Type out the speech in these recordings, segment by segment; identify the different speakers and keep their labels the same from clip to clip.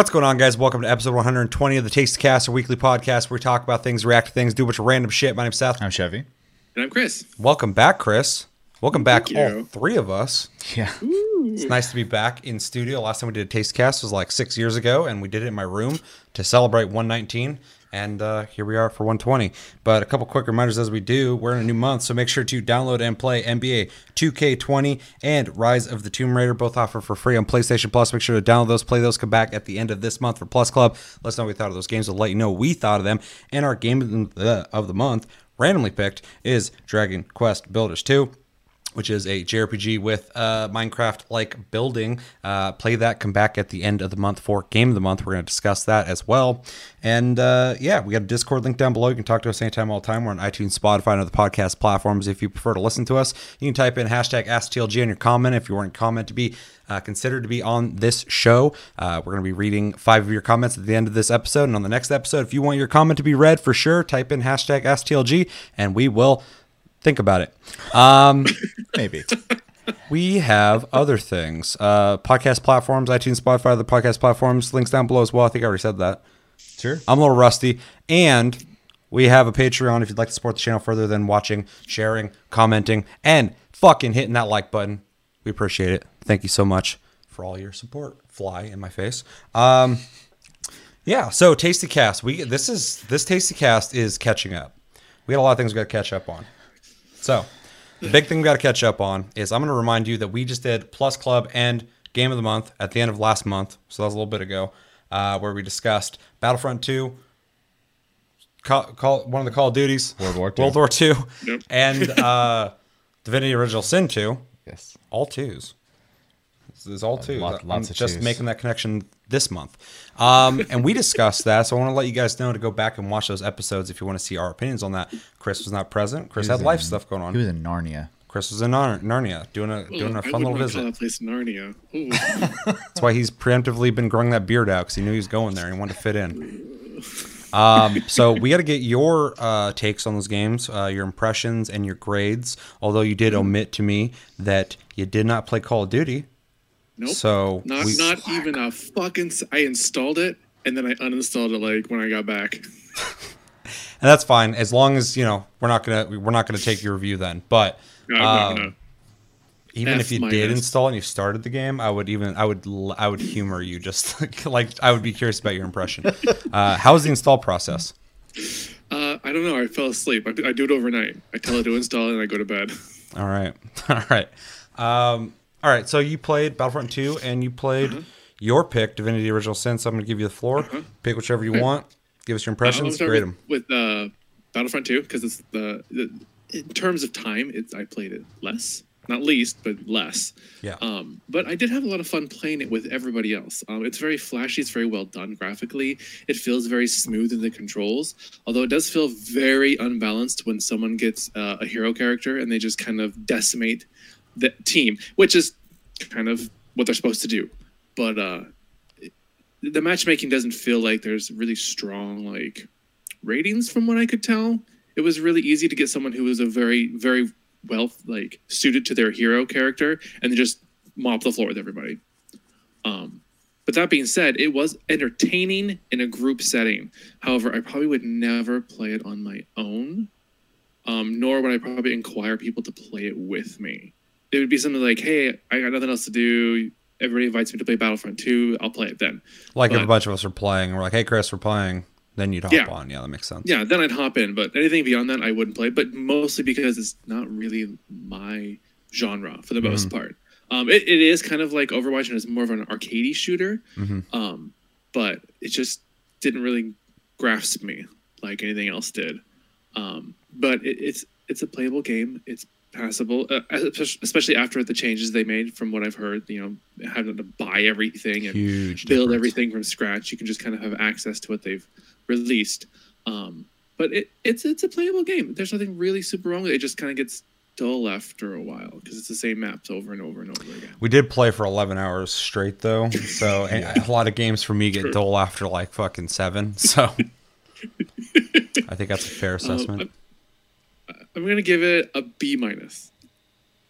Speaker 1: What's going on, guys? Welcome to episode 120 of the Taste Cast, a weekly podcast where we talk about things, react to things, do a bunch of random shit. My name's Seth.
Speaker 2: I'm Chevy.
Speaker 3: And I'm Chris.
Speaker 1: Welcome back, Chris. Welcome back,
Speaker 3: Thank
Speaker 1: all
Speaker 3: you.
Speaker 1: three of us.
Speaker 2: Yeah.
Speaker 1: It's nice to be back in studio. Last time we did a Taste Cast was like six years ago, and we did it in my room to celebrate 119. And uh, here we are for 120. But a couple quick reminders as we do. We're in a new month, so make sure to download and play NBA 2K20 and Rise of the Tomb Raider, both offer for free on PlayStation Plus. Make sure to download those, play those, come back at the end of this month for Plus Club. Let us know what we thought of those games. We'll let you know we thought of them. And our game of the month, randomly picked, is Dragon Quest Builders 2 which is a JRPG with uh, Minecraft like building. Uh, play that, come back at the end of the month for Game of the Month. We're going to discuss that as well. And uh, yeah, we got a Discord link down below. You can talk to us anytime, all the time. We're on iTunes, Spotify, and other podcast platforms. If you prefer to listen to us, you can type in hashtag AskTLG on your comment if you want a comment to be uh, considered to be on this show. Uh, we're going to be reading five of your comments at the end of this episode. And on the next episode, if you want your comment to be read for sure, type in hashtag AskTLG and we will think about it. Um,
Speaker 2: Maybe.
Speaker 1: we have other things. Uh, podcast platforms, iTunes, Spotify, the podcast platforms. Links down below as well. I think I already said that.
Speaker 2: Sure.
Speaker 1: I'm a little rusty. And we have a Patreon if you'd like to support the channel further than watching, sharing, commenting, and fucking hitting that like button. We appreciate it. Thank you so much for all your support. Fly in my face. Um, yeah, so Tasty Cast. We this is this Tasty Cast is catching up. We got a lot of things we got to catch up on. So, the big thing we got to catch up on is I'm going to remind you that we just did Plus Club and Game of the Month at the end of last month. So that was a little bit ago, uh, where we discussed Battlefront 2, call, call one of the Call of Duties,
Speaker 2: World War II.
Speaker 1: World War II,
Speaker 3: Yep.
Speaker 1: and uh, Divinity Original Sin 2,
Speaker 2: Yes.
Speaker 1: all twos. This is all two.
Speaker 2: lot-
Speaker 1: I'm
Speaker 2: of
Speaker 1: just
Speaker 2: twos.
Speaker 1: making that connection this month. Um, and we discussed that, so I want to let you guys know to go back and watch those episodes if you want to see our opinions on that. Chris was not present. Chris
Speaker 2: He was
Speaker 1: had life stuff going on.
Speaker 2: He was in Narnia.
Speaker 1: Chris was in Narnia doing a doing a
Speaker 3: I
Speaker 1: fun little
Speaker 3: mind calling
Speaker 1: visit.
Speaker 3: that place Narnia.
Speaker 1: That's why he's preemptively been growing that beard out because he knew he was going there and he wanted to fit in. Um, so we got to get your uh, takes on those games, uh, your impressions, and your grades. Although you did omit to me that you did not play Call of Duty.
Speaker 3: Nope.
Speaker 1: So
Speaker 3: not
Speaker 1: we-
Speaker 3: not even a fucking. I installed it and then I uninstalled it like when I got back.
Speaker 1: and that's fine as long as you know we're not gonna we're not gonna take your review then. But
Speaker 3: No,
Speaker 1: um,
Speaker 3: no.
Speaker 1: even
Speaker 3: F
Speaker 1: if you did
Speaker 3: minus.
Speaker 1: install and you started the game, I would even I would I would humor you just like I would be curious about your impression. Uh, how was the install process?
Speaker 3: Uh, I don't know. I fell asleep. I, I do it overnight. I tell it to install it and I go to bed.
Speaker 1: All right, all right, um, all right. So you played Battlefront two and you played
Speaker 3: Uh-huh.
Speaker 1: your pick, Divinity: Original Sin. So I'm gonna give you the floor. Pick whichever you want. Give us your impressions.
Speaker 3: gonna
Speaker 1: Grade them.
Speaker 3: with uh, Battlefront 2 because it's the, the in terms of time, it's I played it less, not least, but less.
Speaker 1: Yeah.
Speaker 3: Um, but I did have a lot of fun playing it with everybody else. Um, it's very flashy. It's very well done graphically. It feels very smooth in the controls, although it does feel very unbalanced when someone gets uh, a hero character and they just kind of decimate the team, which is kind of what they're supposed to do. But uh, the matchmaking doesn't feel like there's really strong like ratings from what I could tell. It was really easy to get someone who was a very, very well like suited to their hero character and then just mop the floor with everybody. Um, but that being said, it was entertaining in a group setting. However, I probably would never play it on my own, um, nor would I probably inquire people to play it with me. It would be something like, "Hey, I got nothing else to do. Everybody invites me to play Battlefront 2. I'll play it then."
Speaker 1: Like if a bunch of us are playing, we're like, "Hey, Chris, we're playing." Then you'd hop
Speaker 3: Yeah.
Speaker 1: on. Yeah, that makes sense.
Speaker 3: Yeah, then I'd hop in, but anything beyond that, I wouldn't play. But mostly because it's not really my genre for the most part. Um, it, it is kind of like Overwatch, and it's more of an arcadey shooter.
Speaker 1: Mhm.
Speaker 3: Um, but it just didn't really grasp me like anything else did. Um, but it, it's it's a playable game. It's passable, uh, especially- after the changes they made. From what I've heard, you know, having to buy everything and
Speaker 1: Huge
Speaker 3: build
Speaker 1: difference.
Speaker 3: everything from scratch. You can just kind of have access to what they've released. Um, but it, it's it's a playable game. There's nothing really super wrong with it. It just kind of gets dull after a while because it's the same maps over and over and over again.
Speaker 1: We did play for 11 hours straight though, so and a lot of games for me get
Speaker 3: True.
Speaker 1: dull after like fucking seven. So I think that's a fair assessment.
Speaker 3: Um, I'm, I'm gonna give it a B minus.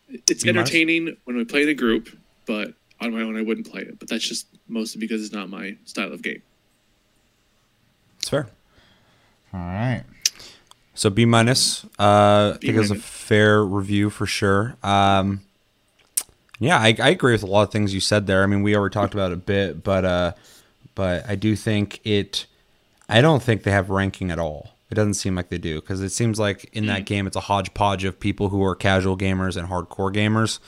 Speaker 3: It's
Speaker 1: B minus?
Speaker 3: entertaining when we play in a group, but on my own I wouldn't play it. But that's just mostly because it's not my style of game.
Speaker 1: It's fair.
Speaker 2: All right.
Speaker 1: So B minus. Uh, I
Speaker 3: B
Speaker 1: think it was a fair review for sure. Um, yeah, I, I agree with a lot of things you said there. I mean, we already talked about it a bit, but uh, but I do think it. I don't think they have ranking at all. It doesn't seem like they do because it seems like in that mm. game it's a hodgepodge of people who are casual gamers and hardcore gamers.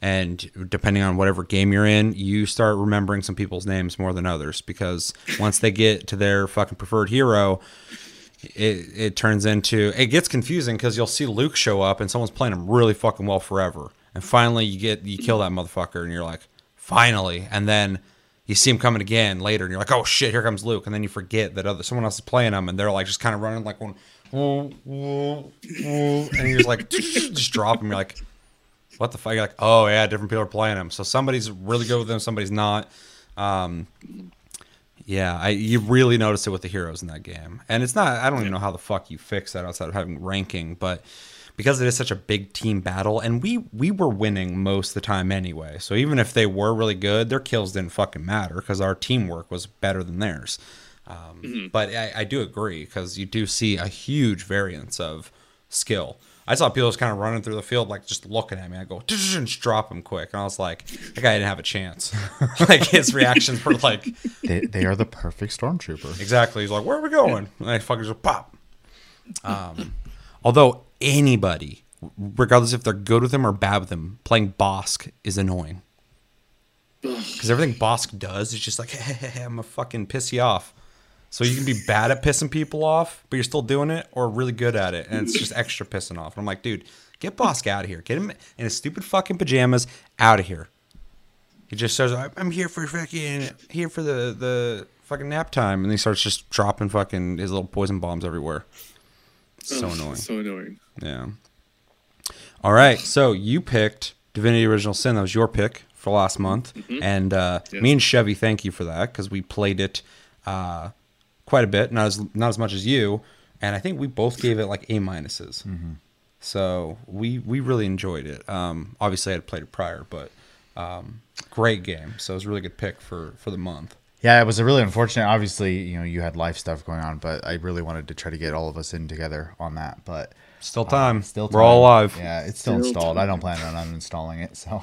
Speaker 1: And depending on whatever game you're in, you start remembering some people's names more than others because once they get to their fucking preferred hero, it, it turns into it gets confusing because you'll see Luke show up and someone's playing him really fucking well forever, and finally you get you kill that motherfucker and you're like, finally, and then you see him coming again later and you're like, oh shit, here comes Luke, and then you forget that other someone else is playing him and they're like just kind of running like one, "Whoa, whoa, whoa," and you're just like just drop him. You're like, what the fuck? You're like, oh yeah, different people are playing him, so somebody's really good with them, somebody's not. Um, yeah, I you really notice it with the heroes in that game, and it's not. I don't even know how the fuck you fix that outside of having ranking, but because it is such a big team battle, and we we were winning most of the time anyway. So even if they were really good, their kills didn't fucking matter because our teamwork was better than theirs. Um, But I, I do agree because you do see a huge variance of skill. I saw people just kind of running through the field, like just looking at me. I go, and just drop him quick, and I was like, that guy didn't have a chance. like his reactions were like,
Speaker 2: They, they are the perfect stormtrooper.
Speaker 1: Exactly. He's like, "Where are we going?" And I fucking just pop. Um, although anybody, regardless if they're good with him or bad with him, playing Bossk is annoying because everything Bossk does is just like, hey, "I'm gonna fucking piss you off." So you can be bad at pissing people off, but you're still doing it, or really good at it, and it's just extra pissing off. And I'm like, dude, get Bossk out of here. Get him in his stupid fucking pajamas out of here. He just says, "I- "I'm here for fucking here for the the fucking nap time," and he starts just dropping fucking his little poison bombs everywhere. So
Speaker 3: Ugh,
Speaker 1: annoying.
Speaker 3: So annoying.
Speaker 1: Yeah. All right, so you picked Divinity Original Sin. That was your pick for last month, and uh,
Speaker 3: Yes.
Speaker 1: me and Chevy thank you for that because we played it uh, quite a bit, not as not as much as you, and I think we both gave it like A minuses. So we we really enjoyed it. Um, obviously, I had played it prior, but um, great game. So it was a really good pick for for the month.
Speaker 2: Yeah, it was a really unfortunate. Obviously, you know, you had life stuff going on, but I really wanted to try to get all of us in together on that. But
Speaker 1: Still time.
Speaker 2: still,
Speaker 1: we're all alive.
Speaker 2: Yeah, it's still,
Speaker 3: Still
Speaker 2: installed. I don't plan on uninstalling it. So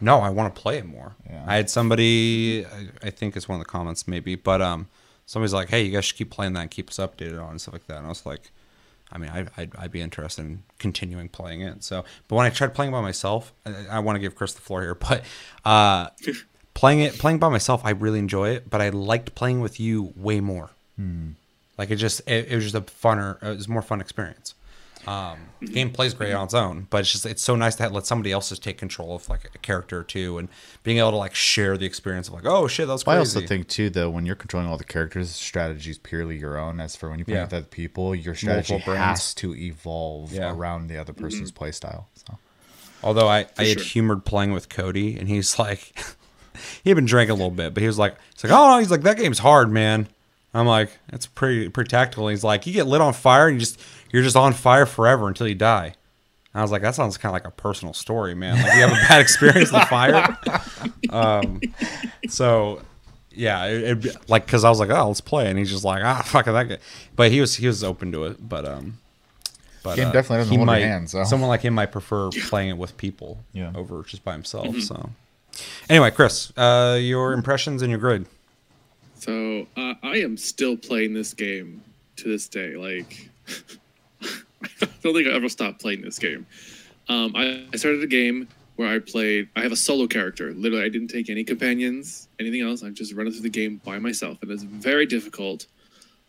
Speaker 1: No, I want to play it more.
Speaker 2: Yeah.
Speaker 1: I had somebody, I, I think it's one of the comments maybe, but um, somebody's like, "Hey, you guys should keep playing that and keep us updated on it and stuff like that." And I was like, I mean, I, I'd, I'd be interested in continuing playing it. So, but when I tried playing by myself, I, I want to give Chris the floor here, but uh, playing it, playing by myself, I really enjoy it, but I liked playing with you way more. Like it just, it, it was just a funner, it was a more fun experience. Um, the game plays great on its own, but it's just it's so nice to have, let somebody else just take control of like a character or two, and being able to like share the experience of like, oh shit, that was
Speaker 2: I also think too, though, when you're controlling all the characters, strategy is purely your own. As for when you play
Speaker 1: Yeah.
Speaker 2: with other people, your strategy has to evolve
Speaker 1: Yeah.
Speaker 2: around the other person's play style. So
Speaker 1: Although I, I had
Speaker 3: sure.
Speaker 1: humored playing with Cody, and he's like, he had been drinking a little bit, but he was like, he's like, oh, no, he's like, that game's hard, man. I'm like, it's pretty pretty tactical. And he's like, you get lit on fire, and you just you're just on fire forever until you die. And I was like, that sounds kind of like a personal story, man. Like you have a bad experience with fire. Um, so yeah, it, it, like because I was like, oh, let's play, and he's just like, ah, fuck that guy. But he was he was open to it, but um, but
Speaker 2: Game definitely doesn't hold your hand, so.
Speaker 1: someone like him might prefer playing it with people
Speaker 2: Yeah.
Speaker 1: over just by himself. So anyway, Chris, uh, your impressions and your grid.
Speaker 3: So uh, I am still playing this game to this day. Like, I don't think I ever stopped playing this game. Um, I, I started a game where I played. I have a solo character. Literally, I didn't take any companions, anything else. I'm just running through the game by myself, and it's very difficult,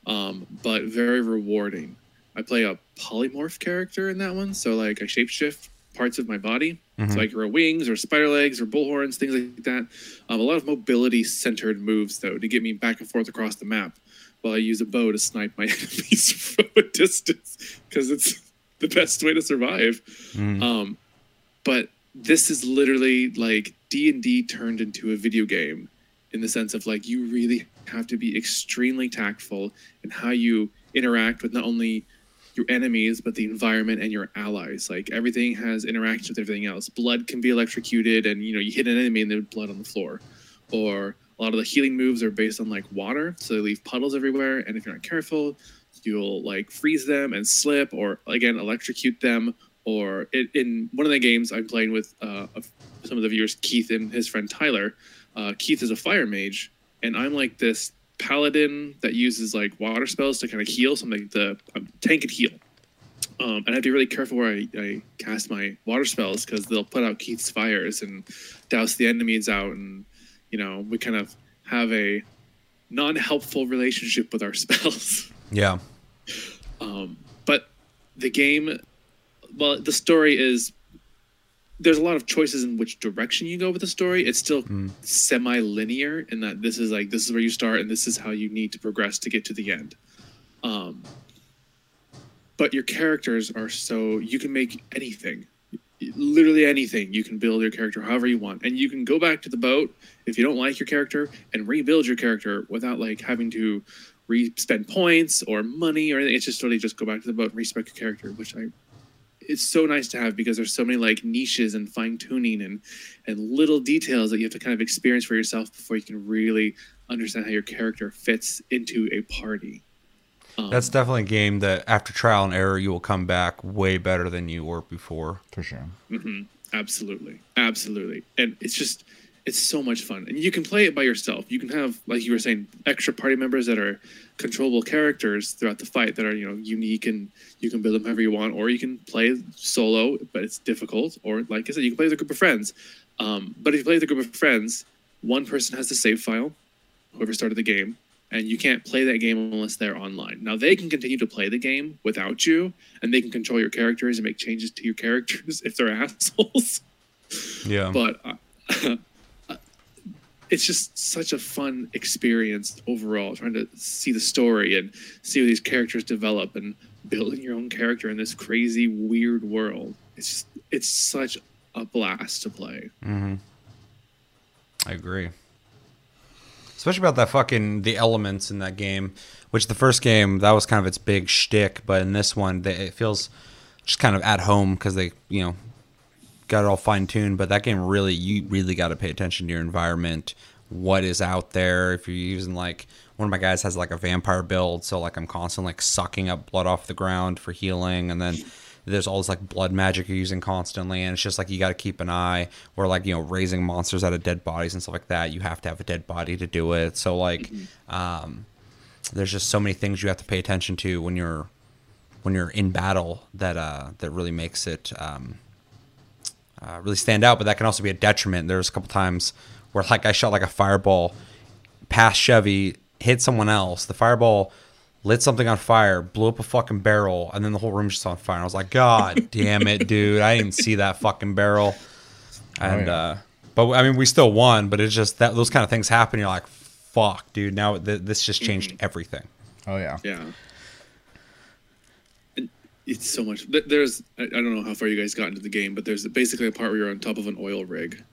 Speaker 3: um, but very rewarding. I play a polymorph character in that one, so like I shapeshift parts of my body. So I can grow wings or spider legs or bullhorns, things like that. Um, a lot of mobility centered moves though to get me back and forth across the map, while I use a bow to snipe my enemies from a distance because it's the best way to survive. Um, but this is literally like D and D turned into a video game in the sense of like you really have to be extremely tactful in how you interact with not only your enemies but the environment and your allies like everything has interaction with everything else blood can be electrocuted and you know you hit an enemy and there's blood on the floor or A lot of the healing moves are based on like water, so they leave puddles everywhere. And if you're not careful, you'll like freeze them and slip, or again electrocute them. Or it, in one of the games I'm playing with uh, some of the viewers, Keith and his friend Tyler. Uh, Keith is a fire mage, and I'm like this paladin that uses like water spells to kind of heal something. The um, tank and heal. Um, and I have to be really careful where I, I cast my water spells because they'll put out Keith's fires and douse the enemies out, and you know we kind of have a non-helpful relationship with our spells.
Speaker 1: Yeah.
Speaker 3: Um, but the game, well, the story is there's a lot of choices in which direction you go with the story. It's still
Speaker 1: Mm.
Speaker 3: semi-linear in that this is like this is where you start and this is how you need to progress to get to the end. Um, but your characters are so you can make anything, literally anything. You can build your character however you want, and you can go back to the boat if you don't like your character and rebuild your character without like having to re-spend points or money or anything. It's just totally just go back to the boat and respec your character, which I it's so nice to have because there's so many like niches and fine tuning and and little details that you have to kind of experience for yourself before you can really understand how your character fits into a party. Um,
Speaker 1: That's definitely a game that after trial and error you will come back way better than you were before.
Speaker 2: for sure.
Speaker 3: hmm Absolutely, absolutely, and it's just it's so much fun, and you can play it by yourself. You can have, like you were saying, extra party members that are controllable characters throughout the fight that are you know unique, and you can build them however you want, or you can play solo, but it's difficult. Or like I said, you can play with a group of friends. Um, but if you play with a group of friends, one person has the save file, whoever started the game, and you can't play that game unless they're online. Now they can continue to play the game without you, and they can control your characters and make changes to your characters if they're assholes.
Speaker 1: Yeah.
Speaker 3: but uh, it's just such a fun experience overall, trying to see the story and see how these characters develop and building your own character in this crazy, weird world. It's just, it's such a blast to play.
Speaker 1: Mm-hmm. I agree. Especially about that fucking the elements in that game, which the first game that was kind of its big shtick, but in this one they, it feels just kind of at home because they you know got it all fine tuned. But that game really you really got to pay attention to your environment, what is out there. If you're using like one of my guys has like a vampire build, so like I'm constantly like sucking up blood off the ground for healing, and then there's all this like blood magic you're using constantly, and it's just like you got to keep an eye. Or like you know raising monsters out of dead bodies and stuff like that. You have to have a dead body to do it. So like, um, there's just so many things you have to pay attention to when you're when you're in battle that uh that really makes it um uh, really stand out. But that can also be a detriment. There's a couple times where like I shot like a fireball past Chevy, hit someone else. The fireball lit something on fire, blew up a fucking barrel, and then the whole room's just on fire. And I was like, God damn it, dude! I didn't see that fucking barrel. And
Speaker 2: yeah.
Speaker 1: uh, but I mean, we still won. But it's just that those kind of things happen. You're like, fuck, dude. Now th- this just changed everything.
Speaker 2: Oh yeah.
Speaker 3: Yeah. It's so much. There's, I don't know how far you guys got into the game, but there's basically a part where you're on top of an oil rig.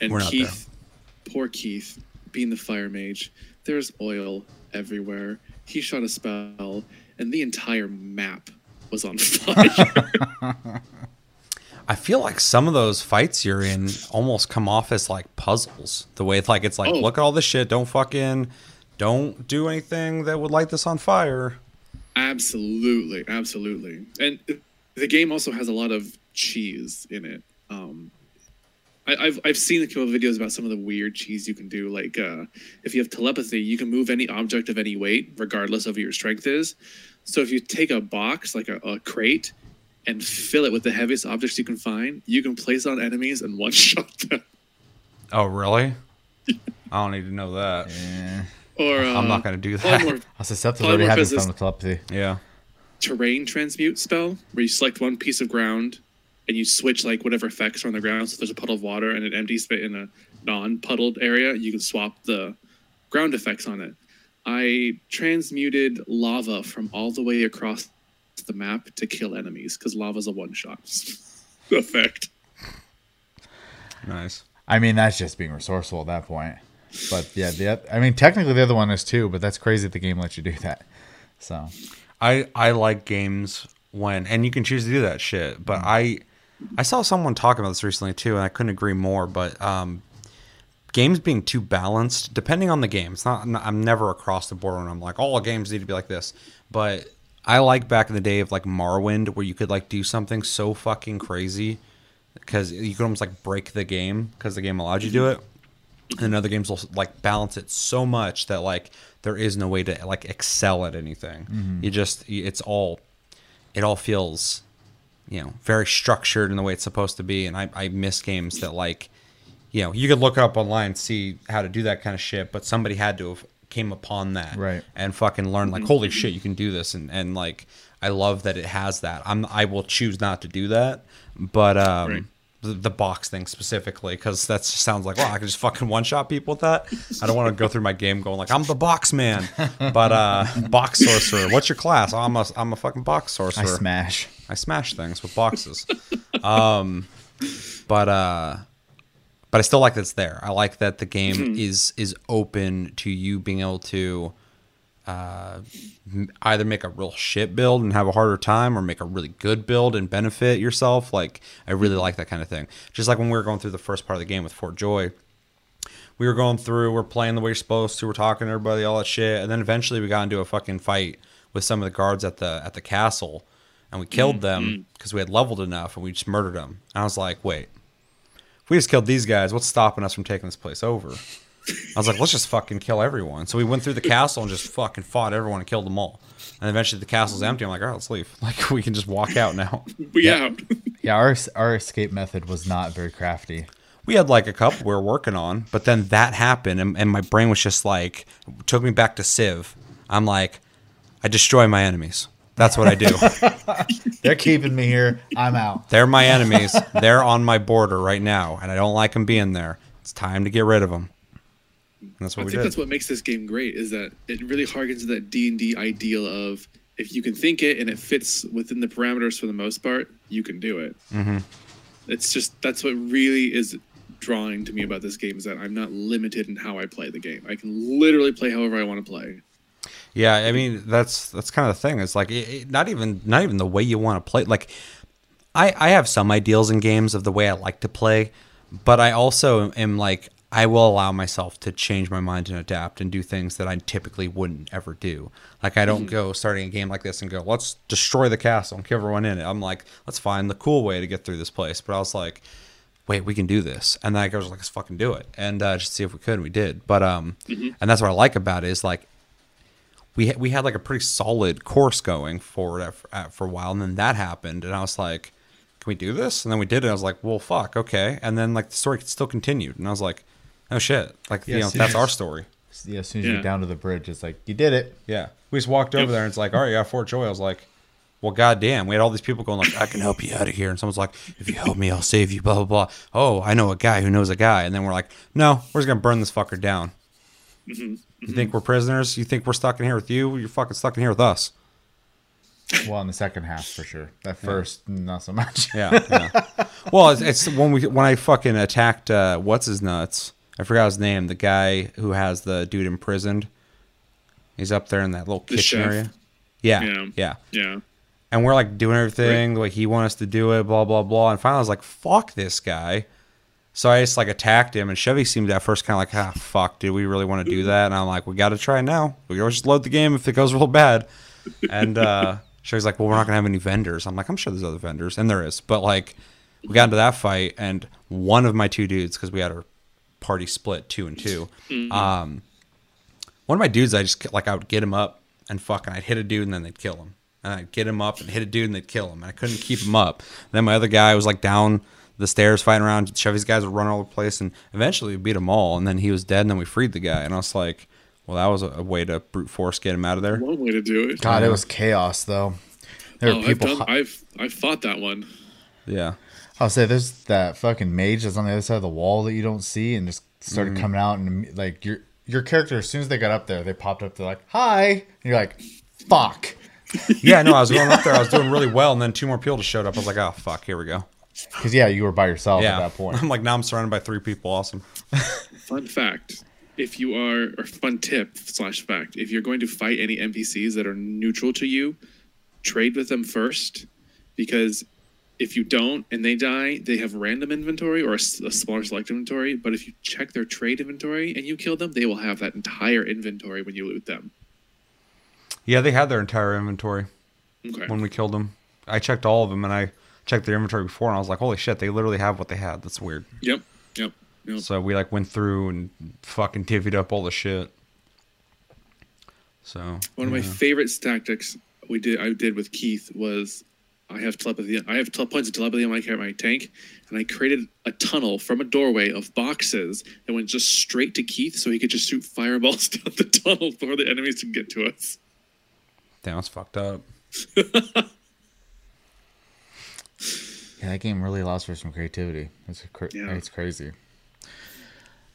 Speaker 3: And Keith, poor Keith, being the fire mage, there's oil everywhere. He shot a spell, and the entire map was on fire.
Speaker 1: I feel like some of those fights you're in almost come off as like puzzles. The way it's like it's like,
Speaker 3: Oh.
Speaker 1: look at all this shit. Don't fucking, don't do anything that would light this on fire.
Speaker 3: Absolutely, absolutely. And the game also has a lot of cheese in it. Um, I, I've I've seen a couple of videos about some of the weird cheese you can do. Like uh, if you have telepathy, you can move any object of any weight, regardless of what your strength is. So if you take a box, like a, a crate, and fill it with the heaviest objects you can find, you can place it on enemies and one shot them.
Speaker 1: Oh, really? I don't need to know that.
Speaker 2: Yeah.
Speaker 3: Or uh,
Speaker 1: I'm not gonna do
Speaker 3: one
Speaker 1: that.
Speaker 3: more
Speaker 2: Susceptible already had this
Speaker 3: Polymorphism-
Speaker 2: fun with telepathy.
Speaker 1: Yeah.
Speaker 3: terrain transmute spell where you select one piece of ground and you switch like whatever effects are on the ground. So if there's a puddle of water and an empty space in a non-puddled area, you can swap the ground effects on it. I transmuted lava from all the way across the map to kill enemies because lava's a one-shot effect.
Speaker 1: Nice.
Speaker 2: I mean, that's just being resourceful at that point. But yeah, the I mean, technically the other one is too, but that's crazy that the game lets you do that. So
Speaker 1: I I like games when and you can choose to do that shit. But I I saw someone talking about this recently too, and I couldn't agree more. But um, games being too balanced, depending on the game. It's not. I'm never across the board when I'm like, all games need to be like this. But I like back in the day of like Morrowind, where you could like do something so fucking crazy because you could almost like break the game because the game allowed you to do it. And other games will like balance it so much that like there is no way to like excel at anything. You just it's all it all feels you know very structured in the way it's supposed to be and I, I miss games that like you know you could look up online see how to do that kind of shit but somebody had to have came upon that
Speaker 2: Right.
Speaker 1: and fucking learn like holy shit you can do this and and like i love that it has that i'm i will choose not to do that but um
Speaker 3: Right.
Speaker 1: The, the box thing specifically because that sounds like wow i can just fucking one shot people with that i don't want to go through my game going like i'm the box man but uh box sorcerer what's your class i'm a i'm a fucking box sorcerer.
Speaker 2: I
Speaker 1: sorcerer
Speaker 2: smash.
Speaker 1: I smash things with boxes. um, but uh, but I still like that it's there. I like that the game is is open to you being able to uh, either make a real shit build and have a harder time, or make a really good build and benefit yourself. Like I really like that kind of thing. Just like when we were going through the first part of the game with Fort Joy, we were going through, we're playing the way you're supposed to, we're talking to everybody, all that shit, and then eventually we got into a fucking fight with some of the guards at the at the castle, and we killed them because we had leveled enough, and we just murdered them. And I was like, wait, if we just killed these guys, what's stopping us from taking this place over? I was like, let's just fucking kill everyone. So we went through the castle and just fucking fought everyone and killed them all. And eventually the castle's empty. I'm like, all right, let's leave. Like we can just walk out now.
Speaker 3: We out.
Speaker 2: Yeah, our our escape method was not very crafty.
Speaker 1: we had like a couple we were working on, but then that happened, and, and my brain was just like, took me back to Civ. I'm like, I destroy my enemies. That's what I do.
Speaker 2: They're keeping me here. I'm out.
Speaker 1: They're my enemies. They're on my border right now, and I don't like them being there. It's time to get rid of them. And that's what
Speaker 3: I
Speaker 1: we
Speaker 3: think
Speaker 1: did.
Speaker 3: that's what makes this game great is that it really harkens to that D and D ideal of if you can think it and it fits within the parameters for the most part, you can do it. Mm-hmm. It's just that's what really is drawing to me about this game is that I'm not limited in how I play the game. I can literally play however I want to play.
Speaker 1: Yeah, I mean that's that's kind of the thing. It's like it, it- not even not even the way you want to play. Like I I have some ideals in games of the way I like to play, but I also am like I will allow myself to change my mind and adapt and do things that I typically wouldn't ever do. Like I don't go starting a game like this and go, let's destroy the castle and kill everyone in it. I'm like, let's find the cool way to get through this place. But I was like, wait, we can do this. And then I was like, let's fucking do it. And uh, just see if we could. And we did. But, um, and that's what I like about it is like, we, ha- we had like a pretty solid course going forward at, at, for a while. And then that happened. And I was like, can we do this? And then we did it. I was like, well, fuck. Okay. And then like the story still continued. And I was like, oh shit. Like, you know, that's our story.
Speaker 2: Yeah, as soon as you
Speaker 3: Yeah.
Speaker 2: get down to the bridge, it's like you did it.
Speaker 1: Yeah. We just walked over
Speaker 3: Yep.
Speaker 1: there and it's like, all right, yeah, Fort Joy. I was like, well, goddamn. We had all these people going like, I can help you out of here. And someone's like, if you help me, I'll save you, blah, blah, blah. Oh, I know a guy who knows a guy. And then we're like, no, we're just going to burn this fucker down. You think we're prisoners? You think we're stuck in here with you? You're fucking stuck in here with us.
Speaker 2: Well, in the second half for sure. That first, not so much.
Speaker 1: Yeah. yeah. well, it's, it's when we when I fucking attacked uh, what's his nuts. I forgot his name. The guy who has the dude imprisoned. He's up there in that little
Speaker 3: The
Speaker 1: kitchen
Speaker 3: chef.
Speaker 1: area. Yeah,
Speaker 3: Yeah.
Speaker 1: yeah.
Speaker 3: Yeah.
Speaker 1: and we're like doing everything the way he wants us to do it, blah blah blah. And finally, I was like, "Fuck this guy." So I just like attacked him, and Chevy seemed at first kind of like, "Ah, fuck, do we really want to do that?" And I'm like, "We got to try now. We can always just load the game if it goes real bad." And uh, Chevy's like, "Well, we're not gonna have any vendors." I'm like, "I'm sure there's other vendors, and there is." But like, we got into that fight, and one of my two dudes, because we had our party split two and 2 um, one of my dudes, I just like I would get him up and fucking I'd hit a dude and then they'd kill him. And I'd get him up and hit a dude and they'd kill him. And I couldn't keep him up. then my other guy was like down the stairs fighting around. Chevy's guys would run all over the place and eventually we beat them all. And then he was dead and then we freed the guy. And I was like, well, that was a, a way to brute force get him out of there.
Speaker 3: One way to do it.
Speaker 2: God, it was chaos though. There
Speaker 3: oh,
Speaker 2: were
Speaker 3: I've,
Speaker 2: people.
Speaker 3: done, I've I've fought that one.
Speaker 1: Yeah.
Speaker 2: I'll say there's that fucking mage that's on the other side of the wall that you don't see and just started
Speaker 1: Mm-hmm.
Speaker 2: coming out and like your your character as soon as they got up there they popped up they're like hi and you're like fuck
Speaker 1: Yeah, no, I was going up there. I was doing really well. And then two more people just showed up. I was like, oh, fuck, here we go.
Speaker 2: because yeah you were by yourself
Speaker 1: Yeah.
Speaker 2: at that point
Speaker 1: I'm like, now I'm surrounded by three people. Awesome.
Speaker 3: Fun fact: If you are, or fun tip slash fact, if you're going to fight any NPCs that are neutral to you, trade with them first, because if you don't and they die, they have random inventory or a smaller select inventory. But if you check their trade inventory and you kill them, they will have that entire inventory when you loot them.
Speaker 1: Yeah, they had their entire inventory
Speaker 3: Okay.
Speaker 1: when we killed them. I checked all of them and I checked their inventory before and I was like, holy shit, they literally have what they had. That's weird.
Speaker 3: Yep. Yep. Yep.
Speaker 1: So we like went through and fucking divvied up all the shit. So
Speaker 3: One of my favorite tactics we did I did with Keith was I have telepathy. I have tel- points of telepathy on my my tank, and I created a tunnel from a doorway of boxes that went just straight to Keith, so he could just shoot fireballs down the tunnel before the enemies could get to us.
Speaker 1: damn, that's fucked up.
Speaker 2: Yeah, that game really allows for some creativity. It's cra-
Speaker 3: Yeah.
Speaker 2: it's crazy.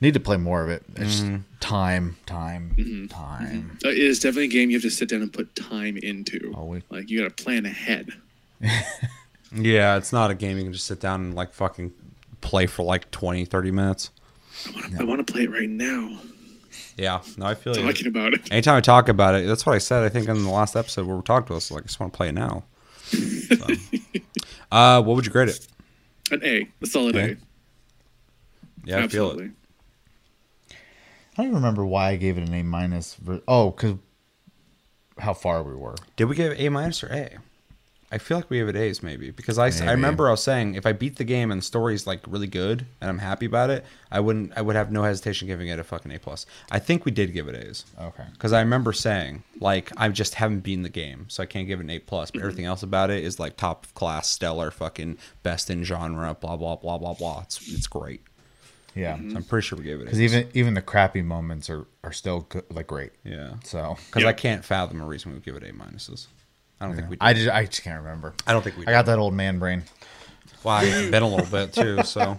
Speaker 2: Need to play more of it. It's
Speaker 1: Mm-hmm.
Speaker 2: just time, time,
Speaker 3: Mm-hmm.
Speaker 2: time.
Speaker 3: Uh, it is definitely a game you have to sit down and put time into.
Speaker 2: Oh, we-
Speaker 3: Like you got to plan ahead.
Speaker 1: Yeah, it's not a game you can just sit down and like fucking play for like 20, 30 minutes.
Speaker 3: I want to. I play it right now.
Speaker 1: Yeah, no, I feel you.
Speaker 3: Talking about it.
Speaker 1: Anytime I talk about it, that's what I said. I think in the last episode where we talked to us, like I just want to play it now. So. uh, what would you grade it?
Speaker 3: An A, a solid
Speaker 1: Okay.
Speaker 3: A.
Speaker 1: Yeah, I feel it.
Speaker 2: I don't even remember why I gave it an A minus. ver- Oh, because how far we were.
Speaker 1: Did we give A minus or A? I feel like we gave it A's maybe because I,
Speaker 2: Maybe.
Speaker 1: remember I was saying if I beat the game and the story's like really good and I'm happy about it, I wouldn't I would have no hesitation giving it a fucking A plus. I think we did give it A's.
Speaker 2: Okay.
Speaker 1: Because I remember saying, like, I just haven't beaten the game, so I can't give it an A plus. But everything else about it is like top class, stellar, fucking best in genre, blah blah blah blah blah. It's it's great.
Speaker 2: Yeah.
Speaker 1: So I'm pretty sure we gave it.
Speaker 2: Because even even the crappy moments are are still good, like great.
Speaker 1: yeah,
Speaker 2: So
Speaker 1: because
Speaker 3: Yeah.
Speaker 1: I can't fathom a reason we would give it A minuses. I don't think we. Did.
Speaker 2: I just I just can't remember.
Speaker 1: I don't think we.
Speaker 2: I got that old man brain.
Speaker 1: Wow, it's been a little bit too. So,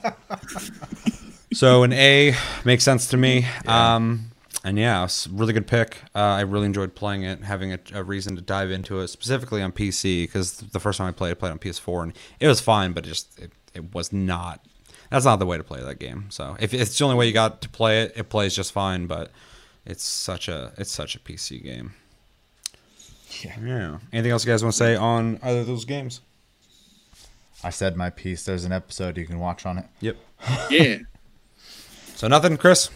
Speaker 1: so an A makes sense to me. Um, and yeah, it's a really good pick. Uh, I really enjoyed playing it, having a, a reason to dive into it, specifically on PC, because the first time I played, I played on PS4, and it was fine, but it just it, it was not. That's not the way to play that game. So if it's the only way you got to play it, it plays just fine. But it's such a it's such a PC game.
Speaker 2: Yeah.
Speaker 1: Yeah. Anything else you guys want to say on either of those games?
Speaker 2: I said my piece. There's an episode you can watch on it.
Speaker 1: Yep.
Speaker 3: Yeah.
Speaker 1: So nothing, Chris.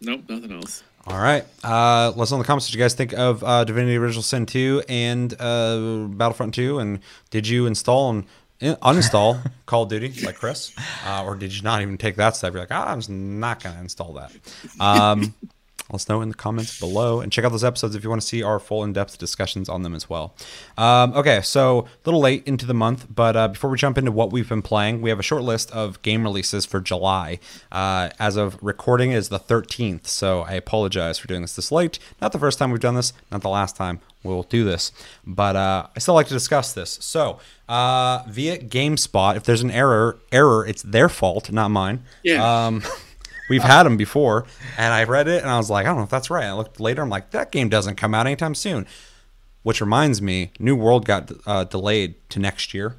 Speaker 3: nope. Nothing else.
Speaker 1: All right. Uh, let us know in the comments what you guys think of uh, Divinity Original Sin 2 and uh, Battlefront 2. And did you install and in- uninstall Call of Duty like Chris? Uh, or did you not even take that step? You're like, ah, I'm just not going to install that. Um, let us know in the comments below. And check out those episodes if you want to see our full in depth discussions on them as well. Um, okay, so a little late into the month, but uh, before we jump into what we've been playing, we have a short list of game releases for July. Uh, as of recording is the 13th, so I apologize for doing this this late. Not the first time we've done this, not the last time we'll do this, but uh, I still like to discuss this. So uh, via GameSpot, if there's an error, error, it's their fault, not mine.
Speaker 3: Yeah.
Speaker 1: Um, We've had them before, and I read it and I was like, I don't know if that's right. I looked later, I'm like, that game doesn't come out anytime soon. Which reminds me, New World got uh, delayed to next year,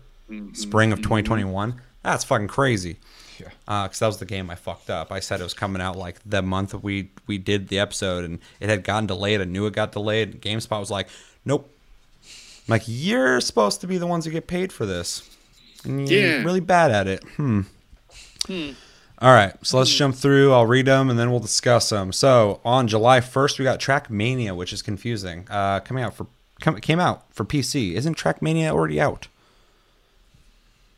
Speaker 1: spring of 2021. That's fucking crazy.
Speaker 2: Yeah.
Speaker 1: Because that was the game I fucked up. I said it was coming out like the month we we did the episode, and it had gotten delayed. I knew it got delayed. And GameSpot was like, nope. I'm like, you're supposed to be the ones who get paid for this. And you're
Speaker 3: Yeah.
Speaker 1: really bad at it. Hmm. Hmm. All right, so let's jump through. I'll read them and then we'll discuss them. So on July 1st, we got Trackmania, which is confusing. Uh, coming out for come, came out for PC. Isn't Trackmania already out?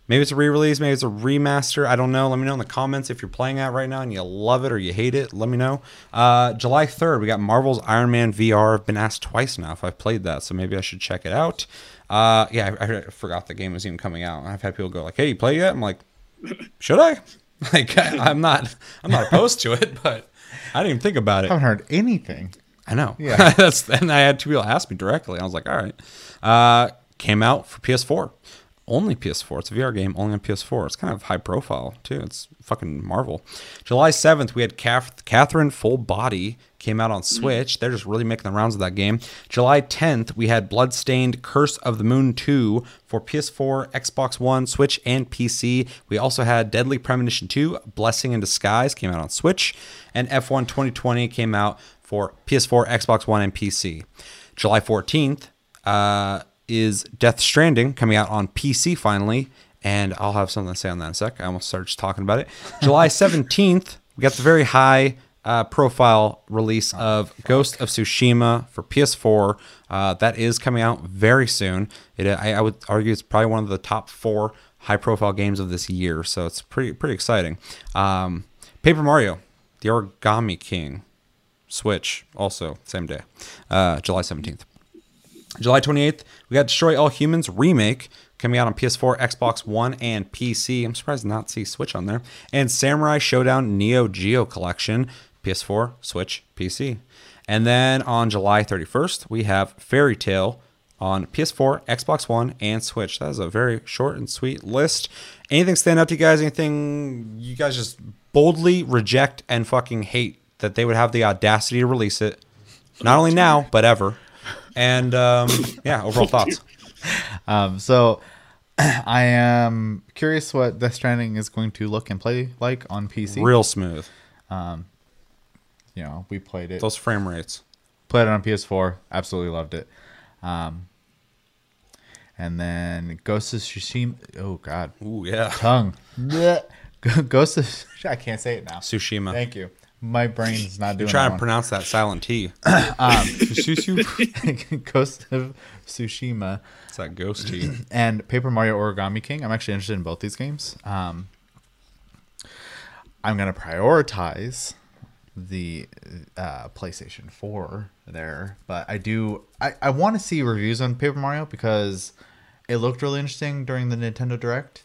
Speaker 1: Maybe it's a re-release. Maybe it's a remaster. I don't know. Let me know in the comments if you're playing that right now and you love it or you hate it. Let me know. Uh, July 3rd, we got Marvel's Iron Man VR. I've been asked twice now if I've played that, so maybe I should check it out. Uh, yeah, I, I forgot the game was even coming out. I've had people go like, "Hey, you play yet?" I'm like, "Should I?" Like, I, I'm not. I'm not opposed to it, but I didn't even think about it.
Speaker 2: I haven't heard anything.
Speaker 1: I know.
Speaker 2: Yeah.
Speaker 1: That's and I had two people ask me directly. I was like, all right. Uh, came out for PS4. Only PS4. It's a VR game only on PS4. It's kind of high profile too. It's fucking Marvel. July 7th, we had Cath- Catherine Full Body came out on Switch. They're just really making the rounds of that game. July 10th, we had Bloodstained Curse of the Moon 2 for PS4, Xbox One, Switch, and PC. We also had Deadly Premonition 2, Blessing in Disguise came out on Switch, and F1 2020 came out for PS4, Xbox One, and PC. July 14th uh, is Death Stranding coming out on PC finally, and I'll have something to say on that in a sec. I almost started just talking about it. July 17th, we got the very high uh, profile release of Ghost of Tsushima for PS4. Uh, that is coming out very soon. It, I, I would argue it's probably one of the top four high profile games of this year, so it's pretty pretty exciting. Um, Paper Mario, The Origami King, Switch, also same day, uh, July 17th. July 28th, we got Destroy All Humans remake coming out on PS4, Xbox One, and PC. I'm surprised to not see Switch on there. And Samurai Shodown Neo Geo Collection, PS4, Switch, PC. And then on July 31st, we have Fairy Tail on PS4, Xbox One, and Switch. That is a very short and sweet list. Anything stand out to you guys? Anything you guys just boldly reject and fucking hate that they would have the audacity to release it? Not only now, but ever. And um, yeah, overall thoughts.
Speaker 2: Um, so I am curious what Death Stranding is going to look and play like on PC.
Speaker 1: Real smooth.
Speaker 2: You know, we played it,
Speaker 1: Those frame rates.
Speaker 2: played it on PS4, absolutely loved it. Um, and then Ghost of Tsushima. Oh God,
Speaker 1: Ooh, yeah.
Speaker 2: tongue. Ghost of. I can't say it now.
Speaker 1: Tsushima.
Speaker 2: Thank you. My brain's not doing.
Speaker 1: Try
Speaker 2: that
Speaker 1: to
Speaker 2: one.
Speaker 1: pronounce that silent T.
Speaker 2: Ghost of Tsushima
Speaker 1: It's that ghost T.
Speaker 2: and Paper Mario Origami King. I'm actually interested in both these games. Um, I'm gonna prioritize the uh, PlayStation 4 there, but I do I, I want to see reviews on Paper Mario because it looked really interesting during the Nintendo Direct.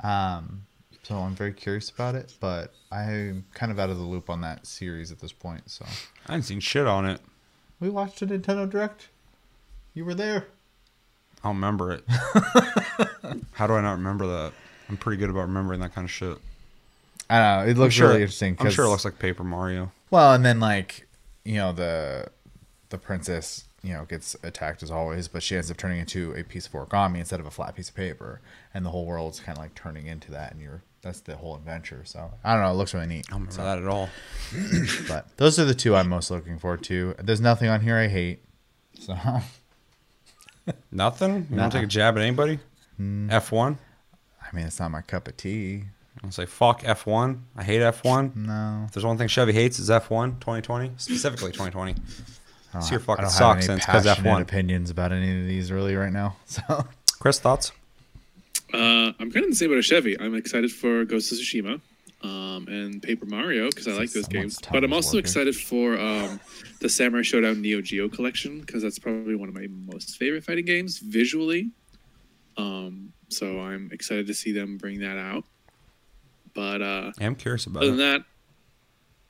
Speaker 2: Um, so I'm very curious about it, but I'm kind of out of the loop on that series at this point. So
Speaker 1: I haven't seen shit on it.
Speaker 2: we watched a Nintendo Direct. You were there.
Speaker 1: I don't remember it. How do I not remember that? I'm pretty good about remembering that kind of shit.
Speaker 2: I don't know. It looks really interesting.
Speaker 1: I'm sure it looks like Paper Mario.
Speaker 2: Well, and then like you know the the princess you know gets attacked as always, but she ends up turning into a piece of origami instead of a flat piece of paper, and the whole world's kind of like turning into that, and you're that's the whole adventure. So I don't know. It looks really neat.
Speaker 1: I don't remember that at all.
Speaker 2: But those are the two I'm most looking forward to. There's nothing on here I hate. So
Speaker 1: Nothing? You
Speaker 2: Nah.
Speaker 1: want to take a jab at anybody?
Speaker 2: Hmm.
Speaker 1: F1?
Speaker 2: I mean, it's not my cup of tea.
Speaker 1: I'll say fuck F1. I hate F1.
Speaker 2: No.
Speaker 1: If there's one thing Chevy hates is F1 2020, specifically 2020.
Speaker 2: I
Speaker 1: It's your fucking
Speaker 2: I don't
Speaker 1: sock
Speaker 2: have any
Speaker 1: sense 'cause
Speaker 2: passionate
Speaker 1: F1.
Speaker 2: opinions about any of these really right now. So
Speaker 1: Chris, thoughts?
Speaker 3: Uh, I'm kind of the same about a Chevy. I'm excited for Ghost of Tsushima um, and Paper Mario because I like those games. But I'm also
Speaker 2: working.
Speaker 3: excited for um, the Samurai Shodown Neo Geo collection because that's probably one of my most favorite fighting games visually. Um, so I'm excited to see them bring that out. But uh,
Speaker 1: I'm curious about
Speaker 3: other than
Speaker 1: it.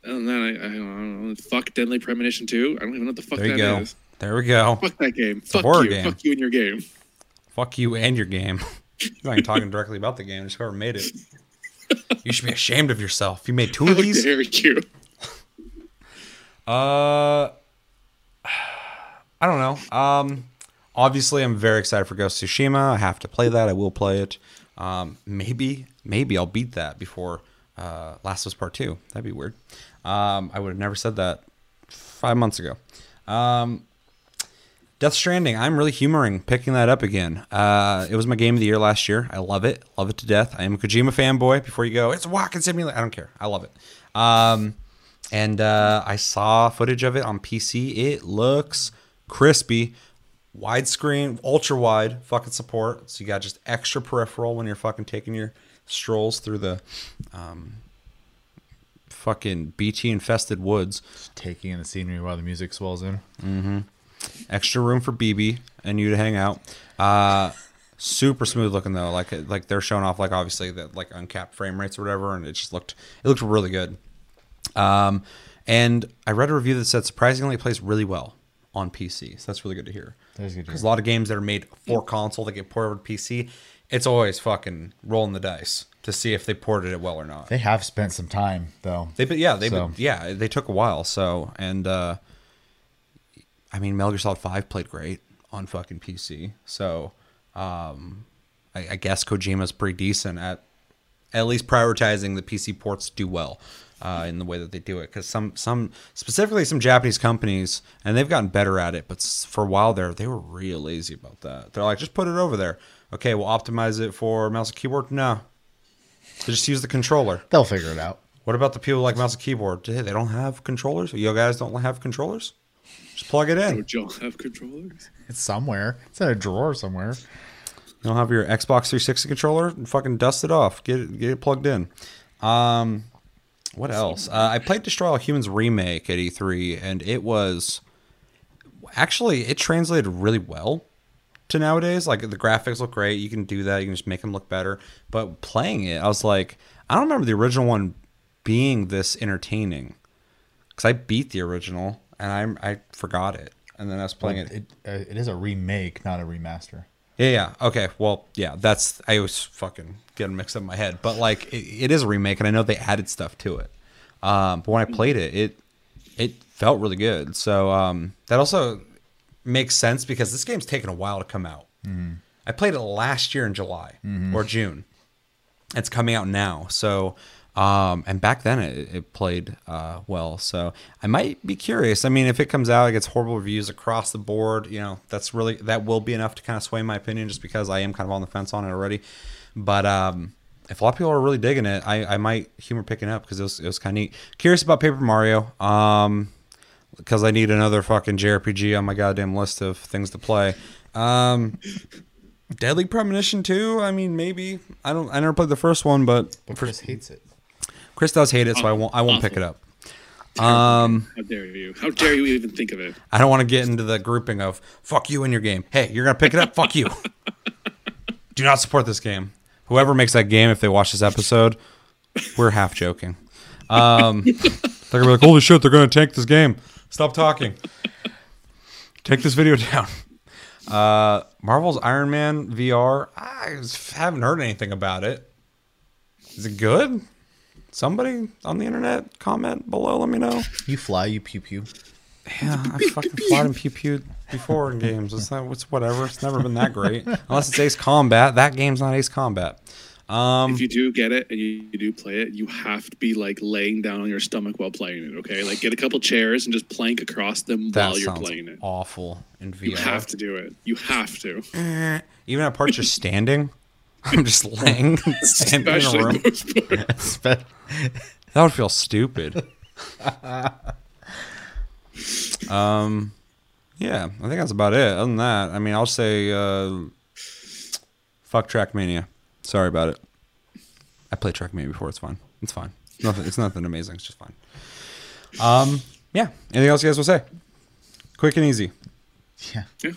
Speaker 3: that, other than that, I, I, don't, know. Fuck Deadly Premonition 2. I don't even know what the fuck
Speaker 1: There you
Speaker 3: that
Speaker 1: go.
Speaker 3: is.
Speaker 1: There we go.
Speaker 3: Fuck that game.
Speaker 1: a
Speaker 3: Fuck
Speaker 1: horror
Speaker 3: you.
Speaker 1: game.
Speaker 3: Fuck you and your game.
Speaker 1: Fuck you and your game. You're not even talking directly about the game. Just whoever made it. You should be ashamed of yourself. You made two of these.
Speaker 3: dare you?
Speaker 1: Uh, I don't know. Um, obviously, I'm very excited for Ghost of Tsushima. I have to play that. I will play it. Um, maybe, maybe I'll beat that before uh, Last of Us Part Two. That'd be weird. Um, I would have never said that five months ago. Um, Death Stranding. I'm really humoring picking that up again. Uh, it was my game of the year last year. I love it. Love it to death. I am a Kojima fanboy. Before you go, it's a walking simulator. I don't care. I love it. Um, and uh, I saw footage of it on PC. It looks crispy, widescreen, ultra wide, fucking support. So you got just extra peripheral when you're fucking taking your strolls through the um, fucking BT infested woods.
Speaker 2: taking in the scenery while the music swells in. Mm-hmm.
Speaker 1: Extra room for BB and you to hang out. Uh, super smooth looking though. Like like they're showing off like obviously the like uncapped frame rates or whatever, and it just looked it looked really good. Um, and I read a review that said surprisingly it plays really well on PC. So that's really good to hear. Because a lot of games that are made for console that get ported over to PC, it's always fucking rolling the dice to see if they ported it well or not.
Speaker 2: They have spent some time though.
Speaker 1: They but yeah, they
Speaker 2: So-
Speaker 1: but yeah, they took a while. So and uh I mean Metal Gear Solid Five played great on fucking PC. So um I, I guess Kojima's pretty decent at at least prioritizing the PC ports do well uh, in the way that they do it. Because some some specifically some Japanese companies and they've gotten better at it, but for a while there they were real lazy about that. They're like, just put it over there. Okay, we'll optimize it for mouse and keyboard. No, they just use the controller.
Speaker 2: They'll figure it out.
Speaker 1: What about the people like mouse and keyboard? Hey, they don't have controllers. You guys don't have controllers. Just plug it in.
Speaker 3: Would y'all have controllers?
Speaker 2: It's somewhere. It's in a drawer somewhere.
Speaker 1: You don't have your Xbox 360 controller? Fucking dust it off. Get it, get it plugged in. Um, what else? Uh, I played Destroy All Humans remake at E3, and it was actually it translated really well to nowadays. Like the graphics look great. You can do that. You can just make them look better. But playing it, I was like, I don't remember the original one being this entertaining because I beat the original and I I forgot it, and then I was playing it
Speaker 2: It, uh, it is a remake, not a remaster.
Speaker 1: yeah, yeah. Okay. Well, yeah. That's I was fucking getting mixed up in my head, but like it, it is a remake, and I know they added stuff to it. Um, but when I played it, it it felt really good. So um, that also makes sense because this game's taken a while to come out. I played it last year in July or June. It's coming out now. So um, and back then it, it played uh, well. So I might be curious. I mean, if it comes out, it gets horrible reviews across the board. You know, that's really that will be enough to kind of sway my opinion, just because I am kind of on the fence on it already. But um, if a lot of people are really digging it, I, I might humor picking up because it was, it was kind of neat. Curious about Paper Mario. Um, because I need another fucking JRPG on my goddamn list of things to play. Um, Deadly Premonition 2. I mean, maybe I don't. I never played the first one, but
Speaker 2: But Chris hates it.
Speaker 1: Chris does hate it, so I won't. I won't pick it up. Um,
Speaker 3: How dare you? How dare you even think of it?
Speaker 1: I don't want to get into the grouping of "fuck you" in your game. Hey, you're gonna pick it up. fuck you. Do not support this game. Whoever makes that game, if they watch this episode, we're half joking. Um, they're gonna be like, "Holy shit, they're gonna tank this game." Stop talking. Take this video down. Uh, Marvel's Iron Man VR. I haven't heard anything about it. Is it good? Somebody on the internet comment below. Let me know.
Speaker 2: You fly, you pew pew.
Speaker 1: Yeah, I fucking fought and pew pewed before in games. It's not. It's whatever. It's never been that great. Unless it's Ace Combat. That game's not Ace Combat. Um,
Speaker 3: if you do get it and you, you do play it, you have to be like laying down on your stomach while playing it. Okay, like get a couple chairs and just plank across them
Speaker 1: that
Speaker 3: while you're playing it.
Speaker 1: awful in VR.
Speaker 3: You have to do it. You have to.
Speaker 1: Even at parts you're standing. I'm just laying, standing in a room.
Speaker 3: those parts.
Speaker 2: Spe-
Speaker 1: That would feel stupid. um, yeah, I think that's about it. Other than that, I mean, I'll say, uh, fuck Trackmania. Sorry about it. I played Trackmania before. It's fine. It's fine. Nothing. It's nothing amazing. It's just fine. Um, yeah. Anything else you guys will say? Quick and easy.
Speaker 2: yeah.
Speaker 3: Yeah.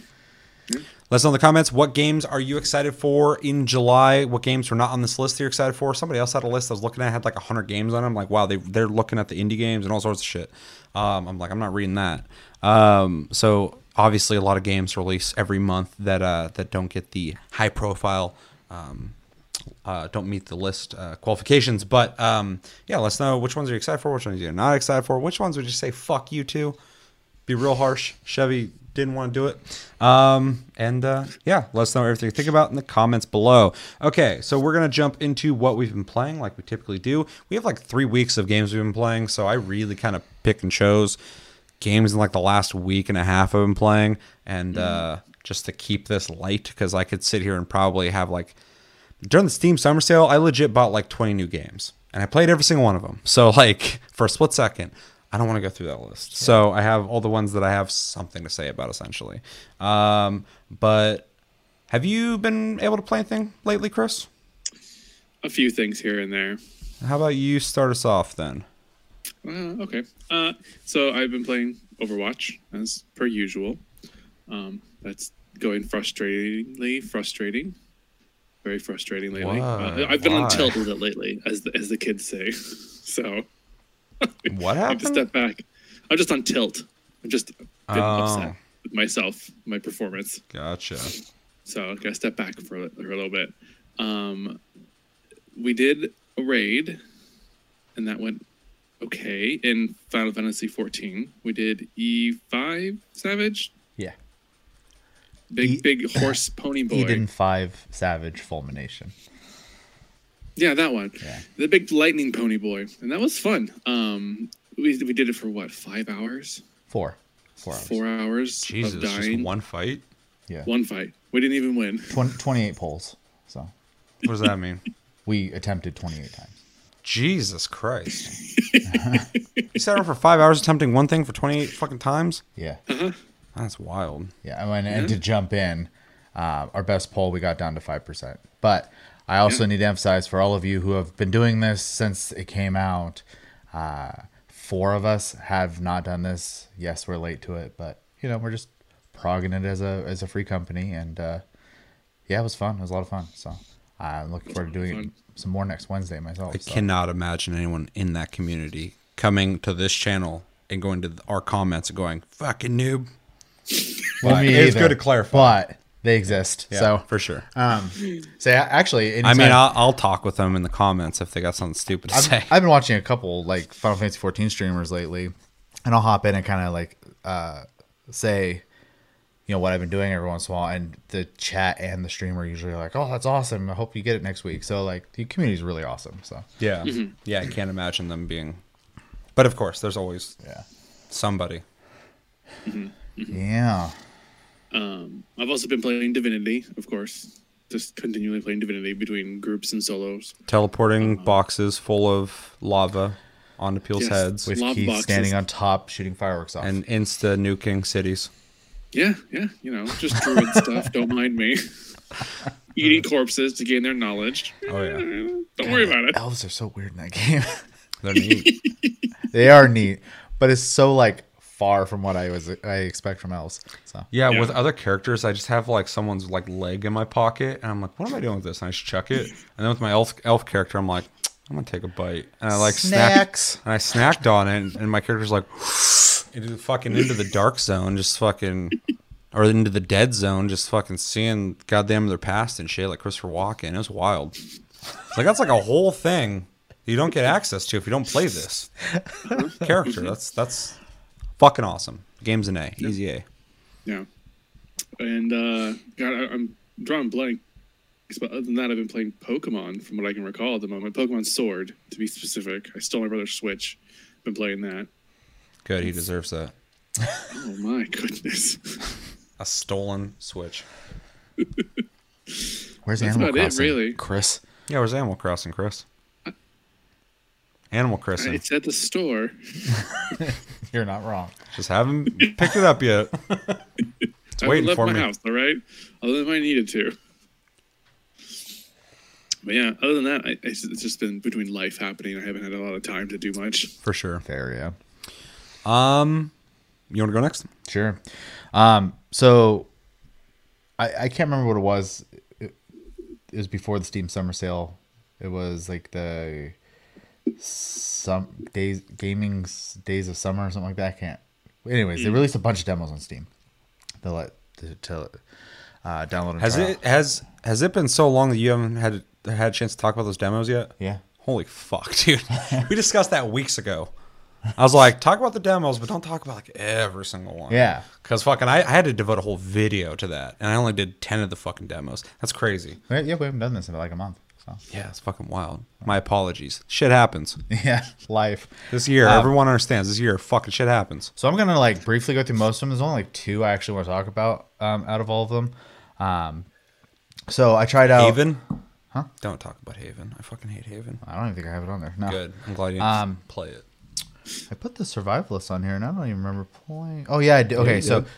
Speaker 1: Let us know in the comments what games are you excited for in July? What games were not on this list that you're excited for? Somebody else had a list I was looking at had like hundred games on them. Like, wow, they they're looking at the indie games and all sorts of shit. Um, I'm like, I'm not reading that. Um, so obviously, a lot of games release every month that uh, that don't get the high profile. Um, uh, don't meet the list uh, qualifications, but um, yeah, let us know which ones are you excited for, which ones you're not excited for, which ones would you say fuck you to be real harsh. Chevy didn't want to do it. Um, and uh, yeah, let us know everything you think about in the comments below. Okay, so we're gonna jump into what we've been playing, like we typically do. We have like three weeks of games we've been playing, so I really kind of pick and chose games in like the last week and a half I've been playing, and uh, just to keep this light, because I could sit here and probably have like during the Steam summer sale, I legit bought like 20 new games and I played every single one of them. So, like, for a split second, I don't want to go through that list. So, I have all the ones that I have something to say about essentially. Um, but have you been able to play anything lately, Chris?
Speaker 3: A few things here and there.
Speaker 1: How about you start us off then?
Speaker 3: Uh, okay. Uh, so I've been playing Overwatch as per usual. Um, that's going frustratingly frustrating. Very frustrating lately. Uh, I've been
Speaker 1: Why?
Speaker 3: on tilt with it lately, as the, as the kids say. so
Speaker 1: What happened?
Speaker 3: I have to step back. I'm just on tilt. I'm just been
Speaker 1: Oh.
Speaker 3: upset with myself, my performance.
Speaker 1: Gotcha.
Speaker 3: So I gotta step back for, a- for a little bit. Um, we did a raid, and that went okay in Final Fantasy 14. We did E5 Savage,
Speaker 2: Yeah.
Speaker 3: big
Speaker 2: E-
Speaker 3: big horse pony boy.
Speaker 2: Eden 5 Savage Fulmination.
Speaker 3: Yeah, that one.
Speaker 2: Yeah.
Speaker 3: The big lightning pony boy, and that was fun. Um, we we did it for what five hours,
Speaker 2: Four. Four hours.
Speaker 3: four hours
Speaker 1: Jesus,
Speaker 3: of
Speaker 1: just one fight.
Speaker 2: Yeah.
Speaker 3: One fight. We didn't even win.
Speaker 2: 20, 28 polls. So
Speaker 1: What does that mean?
Speaker 2: we attempted 28 times.
Speaker 1: Jesus Christ! you sat around for five hours attempting one thing for twenty-eight fucking times.
Speaker 2: Yeah.
Speaker 1: That's wild.
Speaker 2: Yeah. And, and to jump in, uh, our best poll, we got down to 5%. But I also need to emphasize for all of you who have been doing this since it came out, uh, four of us have not done this. Yes, we're late to it, but, you know, we're just progging it as a, as a free company. And, uh, yeah, it was fun. It was a lot of fun. So I'm looking forward to doing
Speaker 3: fun.
Speaker 2: some more next Wednesday myself.
Speaker 1: I
Speaker 2: so.
Speaker 1: cannot imagine anyone in that community coming to this channel and going to our comments and going "fucking noob."
Speaker 2: Well, me
Speaker 1: it's
Speaker 2: either,
Speaker 1: good to clarify.
Speaker 2: But they exist.
Speaker 1: Yeah,
Speaker 2: so,
Speaker 1: for sure.
Speaker 2: um, so yeah, actually,
Speaker 1: I mean, I'll, I'll talk with them in the comments if they got something stupid to
Speaker 2: I've,
Speaker 1: say.
Speaker 2: I've been watching a couple like Final Fantasy 14 streamers lately, and I'll hop in and kind of like uh, say, you know, what I've been doing every once in a while, and the chat and the streamer usually are like, "Oh, that's awesome! I hope you get it next week." So like, the community is really awesome. So
Speaker 1: yeah, yeah. I can't imagine them being. But of course, there's always
Speaker 2: yeah,
Speaker 1: somebody.
Speaker 2: yeah.
Speaker 3: Um, I've also been playing Divinity, of course, just continually playing Divinity between groups and solos.
Speaker 1: Teleporting boxes full of lava onto people's
Speaker 3: Yes.
Speaker 1: heads
Speaker 2: With
Speaker 3: Love
Speaker 2: Keith
Speaker 3: boxes.
Speaker 2: standing on top shooting fireworks off.
Speaker 1: and insta nuking cities.
Speaker 3: Yeah, yeah, you know, just druid stuff. Don't mind me. Eating corpses to gain their knowledge.
Speaker 1: Oh yeah,
Speaker 3: Don't worry about it.
Speaker 2: Elves are so weird in that game.
Speaker 1: they're neat.
Speaker 2: they are neat, but it's so like far from what I was I expect from elves. So
Speaker 1: Yeah,
Speaker 3: Yeah.
Speaker 1: with other characters, I just have like someone's like leg in my pocket, and I'm like, "What am I doing with this?" And I just chuck it. And then with my elf elf character, I'm like, "I'm gonna take a bite," and I like
Speaker 2: Snacks.
Speaker 1: snacked, and I snacked on it, and, and my character's like, into fucking into the dark zone, just fucking, or into the dead zone, just fucking seeing goddamn their past and shit, like Christopher Walken. It was wild. It's like that's like a whole thing you don't get access to if you don't play this character. That's that's fucking awesome. Game's an A, easy A.
Speaker 3: Yeah. And uh God, I, I'm drawing blank. But other than that, I've been playing Pokemon from what I can recall at the moment. Pokemon Sword, to be specific. I stole my brother's Switch. Been playing that.
Speaker 1: Good, he deserves that.
Speaker 3: Oh my goodness.
Speaker 1: A stolen Switch.
Speaker 2: where's
Speaker 3: That's
Speaker 2: Animal
Speaker 3: about it, really.
Speaker 2: Chris.
Speaker 1: Yeah, where's Animal Crossing, Chris? Animal Crossing.
Speaker 3: It's at the store.
Speaker 2: You're not wrong.
Speaker 1: Just haven't picked it up yet. It's
Speaker 3: I
Speaker 1: waiting
Speaker 3: left
Speaker 1: for
Speaker 3: my
Speaker 1: me.
Speaker 3: house, all right? Other than if I needed to. But yeah, other than that, I, it's it's just been between life happening. I haven't had a lot of time to do much.
Speaker 1: For sure.
Speaker 2: Fair, yeah.
Speaker 1: Um, you want to go next?
Speaker 2: Sure. Um, so I I can't remember what it was. It, it was before the Steam Summer Sale. It was like the some days gaming days of summer or something like that. I can't. Anyways, they released a bunch of demos on Steam. To let to, to uh, download.
Speaker 1: Has it has has it been so long that you haven't had had a chance to talk about those demos yet?
Speaker 2: Yeah.
Speaker 1: Holy fuck, dude. we discussed that weeks ago. I was like, talk about the demos, but don't talk about like every single one.
Speaker 2: Yeah.
Speaker 1: Because fucking, I, I had to devote a whole video to that, and I only did ten of the fucking demos. That's crazy.
Speaker 2: Yeah, we haven't done this in like a month. So
Speaker 1: Yeah, it's fucking wild. My apologies. Shit happens.
Speaker 2: yeah, life.
Speaker 1: This year,
Speaker 2: Um,
Speaker 1: everyone understands. This year, fucking shit happens.
Speaker 2: So I'm gonna like briefly go through most of them. There's only like two I actually want to talk about um, out of all of them. Um, so I tried out.
Speaker 1: Haven.
Speaker 2: Huh?
Speaker 1: Don't talk about Haven. I fucking hate Haven.
Speaker 2: I don't even think I have it on there. No.
Speaker 1: Good. I'm glad you
Speaker 2: Um,
Speaker 1: play it.
Speaker 2: I put the survivalist on here, and I don't even remember playing. Oh yeah, I did. Okay,
Speaker 1: you
Speaker 2: so
Speaker 1: did.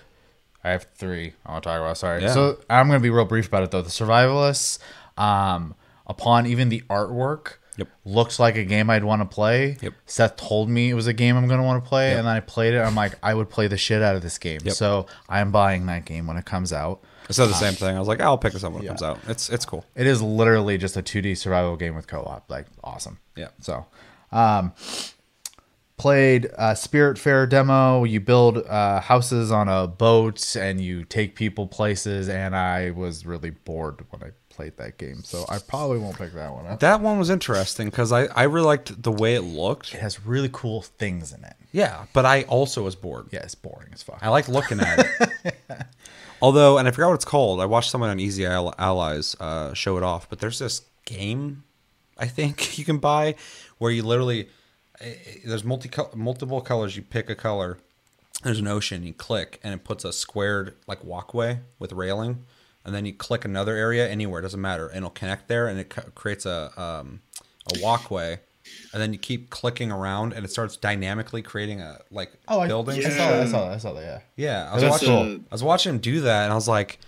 Speaker 2: I have three. I want to talk about. Sorry.
Speaker 1: Yeah.
Speaker 2: So I'm gonna be real brief about it though. The survivalists, um, upon even the artwork,
Speaker 1: Yep.
Speaker 2: looks like a game I'd want to play.
Speaker 1: Yep.
Speaker 2: Seth told me it was a game I'm gonna want to play,
Speaker 1: Yep.
Speaker 2: and then I played it. I'm like, I would play the shit out of this game.
Speaker 1: Yep.
Speaker 2: So I'm buying that game when it comes out.
Speaker 1: I said the same thing. I was like, I'll pick this up when it comes out. It's it's cool.
Speaker 2: It is literally just a 2D survival game with co-op. Like awesome.
Speaker 1: Yeah.
Speaker 2: So, um, played a Spiritfarer demo. You build uh, houses on a boat and you take people places. And I was really bored when I played that game, so I probably won't pick that one up.
Speaker 1: That one was interesting because I I really liked the way it looked.
Speaker 2: It has really cool things in it.
Speaker 1: Yeah, but I also was bored.
Speaker 2: Yeah, it's boring as fuck.
Speaker 1: I liked looking at it. Although, and I forgot what it's called. I watched someone on Easy Allies uh, show it off, but there's this game. I think you can buy, where you literally eh, eh, there's multi multiple colors. You pick a color. There's an ocean. You click, and it puts a squared like walkway with railing, and then you click another area anywhere. It doesn't matter, and it'll connect there, and it creates a um, a walkway. And then you keep clicking around, and it starts dynamically creating a like
Speaker 2: Oh, I,
Speaker 1: building.
Speaker 2: I saw that. I saw that. I saw that. Yeah.
Speaker 1: Yeah, I was
Speaker 2: That's
Speaker 1: watching.
Speaker 3: cool.
Speaker 1: I was watching him do that, and I was like,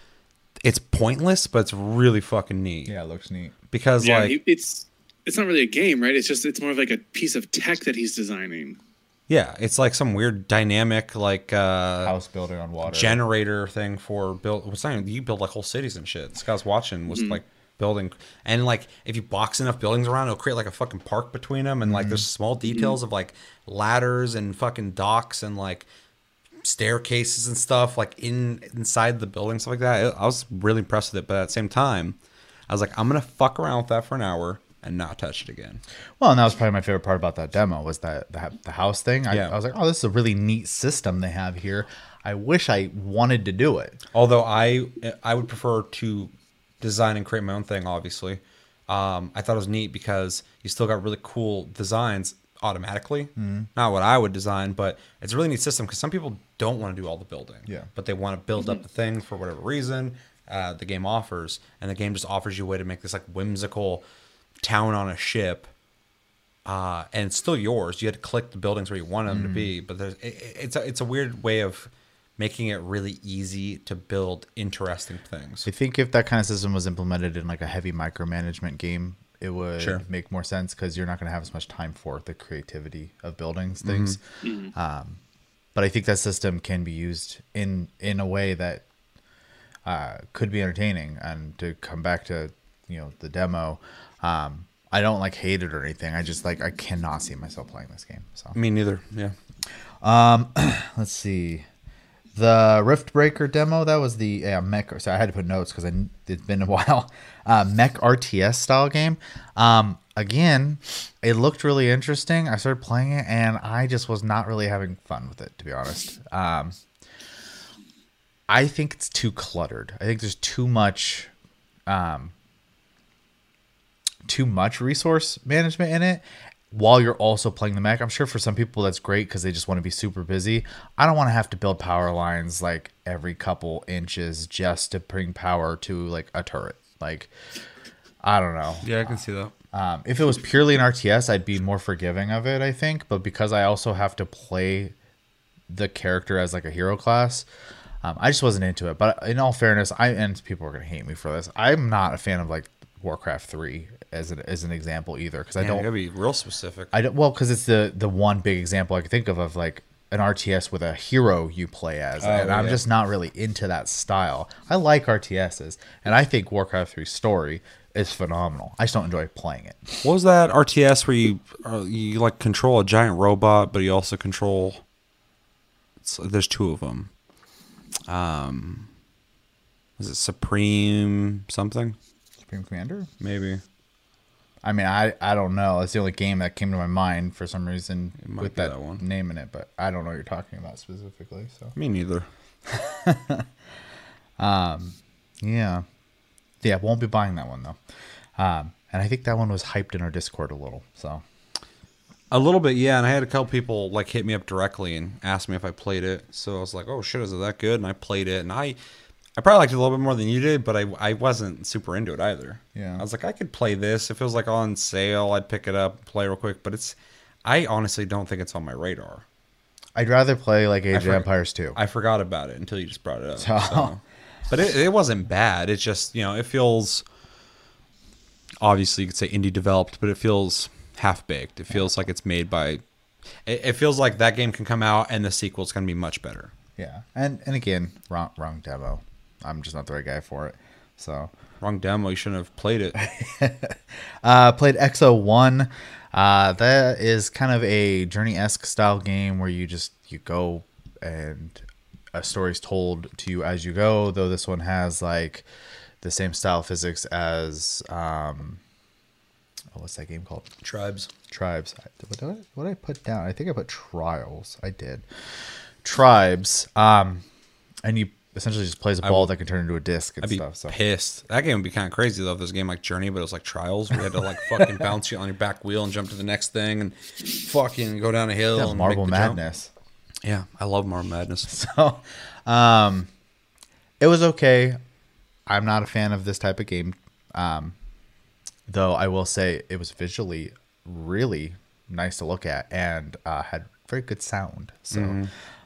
Speaker 1: "It's pointless, but it's really fucking neat."
Speaker 2: Yeah, it looks neat.
Speaker 1: Because
Speaker 3: Yeah,
Speaker 1: like,
Speaker 3: he- it's it's not really a game, right? It's just it's more of like a piece of tech that he's designing.
Speaker 1: Yeah, it's like some weird dynamic like uh
Speaker 2: House building on water.
Speaker 1: generator thing for build. What's not even, you build like whole cities and shit. This guy was watching was like building, and like if you box enough buildings around, it'll create like a fucking park between them, and like there's small details of like ladders and fucking docks and like staircases and stuff like in inside the building stuff like that. I was really impressed with it, but at the same time, I was like, I'm gonna fuck around with that for an hour and not touch it again.
Speaker 2: Well, and that was probably my favorite part about that demo was that the, the house thing. I,
Speaker 1: Yeah.
Speaker 2: I was like, oh, this is a really neat system they have here. I wish I wanted to do it.
Speaker 1: Although I I would prefer to design and create my own thing. Obviously, um, I thought it was neat because you still got really cool designs automatically.
Speaker 2: Mm-hmm.
Speaker 1: Not what I would design, but it's a really neat system because some people don't want to do all the building.
Speaker 2: Yeah.
Speaker 1: but they want to build up the thing for whatever reason uh, the game offers, and the game just offers you a way to make this like whimsical town on a ship. Uh, and it's still yours. You had to click the buildings where you want them to be, but there's, it, it- it's a, it's a weird way of making it really easy to build interesting things.
Speaker 2: I think if that kind of system was implemented in like a heavy micromanagement game, it would
Speaker 1: Sure.
Speaker 2: make more sense because you're not going to have as much time for the creativity of buildings things. Um, but I think that system can be used in in a way that uh, could be entertaining. And to come back to you know the demo, um, I don't like hate it or anything. I just like I cannot see myself playing this game. So
Speaker 1: Me neither. Yeah.
Speaker 2: let's see. The Riftbreaker demo, that was the yeah, mech. So I had to put notes because it's been a while. Uh, mech RTS style game. Um, again, it looked really interesting. I started playing it and I just was not really having fun with it, to be honest. Um, I think it's too cluttered. I think there's too much, um, too much resource management in it while you're also playing the mech. I'm sure for some people that's great because they just want to be super busy. I don't want to have to build power lines like every couple inches just to bring power to like a turret. Like, I don't know.
Speaker 1: Yeah, I can see that.
Speaker 2: Um, if it was purely an RTS, I'd be more forgiving of it, I think. But because I also have to play the character as like a hero class, um, I just wasn't into it. But in all fairness, I and people are gonna hate me for this. I'm not a fan of like Warcraft three as an as an example either because I don't
Speaker 1: gotta be real specific.
Speaker 2: I don't, well, because it's the the one big example I can think of of like an RTS with a hero you play as, and I'm just not really into that style. I like RTSs, and I think Warcraft 3 story is phenomenal. I just don't enjoy playing it.
Speaker 1: what was that RTS where you uh, you like control a giant robot, but you also control? There's two of them. Um, is it Supreme something?
Speaker 2: Supreme Commander?
Speaker 1: Maybe.
Speaker 2: I mean, I I don't know. It's the only game that came to my mind for some reason with that,
Speaker 1: that one.
Speaker 2: name in it, but I don't know what you're talking about specifically. So
Speaker 1: Me neither.
Speaker 2: Um, yeah, yeah, won't be buying that one though. Um, and I think that one was hyped in our Discord a little. So
Speaker 1: A little bit, yeah. And I had a couple people like hit me up directly and ask me if I played it. So I was like, "Oh shit, is it that good?" And I played it, and I, I probably liked it a little bit more than you did, but I, I wasn't super into it either.
Speaker 2: Yeah.
Speaker 1: I was like, I could play this if it was like on sale. I'd pick it up, play real quick. But it's, I honestly don't think it's on my radar.
Speaker 2: I'd rather play like Age of Empires 2.
Speaker 1: I forgot about it until you just brought it up.
Speaker 2: So-
Speaker 1: so. But it, it wasn't bad. It's just you know it feels. Obviously, you could say indie developed, but it feels half baked. It feels like it's made by. It, it feels like that game can come out and the sequel's going to be much better.
Speaker 2: Yeah, and and again, wrong wrong demo. I'm just not the right guy for it. So,
Speaker 1: Wrong demo. You shouldn't have played it.
Speaker 2: uh, played Exo One. Uh, that is kind of a journey esque style game where you just you go and a story's told to you as you go. Though this one has like the same style physics as um, oh, what's that game called?
Speaker 1: Tribes.
Speaker 2: tribes. What did, I, what did I put down? I think I put trials. I did. Tribes. Um, and you essentially just plays a ball that can turn into a disc and
Speaker 1: I'd be
Speaker 2: stuff. So
Speaker 1: pissed. That game would be kind of crazy though. If there's a game like Journey, but it was like Trials, we had to like fucking bounce you on your back wheel and jump to the next thing and fucking go down a hill.
Speaker 2: yeah,
Speaker 1: and
Speaker 2: Marble
Speaker 1: make the jump.
Speaker 2: Madness.
Speaker 1: Yeah, I love Marble Madness.
Speaker 2: So, um, it was okay. I'm not a fan of this type of game. Um, though I will say it was visually really nice to look at and uh, had very good sound. So,
Speaker 1: Mm-hmm.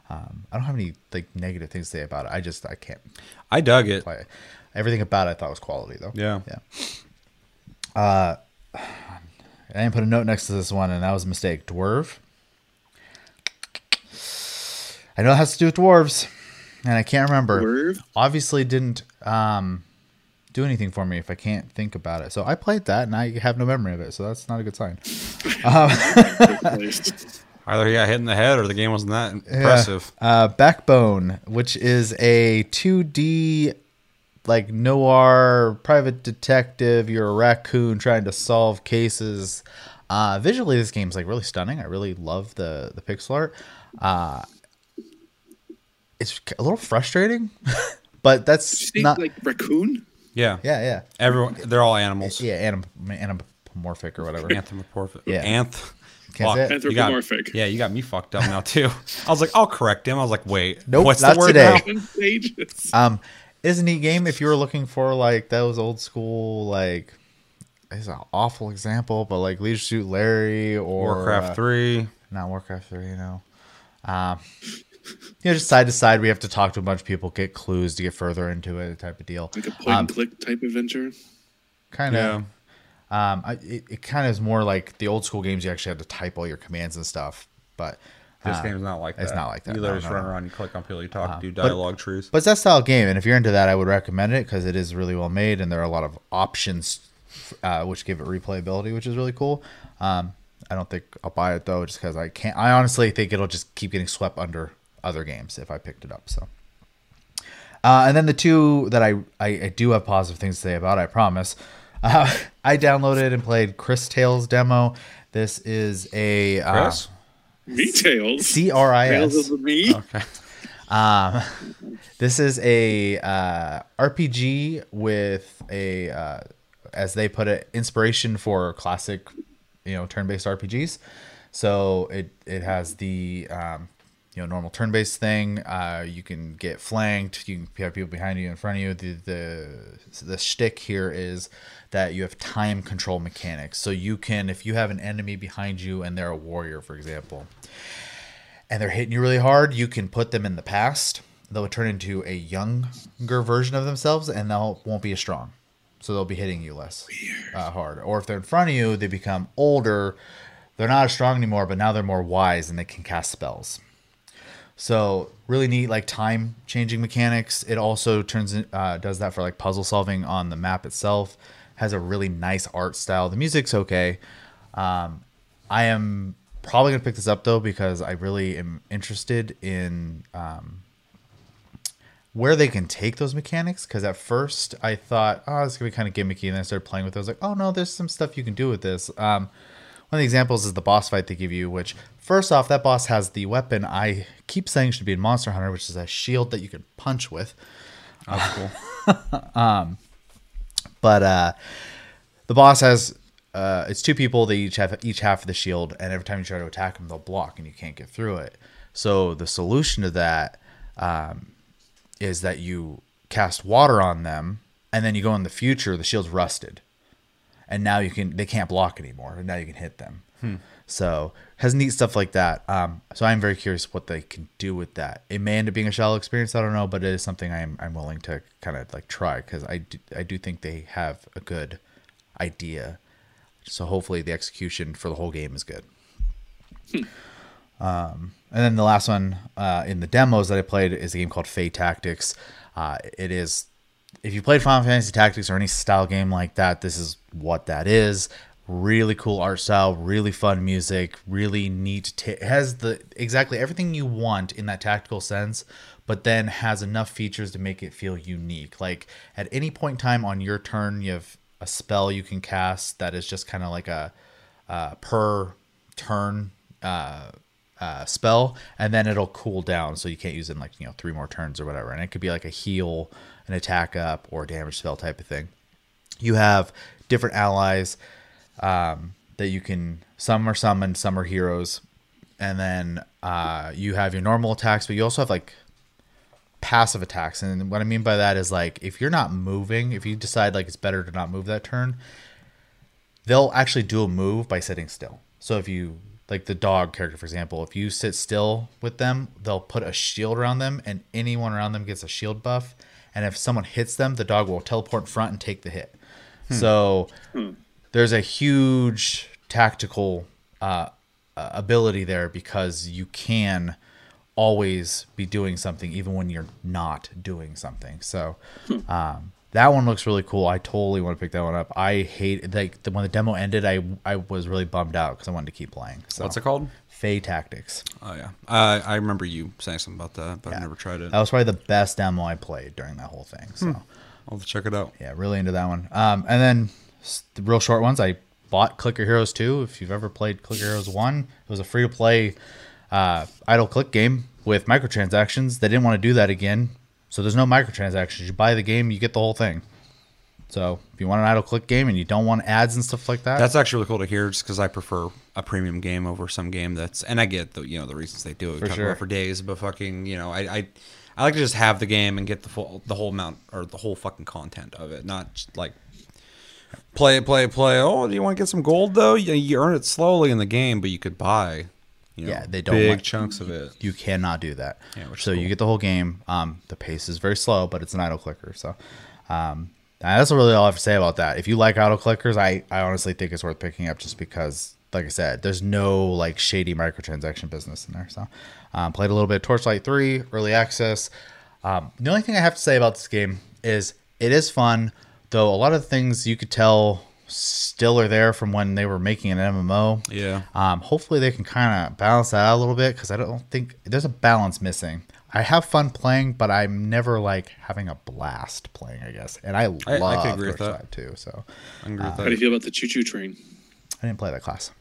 Speaker 2: Um, I don't have any like negative things to say about it. I just I can't
Speaker 1: I dug it.
Speaker 2: play. Everything about it I thought was quality though.
Speaker 1: Yeah.
Speaker 2: Yeah. Uh, I didn't put a note next to this one, and that was a mistake. Dwarf. I know it has to do with dwarves, and I can't remember.
Speaker 3: Dwarf?
Speaker 2: Obviously, didn't um, do anything for me if I can't think about it. So I played that, and I have no memory of it. So that's not a good sign.
Speaker 3: Replaced.
Speaker 1: Either he got hit in the head or the game wasn't that impressive.
Speaker 2: Uh, Backbone, which is a 2D like noir private detective. You're a raccoon trying to solve cases. Uh, visually, this game's like really stunning. I really love the the pixel art. Uh, it's a little frustrating, but that's
Speaker 3: Did you
Speaker 2: not.
Speaker 3: like raccoon?
Speaker 1: Yeah.
Speaker 2: yeah, yeah,
Speaker 1: Everyone, they're all animals.
Speaker 2: yeah. Anim, anamorphic or whatever.
Speaker 1: Anthropomorphic.
Speaker 2: Yeah.
Speaker 1: Anth.
Speaker 2: Can't say it.
Speaker 1: you got-
Speaker 3: Anthropomorphic.
Speaker 1: yeah, you got me fucked up now too. I was like, I'll correct him. I was like, wait,
Speaker 2: Nope,
Speaker 1: what's
Speaker 2: not
Speaker 1: the word
Speaker 2: today.
Speaker 1: now?
Speaker 3: Pages.
Speaker 2: Um, it's a neat game if you were looking for like those old school like. It's an awful example, but like Leisure Suit Larry or
Speaker 1: Warcraft
Speaker 2: uh,
Speaker 1: three.
Speaker 2: not Warcraft 3, you know. Um, you know, just side to side, we have to talk to a bunch of people, get clues to get further into it, type of deal.
Speaker 3: Like a point
Speaker 2: Um,
Speaker 3: and click type adventure.
Speaker 2: Kind of. Yeah. Um, I, it, it kind of is more like the old school games. You actually have to type all your commands and stuff, but
Speaker 1: This
Speaker 2: uh,
Speaker 1: game's not like that.
Speaker 2: it's not like that.
Speaker 1: You
Speaker 2: No,
Speaker 1: literally just
Speaker 2: no,
Speaker 1: run
Speaker 2: no.
Speaker 1: around, you click on people, you talk, do
Speaker 2: but-
Speaker 1: dialogue trees.
Speaker 2: But it's that style of game, and if you're into that, I would recommend it because it is really well made, and there are a lot of options, uh, which give it replayability, which is really cool. Um, I don't think I'll buy it though, just because I can't. I honestly think it'll just keep getting swept under other games if I picked it up. So, uh, and then the two that I, I I do have positive things to say about, I promise. Uh, I downloaded and played Cris Tales demo. This is a uh,
Speaker 1: Chris?
Speaker 3: Me tails.
Speaker 2: C R I S.
Speaker 3: of me.
Speaker 1: okay.
Speaker 2: Um, this is a uh, RPG with a, uh, as they put it, inspiration for classic, you know, turn-based RPGs. So it it has the um, you know normal turn-based thing. Uh, you can get flanked. You can have people behind you, in front of you. The the the shtick here is that you have time control mechanics. So you can, if you have an enemy behind you and they're a warrior, for example, and they're hitting you really hard, you can put them in the past. They'll turn into a younger version of themselves, and they'll won't be as strong. So they'll be hitting you less uh, hard. Or if they're in front of you, they become older. They're not as strong anymore, but now they're more wise and they can cast spells. So really neat, like time changing mechanics. It also turns in, uh, does that for like puzzle solving on the map itself. Has a really nice art style. The music's okay. Um, I am probably gonna pick this up though because I really am interested in um, where they can take those mechanics. Because at first I thought, oh, it's gonna be kind of gimmicky, and then I started playing with it. I was like, oh no, there's some stuff you can do with this. Um, one of the examples is the boss fight they give you, which first off, that boss has the weapon I keep saying should be in Monster Hunter, which is a shield that you can punch with.
Speaker 1: That's cool.
Speaker 2: But uh, the boss has uh, it's two people. They each have each half of the shield, and every time you try to attack them, they'll block, and you can't get through it. So the solution to that um, is that you cast water on them, and then you go in the future. The shield's rusted, and now you can they can't block anymore, and now you can hit them. So has neat stuff like that. Um, so I'm very curious what they can do with that. It may end up being a shallow experience. I don't know, but it is something I'm I'm willing to kind of like try because I do, I do think they have a good idea. So hopefully the execution for the whole game is good. Um, and then the last one uh, in the demos that I played is a game called Fae Tactics. Uh, it is if you played Final Fantasy Tactics or any style game like that, this is what that is. Really cool art style, really fun music, really neat. T- has the exactly everything you want in that tactical sense, but then has enough features to make it feel unique. Like at any point in time on your turn, you have a spell you can cast that is just kind of like a uh, per turn uh, uh, spell, and then it'll cool down, so you can't use it in like you know three more turns or whatever. And it could be like a heal, an attack up, or damage spell type of thing. You have different allies um, that you can. Some are summoned, some are heroes, and then uh, you have your normal attacks, but you also have like passive attacks. And what I mean by that is like if you're not moving, if you decide like it's better to not move that turn, they'll actually do a move by sitting still. So if you like the dog character, for example, if you sit still with them, they'll put a shield around them, and anyone around them gets a shield buff. And if someone hits them, the dog will teleport in front and take the hit. So there's a huge tactical uh, uh, ability there because you can always be doing something even when you're not doing something. So um, that one looks really cool. I totally want to pick that one up. I hate like the, when the demo ended. I I was really bummed out because I wanted to keep playing. So
Speaker 1: What's it called?
Speaker 2: Fae Tactics.
Speaker 1: Oh yeah, uh, I remember you saying something about that, but I've never tried it.
Speaker 2: That was probably the best demo I played during that whole thing. So
Speaker 1: I'll check it out.
Speaker 2: yeah, really into that one. Um, and then the real short ones. I bought Clicker Heroes 2. If you've ever played Clicker Heroes 1, it was a free to play uh, idle click game with microtransactions. They didn't want to do that again. So there's no microtransactions. You buy the game, you get the whole thing. So if you want an idle click game and you don't want ads and stuff like that,
Speaker 1: That's actually really cool to hear, just because I prefer a premium game over some game that's, and I get the you know the reasons they do it. We
Speaker 2: For
Speaker 1: talk
Speaker 2: sure.
Speaker 1: about it for days, but fucking you know I, I I like to just have the game and get the full the whole amount or the whole fucking content of it, not just like play it, play it, play. Oh, do you want to get some gold though? You, you earn it slowly in the game, but you could buy. You know,
Speaker 2: Yeah, they don't
Speaker 1: big
Speaker 2: want-
Speaker 1: chunks of it.
Speaker 2: you cannot do that.
Speaker 1: Yeah,
Speaker 2: so you get the whole game. Um, the pace is very slow, but it's an idle clicker. So um, that's really all I have to say about that. If you like idle clickers, I, I honestly think it's worth picking up just because, like I said, there's no like shady microtransaction business in there. So um, played a little bit of Torchlight 3, early access. Um, the only thing I have to say about this game is it is fun, though a lot of the things you could tell still are there from when they were making an MMO.
Speaker 1: Yeah.
Speaker 2: Um, hopefully they can kind of balance that out a little bit because I don't think there's a balance missing. I have fun playing, but I'm never like having a blast playing. I guess, and I,
Speaker 1: I- I
Speaker 2: love
Speaker 1: could agree with that.
Speaker 2: Torchlight too. So
Speaker 1: I agree with that.
Speaker 3: How do you feel about the choo choo train?
Speaker 2: I didn't play that class.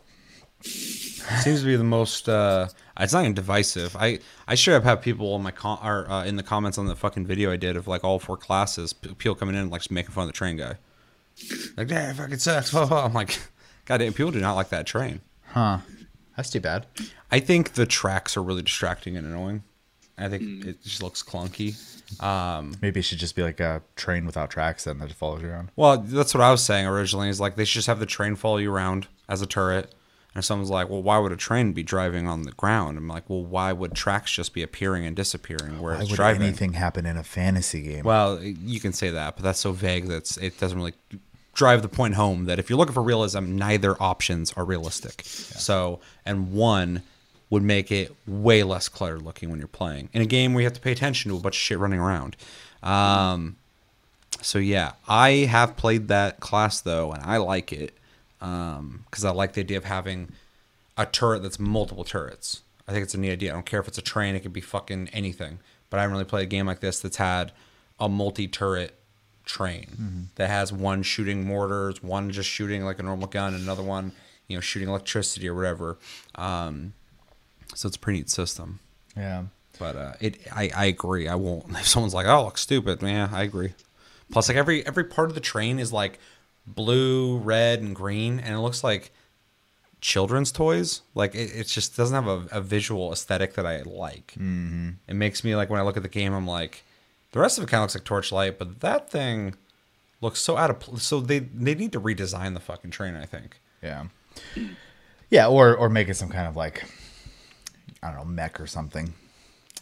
Speaker 1: seems to be the most. Uh, it's not even divisive. I I should have had people in my com- or uh, in the comments on the fucking video I did of like all four classes. People coming in and, like just making fun of the train guy. Like, yeah, fucking sucks. I'm like, goddamn, people do not like that train.
Speaker 2: Huh? That's too bad.
Speaker 1: I think the tracks are really distracting and annoying. I think it just looks clunky. Um,
Speaker 2: Maybe it should just be like a train without tracks then that just follows you around.
Speaker 1: well, that's what I was saying originally. Is like they should just have the train follow you around as a turret. And someone's like, "Well, why would a train be driving on the ground?" I'm like, "Well, why would tracks just be appearing and disappearing where
Speaker 2: Why
Speaker 1: it's
Speaker 2: would
Speaker 1: driving?"
Speaker 2: anything happen in a fantasy game?
Speaker 1: Well, you can say that, but that's so vague that it doesn't really drive the point home that if you're looking for realism, neither options are realistic. So, and one would make it way less cluttered looking when you're playing in a game where you have to pay attention to a bunch of shit running around. Um, so yeah, I have played that class though, and I like it because I like the idea of having a turret that's multiple turrets. I think it's a neat idea. I don't care if it's a train; it could be fucking anything. But I haven't really played a game like this that's had a multi-turret train that has one shooting mortars, one just shooting like a normal gun, and another one, you know, shooting electricity or whatever. Um, so it's a pretty neat system.
Speaker 2: yeah.
Speaker 1: But uh, it, I, I agree. I won't. If someone's like, "Oh, looks stupid," yeah, I agree. Plus, like every every part of the train is like blue, red, and green, and it looks like children's toys. Like it, it just doesn't have a, a visual aesthetic that I like. Mm-hmm. It makes me like when I look at the game, I'm like, the rest of it kind of looks like Torchlight, but that thing looks so out of place. So they they need to redesign the fucking train. I think.
Speaker 2: Yeah. Yeah, or or make it some kind of like I don't know, mech or something.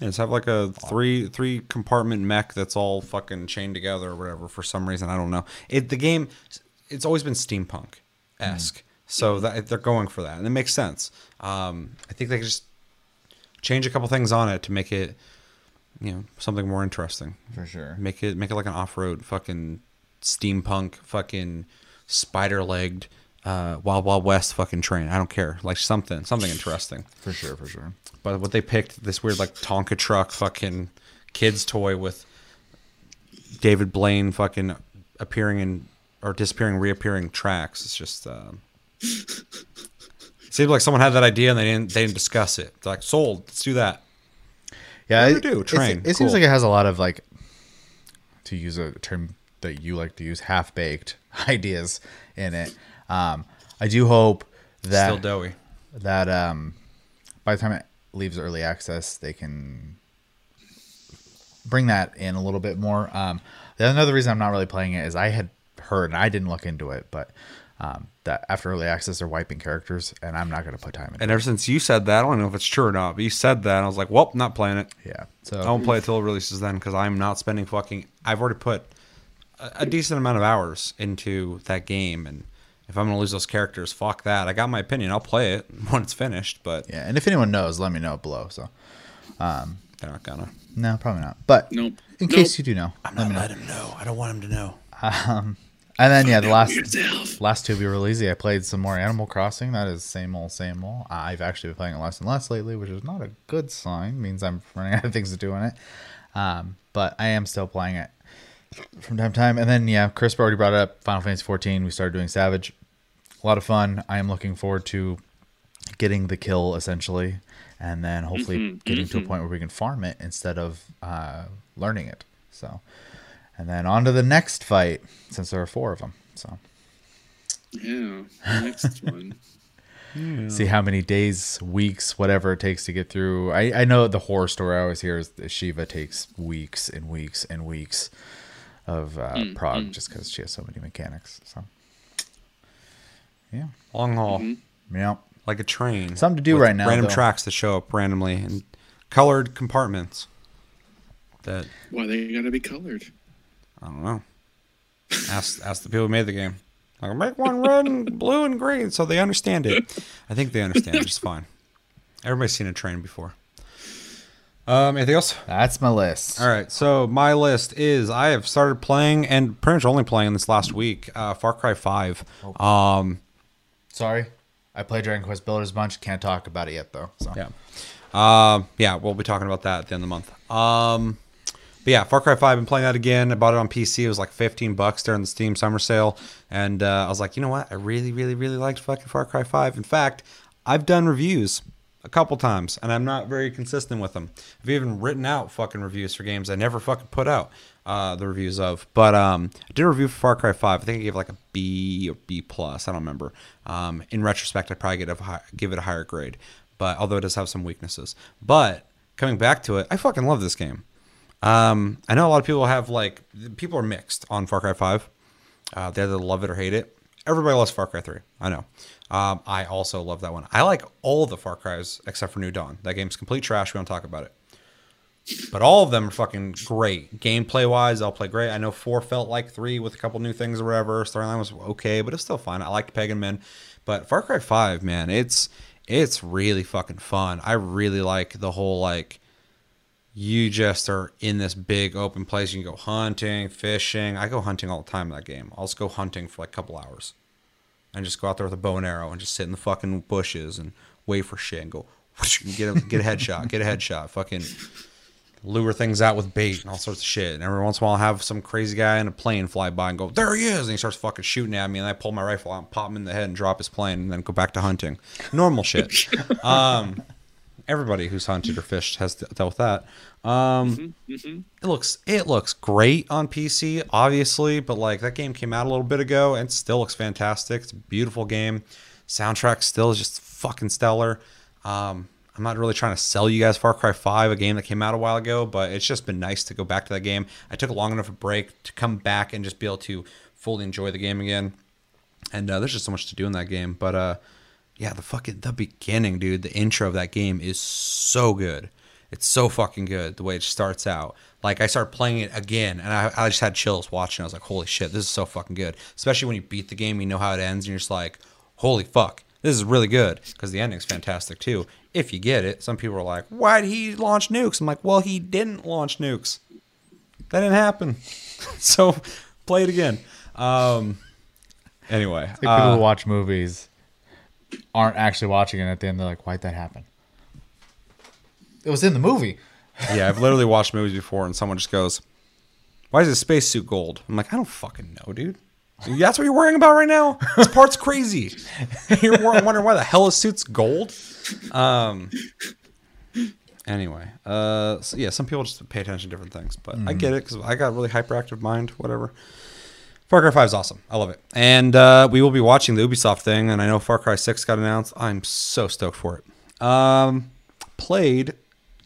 Speaker 1: Yeah, just have like a three three compartment mech that's all fucking chained together or whatever for some reason. I don't know. It the game it's always been steampunk esque, so that they're going for that, and it makes sense. Um, I think they could just change a couple things on it to make it, you know, something more interesting.
Speaker 2: For sure.
Speaker 1: Make it make it like an off road fucking steampunk fucking spider legged. Uh, Wild Wild West fucking train. I don't care. Like something, something interesting.
Speaker 2: For sure, for sure.
Speaker 1: But what they picked this weird like Tonka truck fucking kids toy with David Blaine fucking appearing in or disappearing, reappearing tracks. It's just um, it Seems like someone had that idea and they didn't they didn't discuss it. They're like, sold. Let's do that.
Speaker 2: Yeah,
Speaker 1: you do? Train.
Speaker 2: It, seems like it has a lot of like, to use a term that you like to use, half baked ideas in it. Um, I do hope that
Speaker 1: Still doughy.
Speaker 2: that um, by the time it leaves early access, they can bring that in a little bit more. Um, the another reason I'm not really playing it is I had heard and I didn't look into it, but um, that after early access they're wiping characters, and I'm not going to put time in.
Speaker 1: And ever since you said that, I don't know if it's true or not, but you said that, and I was like, well, not playing it.
Speaker 2: Yeah, so
Speaker 1: I won't play it till it releases then because I'm not spending fucking. I've already put a, a decent amount of hours into that game, and if I'm gonna lose those characters, fuck that. I got my opinion. I'll play it when it's finished, but
Speaker 2: yeah, and if anyone knows, let me know below. So um,
Speaker 1: they're not gonna.
Speaker 2: no, probably not. But
Speaker 3: Nope.
Speaker 2: in
Speaker 3: Nope.
Speaker 2: case you do know,
Speaker 1: I'm
Speaker 2: let
Speaker 1: not
Speaker 2: me know.
Speaker 1: letting him know. I don't want him to know.
Speaker 2: And then yeah, the last
Speaker 3: yourself.
Speaker 2: last two we were lazy. I played some more Animal Crossing. That is same old, same old. I've actually been playing it less and less lately, which is not a good sign. means I'm running out of things to do in it. Um, but I am still playing it from time to time. And then yeah, Chris already brought up Final Fantasy 14. We started doing Savage. A lot of fun. I am looking forward to getting the kill essentially, and then hopefully
Speaker 3: Mhm,
Speaker 2: getting to a
Speaker 3: mhm.
Speaker 2: point where we can farm it instead of uh, learning it. So, and then on to the next fight since there are four of them. So.
Speaker 3: Yeah. Next one.
Speaker 2: see how many days, weeks, whatever it takes to get through. I, I know the horror story I always hear is that Shiva takes weeks and weeks and weeks of uh,
Speaker 3: Mm,
Speaker 2: prog
Speaker 3: mm.
Speaker 2: just because she has so many mechanics. So, yeah,
Speaker 1: Long haul,
Speaker 3: Mhm.
Speaker 2: yeah.
Speaker 1: like a train.
Speaker 2: Something to do right now,
Speaker 1: Random
Speaker 2: though.
Speaker 1: tracks that show up randomly and colored compartments. That
Speaker 3: Why they gotta be colored?
Speaker 1: I don't know. Ask ask the people who made the game. Like make one red and blue and green so they understand it. I think they understand it just fine. Everybody's seen a train before. Um, anything else?
Speaker 2: That's my list.
Speaker 1: All right, so my list is I have started playing and pretty much only playing this last week. Uh, Far Cry Five. Um,
Speaker 2: Sorry, I play Dragon Quest Builders a bunch. Can't talk about it yet though. So
Speaker 1: yeah, um, yeah, we'll be talking about that at the end of the month. Um, but yeah, Far Cry Five. I've Been playing that again. I bought it on PC. It was like fifteen bucks during the Steam summer sale, and uh, I was like, you know what? I really, really, really liked fucking Far Cry Five. In fact, I've done reviews a couple times, and I'm not very consistent with them. I've even written out fucking reviews for games I never fucking put out uh, the reviews of. But um, I did a review for Far Cry Five. I think I gave like a B or B plus. I don't remember. Um, in retrospect, I probably get a hi- give it a higher grade. But although it does have some weaknesses, but coming back to it, I fucking love this game. Um, I know a lot of people have like people are mixed on Far Cry Five. Uh, they either love it or hate it. Everybody loves Far Cry Three. I know. Um, I also love that one. I like all the Far Cries except for New Dawn. That game's complete trash. We don't talk about it. But all of them are fucking great. Gameplay wise, I'll play great. I know four felt like three with a couple new things or whatever. Storyline was okay, but it's still fun. I liked Pagan Min. But Far Cry Five, man, it's it's really fucking fun. I really like the whole like you just are in this big open place. You can go hunting, fishing. I go hunting all the time in that game. I'll just go hunting for like a couple hours. And just go out there with a bow and arrow and just sit in the fucking bushes and wait for shit and go and get a get a headshot, get a headshot, fucking lure things out with bait and all sorts of shit. And every once in a while, I'll have some crazy guy in a plane fly by and go, "There he is!" And he starts fucking shooting at me, and I pull my rifle out, and pop him in the head, and drop his plane, and then go back to hunting. Normal shit. um, everybody who's hunted or fished has dealt with that. Um,
Speaker 3: hmm
Speaker 1: it looks it looks great on PC, obviously, but like that game came out a little bit ago and still looks fantastic. It's a beautiful game. Soundtrack still is just fucking stellar. Um, I'm not really trying to sell you guys Far Cry 5, a game that came out a while ago, but it's just been nice to go back to that game. I took a long enough a break to come back and just be able to fully enjoy the game again. And uh, there's just so much to do in that game. But uh, yeah, the fucking the beginning, dude, the intro of that game is so good. It's so fucking good the way it starts out. Like I started playing it again, and I, I just had chills watching. I was like, "Holy shit, this is so fucking good!" Especially when you beat the game, you know how it ends, and you're just like, "Holy fuck, this is really good." Because the ending's fantastic too. If you get it, some people are like, "Why did he launch nukes?" I'm like, "Well, he didn't launch nukes. That didn't happen." so play it again. Um. Anyway,
Speaker 2: Like people
Speaker 1: uh,
Speaker 2: who watch movies aren't actually watching it at the end. They're like, "Why'd that happen?" It was in the movie.
Speaker 1: Yeah, I've literally watched movies before, and someone just goes, "Why is his spacesuit gold?" I'm like, "I don't fucking know, dude. That's what you're worrying about right now. This part's crazy. You're wondering why the hell his suit's gold. Um. Anyway, uh, so yeah, some people just pay attention to different things, but I get it because I got a really hyperactive mind. Whatever. Far Cry 5 is awesome. I love it. And uh, we will be watching the Ubisoft thing, and I know Far Cry 6 got announced. I'm so stoked for it. Um, played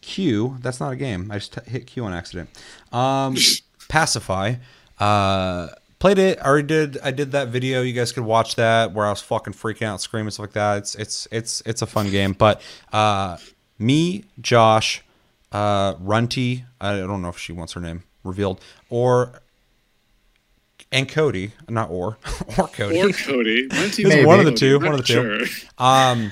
Speaker 1: Q. That's not a game. I just t- hit Q on accident. Um, Pacify. Uh, played it. I already did. I did that video. You guys could watch that where I was fucking freaking out, screaming stuff like that. It's it's it's it's a fun game. But uh, me, Josh, uh, Runty. I don't know if she wants her name revealed or and Cody, not or or Cody.
Speaker 3: Or Cody.
Speaker 1: One of the two. One of the two.
Speaker 3: sure.
Speaker 1: Um,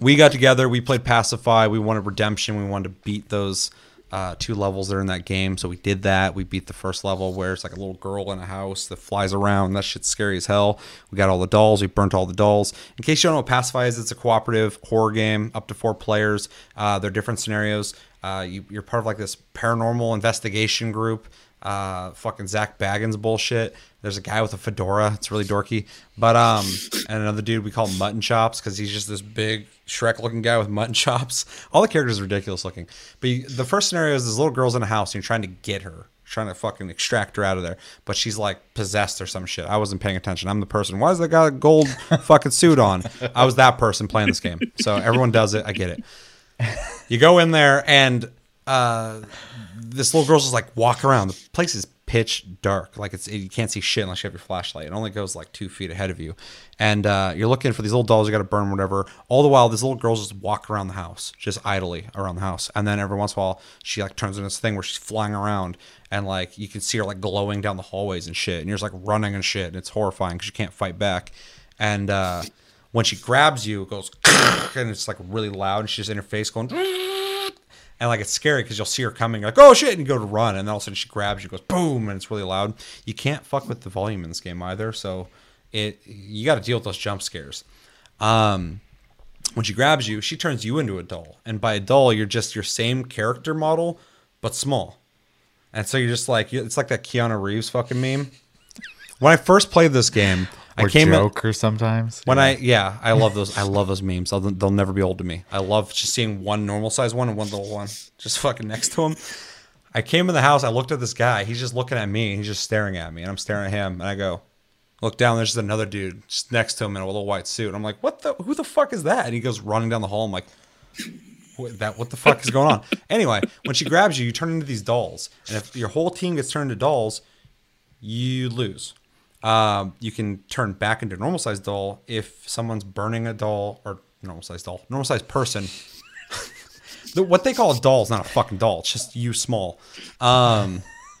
Speaker 1: we got together. We played Pacify. We wanted redemption. We wanted to beat those uh, two levels that are in that game. So we did that. We beat the first level where it's like a little girl in a house that flies around. That shit's scary as hell. We got all the dolls. We burnt all the dolls. In case you don't know what Pacify is, it's a cooperative horror game, up to four players. Uh, they're different scenarios. Uh, you, you're part of like this paranormal investigation group uh fucking Zak Bagans bullshit. There's a guy with a fedora. It's really dorky. But um and another dude we call Mutton Chops because he's just this big Shrek looking guy with mutton chops. All the characters are ridiculous looking. But you, the first scenario is this little girl's in a house and you're trying to get her. Trying to fucking extract her out of there, but she's like possessed or some shit. I wasn't paying attention. I'm the person. Why does that guy a gold fucking suit on? I was that person playing this game. So everyone does it. I get it. You go in there and uh, this little girl's just like walk around. The place is pitch dark. Like it's you can't see shit unless you have your flashlight. It only goes like two feet ahead of you, and uh, you're looking for these little dolls. You got to burn whatever. All the while, this little girl's just walk around the house, just idly around the house. And then every once in a while, she like turns into this thing where she's flying around, and like you can see her like glowing down the hallways and shit. And you're just like running and shit, and it's horrifying because you can't fight back. And uh, when she grabs you, it goes and it's like really loud, and she's in her face going. And like it's scary because you'll see her coming, like oh shit, and you go to run, and then all of a sudden she grabs you, goes boom, and it's really loud. You can't fuck with the volume in this game either, so it you got to deal with those jump scares. Um, when she grabs you, she turns you into a doll, and by a doll, you're just your same character model but small. And so you're just like it's like that Keanu Reeves fucking meme. When I first played this game, I
Speaker 2: Or
Speaker 1: came in,
Speaker 2: Joker sometimes.
Speaker 1: when I yeah, I love those. I love those memes. They'll, they'll never be old to me. I love just seeing one normal size one and one little one just fucking next to him. I came in the house. I looked at this guy. He's just looking at me. and He's just staring at me, and I'm staring at him. And I go, look down. There's just another dude just next to him in a little white suit. I'm like, what the? Who the fuck is that? And he goes running down the hall. I'm like, what, that what the fuck is going on? Anyway, when she grabs you, you turn into these dolls, and if your whole team gets turned into dolls, you lose. Um, you can turn back into a normal sized doll if someone's burning a doll or normal sized doll, normal sized person. what they call a doll is not a fucking doll. It's just you small. Um,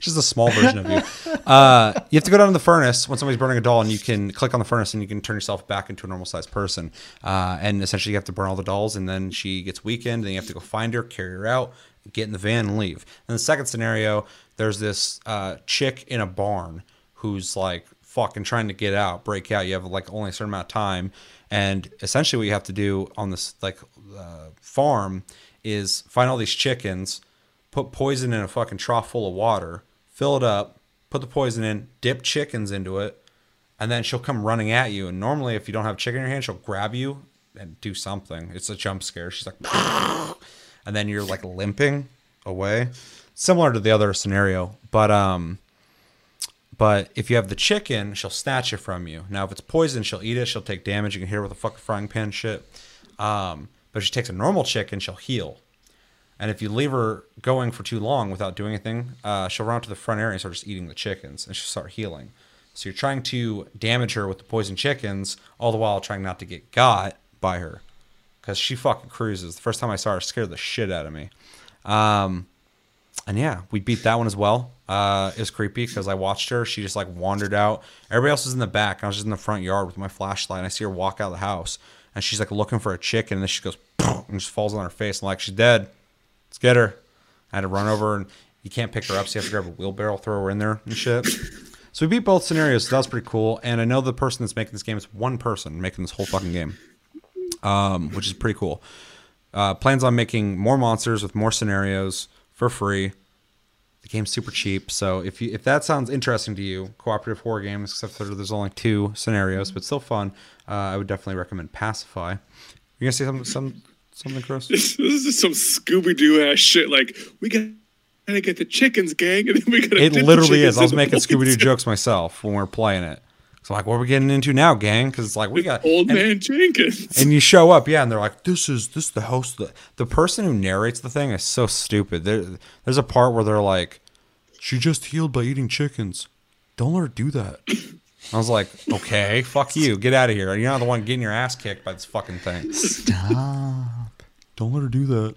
Speaker 1: just a small version of you. Uh, you have to go down to the furnace when somebody's burning a doll, and you can click on the furnace, and you can turn yourself back into a normal sized person. Uh, and essentially, you have to burn all the dolls, and then she gets weakened, and you have to go find her, carry her out, get in the van, and leave. And the second scenario, there's this uh, chick in a barn who's like fucking trying to get out, break out. You have like only a certain amount of time, and essentially, what you have to do on this like uh, farm is find all these chickens put poison in a fucking trough full of water, fill it up, put the poison in, dip chickens into it, and then she'll come running at you. And normally, if you don't have chicken in your hand, she'll grab you and do something. It's a jump scare. She's like, and then you're like limping away, similar to the other scenario. But um, but if you have the chicken, she'll snatch it from you. Now, if it's poison, she'll eat it. She'll take damage. You can hit her with a fucking frying pan shit. Um, but if she takes a normal chicken, she'll heal. And if you leave her going for too long without doing anything, uh, she'll run to the front area and start just eating the chickens, and she'll start healing. So you're trying to damage her with the poison chickens, all the while trying not to get got by her, because she fucking cruises. The first time I saw her, scared the shit out of me. Um, and yeah, we beat that one as well. Uh, it was creepy because I watched her. She just like wandered out. Everybody else was in the back. I was just in the front yard with my flashlight. And I see her walk out of the house, and she's like looking for a chicken, and then she goes and just falls on her face. I'm like, she's dead. Let's get her. I had to run over, and you can't pick her up, so you have to grab a wheelbarrow, throw her in there, and shit. So we beat both scenarios. So that was pretty cool. And I know the person that's making this game is one person making this whole fucking game, um, which is pretty cool. Uh, plans on making more monsters with more scenarios for free. the game's super cheap. So if you if that sounds interesting to you, cooperative horror games, except for there's only two scenarios, but still fun, uh, I would definitely recommend Pacify. You gonna say something some something, Chris?
Speaker 3: This, this is some Scooby Doo ass shit. Like we gotta get the chickens, gang, and then we gotta.
Speaker 1: It literally is. I was making Scooby Doo jokes myself when we were playing it. So like, what are we getting into now, gang? Because it's like we got
Speaker 3: Old
Speaker 1: and-
Speaker 3: man Jenkins.
Speaker 1: and you show up, yeah, and they're like, "This is this is the host." The, the person who narrates the thing is so stupid. There, there's a part where they're like, "She just healed by eating chickens. Don't let her do that." I was like, "Okay, fuck you, get out of here. You're not the one getting your ass kicked by this fucking thing.
Speaker 2: Stop.
Speaker 1: Don't let her do that."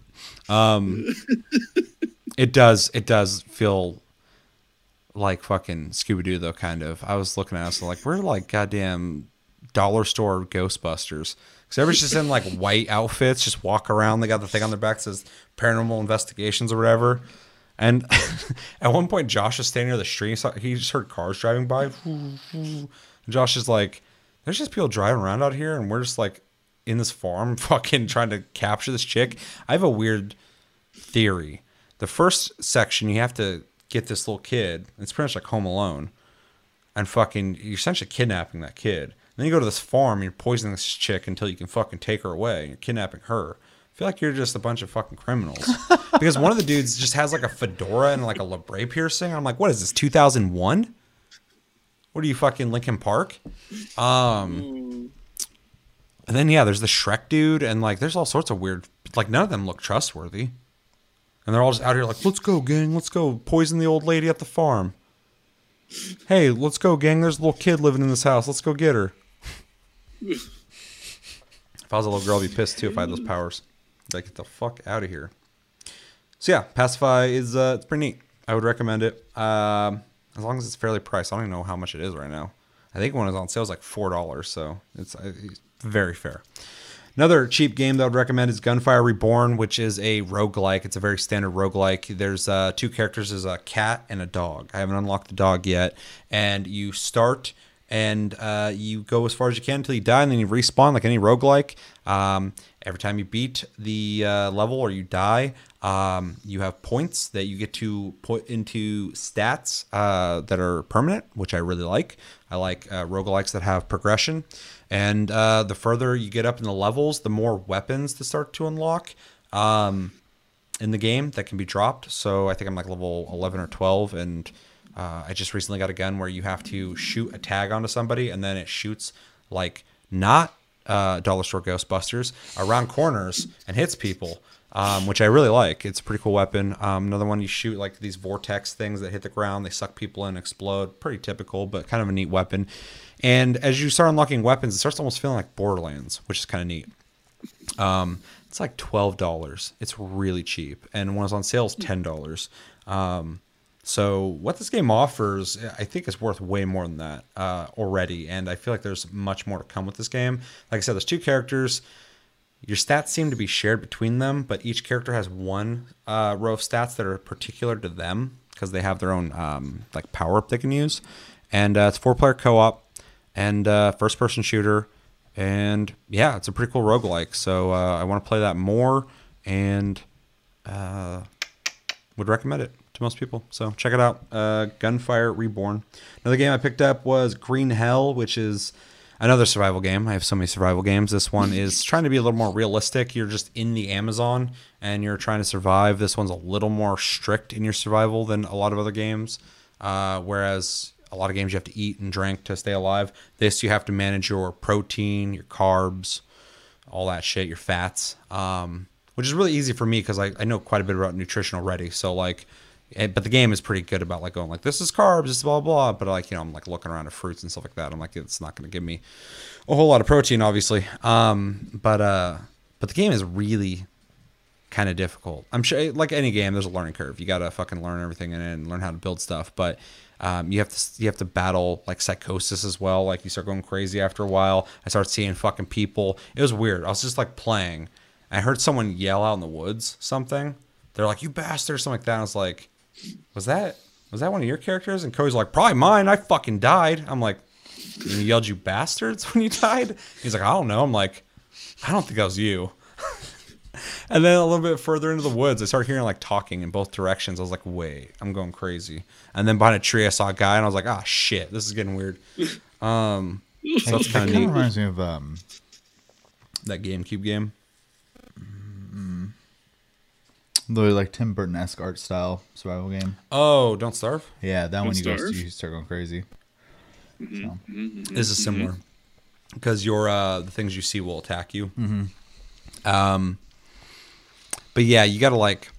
Speaker 1: Um, it does. It does feel like fucking Scooby Doo though. Kind of. I was looking at us like we're like goddamn dollar store Ghostbusters. Because everybody's just in like white outfits, just walk around. They got the thing on their back that says paranormal investigations or whatever. And at one point, Josh is standing near the street. He He just heard cars driving by. And Josh is like, "There's just people driving around out here, and we're just like in this farm, fucking trying to capture this chick." I have a weird theory. The first section, you have to get this little kid. It's pretty much like Home Alone, and fucking you're essentially kidnapping that kid. Then you go to this farm, and you're poisoning this chick until you can fucking take her away. You're kidnapping her. I feel like you're just a bunch of fucking criminals. because one of the dudes just has like a fedora and like a labret piercing. I'm like, what is this? 2001? What are you fucking Linkin Park? Um, and then yeah, there's the Shrek dude, and like there's all sorts of weird. Like none of them look trustworthy, and they're all just out here like, let's go, gang, let's go poison the old lady at the farm. Hey, let's go, gang. There's a little kid living in this house. Let's go get her. if I was a little girl, I'd be pissed too if I had those powers. Like, get the fuck out of here. So yeah, Pacify is uh, it's pretty neat. I would recommend it. Um, as long as it's fairly priced. I don't even know how much it is right now. I think one is on sale is like four dollars, so it's, uh, it's very fair. Another cheap game that I would recommend is Gunfire Reborn, which is a roguelike. It's a very standard roguelike. There's uh, two characters, there's a cat and a dog. I haven't unlocked the dog yet. And you start and uh, you go as far as you can until you die, and then you respawn like any roguelike. Um, every time you beat the uh, level or you die, um, you have points that you get to put into stats uh, that are permanent, which I really like. I like uh, roguelikes that have progression. And uh, the further you get up in the levels, the more weapons to start to unlock um, in the game that can be dropped. So I think I'm like level 11 or 12. And uh, I just recently got a gun where you have to shoot a tag onto somebody and then it shoots like not uh, Dollar Store Ghostbusters around corners and hits people. Um, which I really like. It's a pretty cool weapon. Um, another one you shoot like these vortex things that hit the ground. They suck people in, explode. Pretty typical, but kind of a neat weapon. And as you start unlocking weapons, it starts almost feeling like Borderlands, which is kind of neat. Um, it's like twelve dollars. It's really cheap, and when it's on sale, it's ten dollars. Um, so what this game offers, I think, is worth way more than that uh, already, and I feel like there's much more to come with this game. Like I said, there's two characters. Your stats seem to be shared between them, but each character has one uh, row of stats that are particular to them because they have their own um, like power up they can use. And uh, it's four player co op and uh, first person shooter. And yeah, it's a pretty cool roguelike. So uh, I want to play that more and uh, would recommend it to most people. So check it out. Uh, Gunfire Reborn. Another game I picked up was Green Hell, which is another survival game. I have so many survival games. This one is trying to be a little more realistic. You're just in the Amazon and you're trying to survive. This one's a little more strict in your survival than a lot of other games. Uh, whereas a lot of games you have to eat and drink to stay alive. This you have to manage your protein, your carbs, all that shit, your fats. Um, which is really easy for me because I, I know quite a bit about nutrition already. So like, eh, but the game is pretty good about like going like this is carbs, this is blah blah. But like you know I'm like looking around at fruits and stuff like that. I'm like it's not going to give me a whole lot of protein, obviously. Um, but uh, but the game is really kind of difficult. I'm sure, like any game, there's a learning curve. You gotta fucking learn everything in it and learn how to build stuff. But um, you have to you have to battle like psychosis as well. Like you start going crazy after a while. I start seeing fucking people. It was weird. I was just like playing. I heard someone yell out in the woods something. They're like, "You bastard!" something like that. I was like, "Was that was that one of your characters?" And Cody's like, "Probably mine. I fucking died." I'm like, "And "You yelled, you bastards!" when you died." He's like, "I don't know." I'm like, "I don't think that was you." And then a little bit further into the woods, I started hearing like talking in both directions. I was like, wait, I'm going crazy. And then behind a tree, I saw a guy, and I was like, ah, shit, this is getting weird. Um, so that's
Speaker 2: That
Speaker 1: kind of neat.
Speaker 2: reminds me of um,
Speaker 1: That GameCube game.
Speaker 2: the like Tim Burton esque art style survival game.
Speaker 1: Oh, Don't Starve.
Speaker 2: Yeah, that one you go
Speaker 3: Starve?
Speaker 2: you start going crazy. So,
Speaker 1: This is similar because your uh, the things you see will attack you. Um, but yeah, you got to like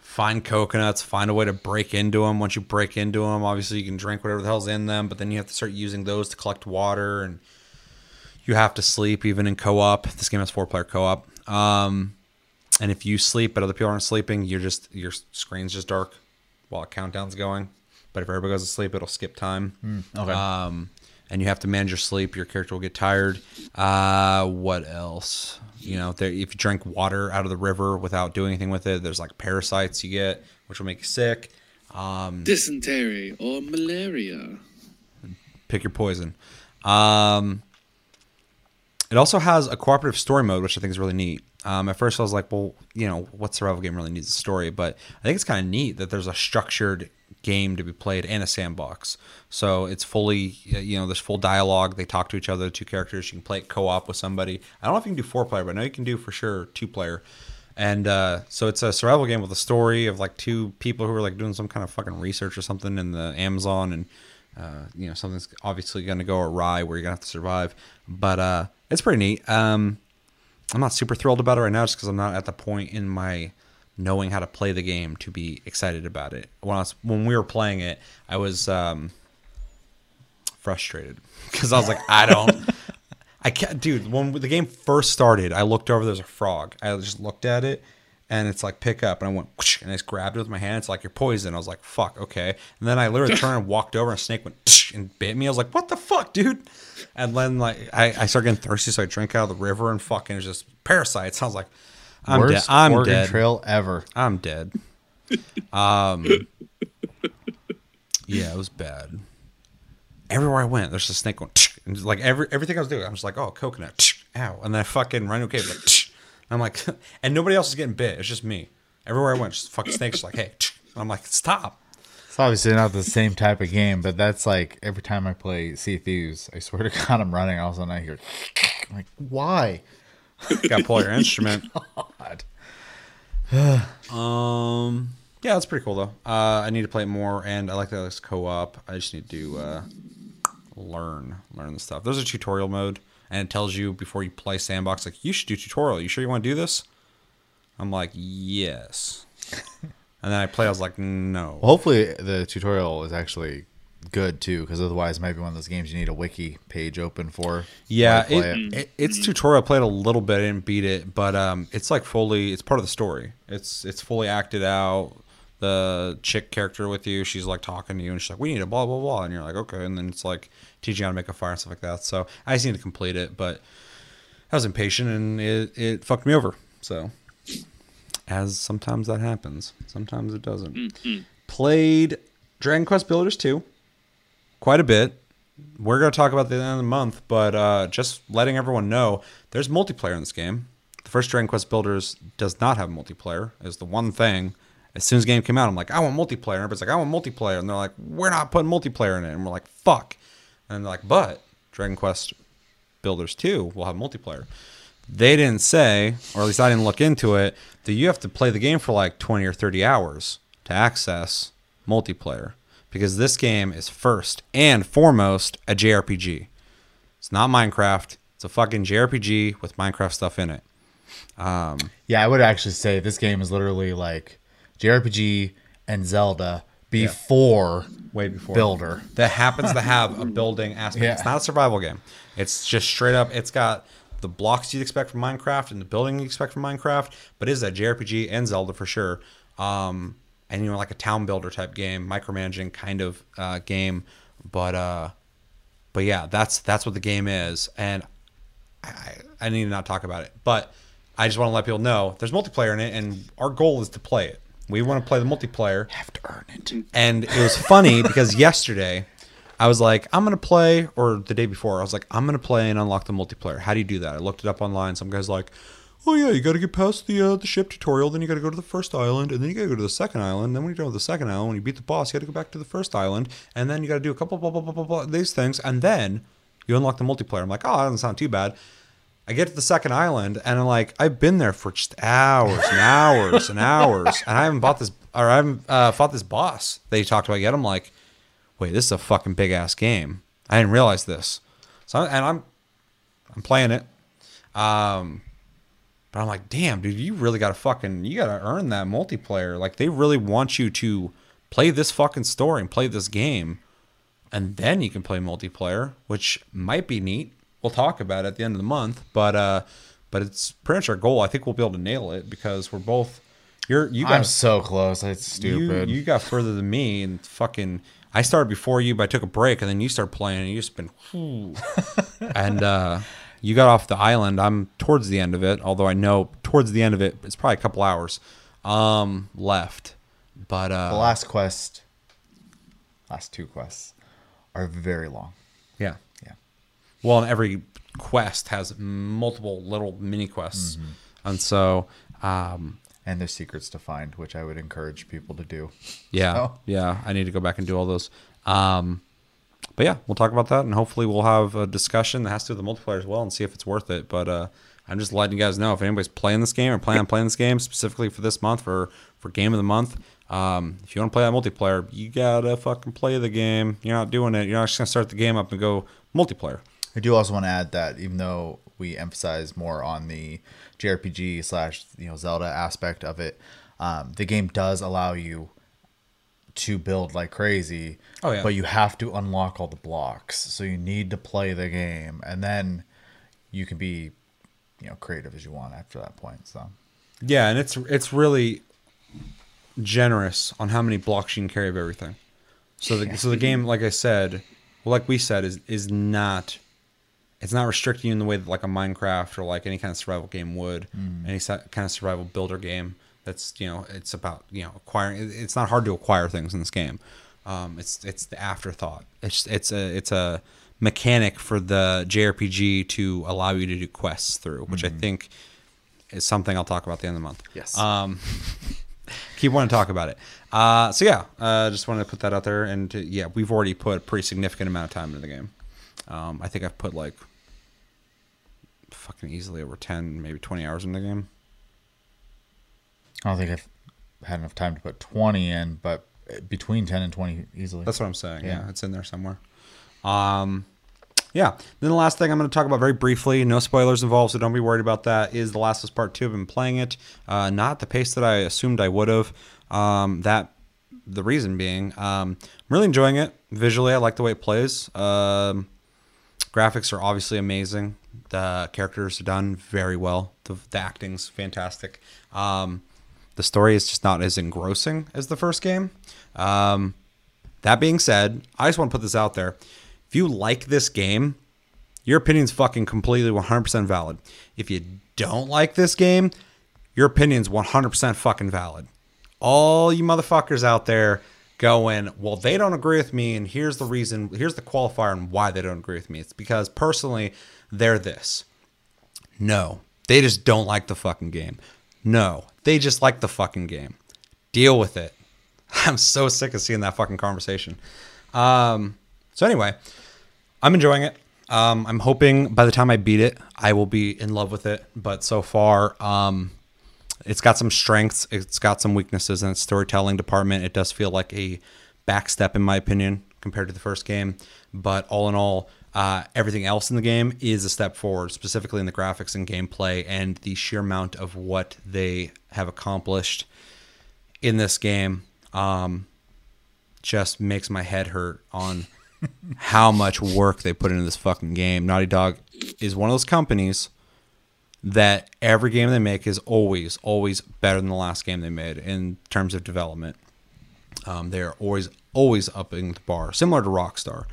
Speaker 1: find coconuts, find a way to break into them. Once you break into them, obviously you can drink whatever the hell's in them, but then you have to start using those to collect water, and you have to sleep even in co-op. This game has four-player co-op. Um, and if you sleep but other people aren't sleeping, you're just your screen's just dark while a countdown's going. But if everybody goes to sleep, it'll skip time.
Speaker 2: okay.
Speaker 1: Um, and you have to manage your sleep. Your character will get tired. Uh, what else? You know, if you drink water out of the river without doing anything with it, there's like parasites you get, which will make you sick. Um,
Speaker 3: Dysentery or malaria.
Speaker 1: pick your poison. Um, it also has a cooperative story mode, which I think is really neat. Um, at first, I was like, well, you know, what survival game really needs a story? But I think it's kind of neat that there's a structured game to be played and a sandbox. So it's fully, you know, there's full dialogue. They talk to each other, the two characters. You can play it co op with somebody. I don't know if you can do four player, but I know you can do for sure two player. And uh, so it's a survival game with a story of like two people who are like doing some kind of fucking research or something in the Amazon, and uh, you know something's obviously going to go awry where you're gonna have to survive. But uh, it's pretty neat. Um, I'm not super thrilled about it right now, just because I'm not at the point in my knowing how to play the game to be excited about it. When I was when we were playing it, I was um, frustrated because I was like, I don't. I can't, dude. When the game first started, I looked over. There's a frog. I just looked at it, and it's like pick up, and I went whoosh, and I just grabbed it with my hand. It's like you're poisoned. I was like, fuck, okay. And then I literally turned and walked over, and a snake went whoosh, and bit me. I was like, what the fuck, dude? And then like I, I started getting thirsty, so I drank out of the river, and fucking it was just parasites. I was like, I'm dead.
Speaker 2: Worst
Speaker 1: I'm
Speaker 2: Oregon
Speaker 1: dead.
Speaker 2: Trail ever.
Speaker 1: I'm dead. Um, yeah, it was bad. Everywhere I went, there's a snake going, and just like every everything I was doing, I was like, oh, coconut, ow, and then I fucking rhino cave, like, I'm like, and nobody else is getting bit. It's just me. Everywhere I went, just fucking snakes, like, hey, I'm like, stop.
Speaker 2: It's obviously not the same type of game, but that's like every time I play Sea Thieves, I swear to God, I'm running. All of a sudden, I hear, I'm like, why?
Speaker 1: Got to pull your instrument. Um, yeah, that's pretty cool though. Uh, I need to play it more, and I like that it's co-op. I just need to uh, learn learn the stuff. There's a tutorial mode, and it tells you before you play sandbox, like you should do tutorial. You sure you want to do this? I'm like, yes. and then I play. I was like, no.
Speaker 2: Well, hopefully, the tutorial is actually good too, because otherwise, it might be one of those games you need a wiki page open for.
Speaker 1: Yeah,
Speaker 2: while you
Speaker 1: it, it, it's tutorial. I played a little bit, and beat it, but um, it's like fully. It's part of the story. It's it's fully acted out. The chick character with you, she's like talking to you, and she's like, "We need a blah blah blah," and you're like, "Okay," and then it's like teaching you how to make a fire and stuff like that. So I just need to complete it, but I was impatient, and it it fucked me over. So as sometimes that happens, sometimes it doesn't. Played Dragon Quest Builders 2 quite a bit. We're going to talk about the end of the month, but uh, just letting everyone know there's multiplayer in this game. The first Dragon Quest Builders does not have multiplayer. Is the one thing. As soon as the game came out, I'm like, I want multiplayer. And everybody's like, I want multiplayer, and they're like, we're not putting multiplayer in it, and we're like, fuck. And they're like, but Dragon Quest Builders 2 will have multiplayer. They didn't say, or at least I didn't look into it, that you have to play the game for like 20 or 30 hours to access multiplayer. Because this game is first and foremost a JRPG. It's not Minecraft. It's a fucking JRPG with Minecraft stuff in it. Um,
Speaker 2: Yeah, I would actually say this game is literally like JRPG and Zelda before
Speaker 1: way before
Speaker 2: Builder.
Speaker 1: that happens to have a building aspect.
Speaker 2: Yeah.
Speaker 1: It's not a survival game. It's just straight up. It's got the blocks you'd expect from Minecraft and the building you expect from Minecraft, but it is a JRPG and Zelda for sure. Um, and you know, like a town builder type game, micromanaging kind of uh, game. But uh, but yeah, that's that's what the game is, and I, I need to not talk about it. But I just want to let people know there's multiplayer in it, and our goal is to play it. We want to play the multiplayer.
Speaker 2: have to earn it.
Speaker 1: And it was funny because yesterday I was like, I'm gonna play, or the day before, I was like, I'm gonna play and unlock the multiplayer. How do you do that? I looked it up online. Some guy's like, oh yeah, you got to get past the uh, the ship tutorial, then you got to go to the first island, and then you got to go to the second island. Then when you go to the second island, when you beat the boss, you got to go back to the first island, and then you got to do a couple blah blah blah blah blah these things, and then you unlock the multiplayer. I'm like, oh, that doesn't sound too bad. I get to the second island, and I'm like, I've been there for just hours and hours and hours, and I haven't bought this or I haven't uh, fought this boss that you talked about yet. I'm like, wait, this is a fucking big ass game. I didn't realize this. So and I'm I'm playing it. Um, but I'm like, damn, dude, you really gotta fucking you gotta earn that multiplayer. Like they really want you to play this fucking story and play this game, and then you can play multiplayer, which might be neat. We'll talk about it at the end of the month, but uh, but it's pretty much our goal. I think we'll be able to nail it because we're both. You're you
Speaker 2: I'm
Speaker 1: got
Speaker 2: so close. It's stupid.
Speaker 1: you you got further than me and fucking. I started before you, but I took a break, and then you started playing, and you just been, and uh, you got off the island. I'm towards the end of it, although I know towards the end of it, it's probably a couple hours um, left. But uh,
Speaker 2: the last quest, last two quests, are very long.
Speaker 1: yeah,
Speaker 2: Yeah.
Speaker 1: well, and every quest has multiple little mini quests, and so um,
Speaker 2: And there's secrets to find, which I would encourage people to do.
Speaker 1: Yeah,
Speaker 2: So-
Speaker 1: yeah. I need to go back and do all those. Um, but yeah, we'll talk about that, and hopefully we'll have a discussion that has to do with the multiplayer as well, and see if it's worth it. But uh, I'm just letting you guys know if anybody's playing this game or plan on playing this game specifically for this month for for game of the month. Um, if you want to play that multiplayer, you gotta fucking play the game. You're not doing it. You're not just gonna start the game up and go multiplayer.
Speaker 2: I do also want to add that even though we emphasize more on the JRPG slash you know Zelda aspect of it, um, the game does allow you to build like crazy.
Speaker 1: Oh, yeah.
Speaker 2: But you have to unlock all the blocks, so you need to play the game, and then you can be you know creative as you want after that point. So
Speaker 1: Yeah, and it's it's really generous on how many blocks you can carry of everything. So the so the game, like I said, like we said, is is not it's not restricting you in the way that like a Minecraft or like any kind of survival game would, mm. any kind of survival builder game. That's you know it's about you know acquiring. It's not hard to acquire things in this game. Um, it's it's the afterthought. It's it's a it's a mechanic for the JRPG to allow you to do quests through, which I think is something I'll talk about at the end of the month.
Speaker 2: Yes.
Speaker 1: Um, keep wanting to talk about it. Uh, so yeah, uh, just wanted to put that out there, and uh, yeah, we've already put a pretty significant amount of time into the game. Um, I think I've put like fucking easily over ten, maybe twenty hours in the game.
Speaker 2: I don't think I've had enough time to put twenty in, but between ten and twenty easily.
Speaker 1: That's what I'm saying. Yeah,
Speaker 2: Yeah.
Speaker 1: it's in there somewhere. Um, yeah. Then the last thing I'm going to talk about very briefly, no spoilers involved, so don't be worried about that. Is The Last of Us Part Two? I've been playing it, uh, not the pace that I assumed I would have. Um, that the reason being, um, I'm really enjoying it visually. I like the way it plays. Um, graphics are obviously amazing. The characters are done very well. The, the acting's fantastic. Um, the story is just not as engrossing as the first game. Um, that being said, I just want to put this out there. If you like this game, your opinion's fucking completely 100% valid. If you don't like this game, your opinion's 100% fucking valid. All you motherfuckers out there going, well, they don't agree with me, and here's the reason, here's the qualifier and why they don't agree with me. It's because personally, they're this. No, they just don't like the fucking game. No, they just like the fucking game. Deal with it. I'm so sick of seeing that fucking conversation. Um, so anyway, I'm enjoying it. Um, I'm hoping by the time I beat it, I will be in love with it. But so far, um, it's got some strengths. It's got some weaknesses in its storytelling department. It does feel like a backstep, in my opinion, compared to the first game. But all in all, uh, everything else in the game is a step forward, specifically in the graphics and gameplay and the sheer amount of what they have accomplished in this game. Um, just makes my head hurt on how much work they put into this fucking game. Naughty Dog is one of those companies that every game they make is always, always better than the last game they made in terms of development. Um, they're always, always upping the bar, similar to Rockstar.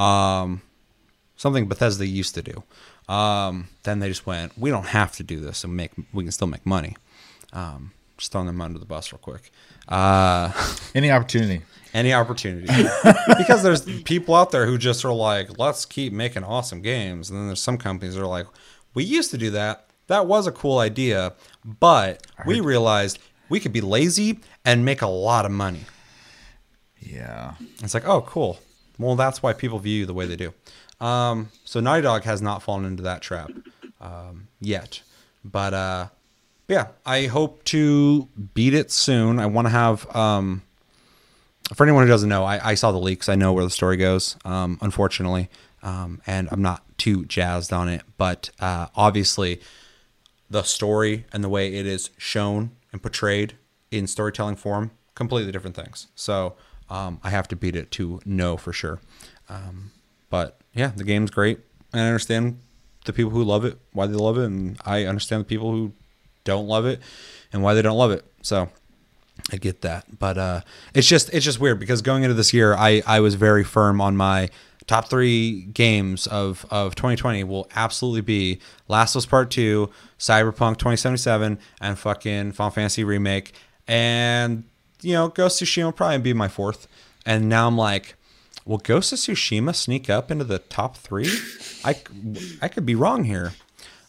Speaker 1: Um, something Bethesda used to do. Um, then they just went, we don't have to do this and make, we can still make money. Um, just throwing them under the bus real quick. Uh,
Speaker 2: Any opportunity.
Speaker 1: any opportunity because there's people out there who just are like let's keep making awesome games and then there's some companies that are like we used to do that that was a cool idea, but we realized we could be lazy and make a lot of money.
Speaker 2: Yeah.
Speaker 1: It's like, oh, cool. Well, that's why people view you the way they do. Um, so Naughty Dog has not fallen into that trap um, yet, but uh, yeah, I hope to beat it soon. I want to have. Um, for anyone who doesn't know, I, I saw the leaks. I know where the story goes. Um, unfortunately, um, and I'm not too jazzed on it, but uh, obviously, the story and the way it is shown and portrayed in storytelling form completely different things. So um, I have to beat it to know for sure. Um, but yeah, the game's great, and I understand the people who love it, why they love it, and I understand the people who don't love it and why they don't love it. So I get that, but uh, it's just it's just weird because going into this year, I I was very firm on my top three games of of 2020 will absolutely be Last of Us Part Two, Cyberpunk 2077, and fucking Final Fantasy remake, and you know Ghost of Tsushima will probably be my fourth, and now I'm like. Will Ghost of Tsushima sneak up into the top three? I, I could be wrong here.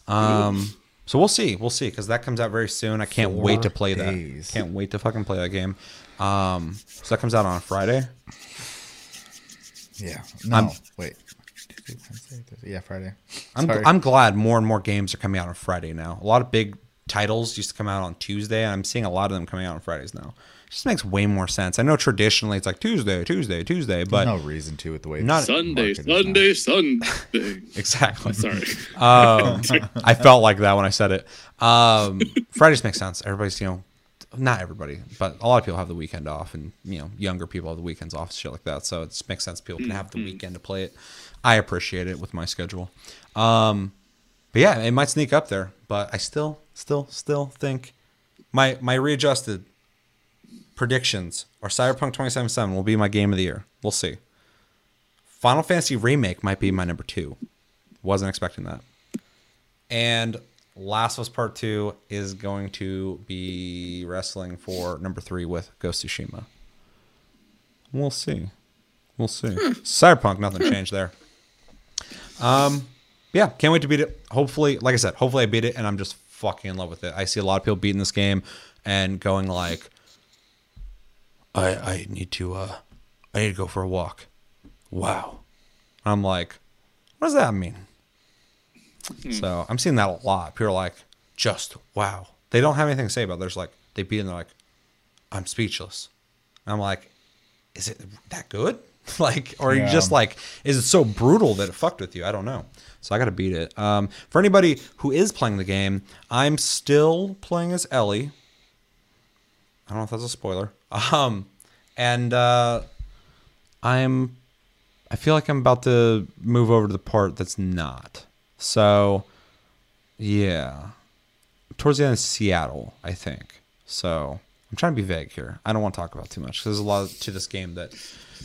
Speaker 1: Um, so we'll see. We'll see because that comes out very soon. I can't wait to play
Speaker 2: days.
Speaker 1: that. Can't wait to fucking play that game. Um, so that comes out on a Friday.
Speaker 2: Yeah. No.
Speaker 1: I'm-
Speaker 2: wait. Tuesday, Wednesday, Thursday. Yeah, Friday.
Speaker 1: I'm,
Speaker 2: Sorry.
Speaker 1: I'm glad more and more games are coming out on Friday now. A lot of big titles used to come out on Tuesday, and I'm seeing a lot of them coming out on Fridays now. It just makes way more sense. I know traditionally it's like Tuesday, Tuesday, Tuesday, but
Speaker 2: no reason to with the way the
Speaker 1: Not-
Speaker 3: Sunday,
Speaker 2: market now.
Speaker 3: Sunday, Sunday.
Speaker 1: exactly.
Speaker 3: Sorry.
Speaker 1: Um, I felt like that when I said it. Um, Fridays makes sense. Everybody's, you know, not everybody, but a lot of people have the weekend off, and you know, younger people have the weekends off, shit like that. So it just makes sense. People can have the weekend to play it. I appreciate it with my schedule. Um, but yeah, it might sneak up there, but I still, still, still think my my readjusted predictions are Cyberpunk 2077 will be my game of the year. We'll see. Final Fantasy Remake might be my number two. Wasn't expecting that. And Last of Us Part 2 is going to be wrestling for number three with Ghost of Tsushima. We'll see. We'll see. Cyberpunk, nothing changed there. Um, yeah, can't wait to beat it. Hopefully, like I said, hopefully I beat it and I'm just fucking in love with it. I see a lot of people beating this game and going like, I I need to uh I need to go for a walk. Wow. I'm like, what does that mean? So I'm seeing that a lot. People are like, just wow. They don't have anything to say about it. There's like they beat and they're like, I'm speechless. And I'm like, is it that good? like, or are you
Speaker 2: Yeah.
Speaker 1: just like, is it so brutal that it fucked with you? I don't know. So I got to beat it. Um, for anybody who is playing the game, I'm still playing as Ellie. I don't know if that's a spoiler. Um, and uh, I'm, I feel like I'm about to move over to the part that's not. So, yeah, towards the end of Seattle, I think. So I'm trying to be vague here. I don't want to talk about too much 'cause there's a lot to this game that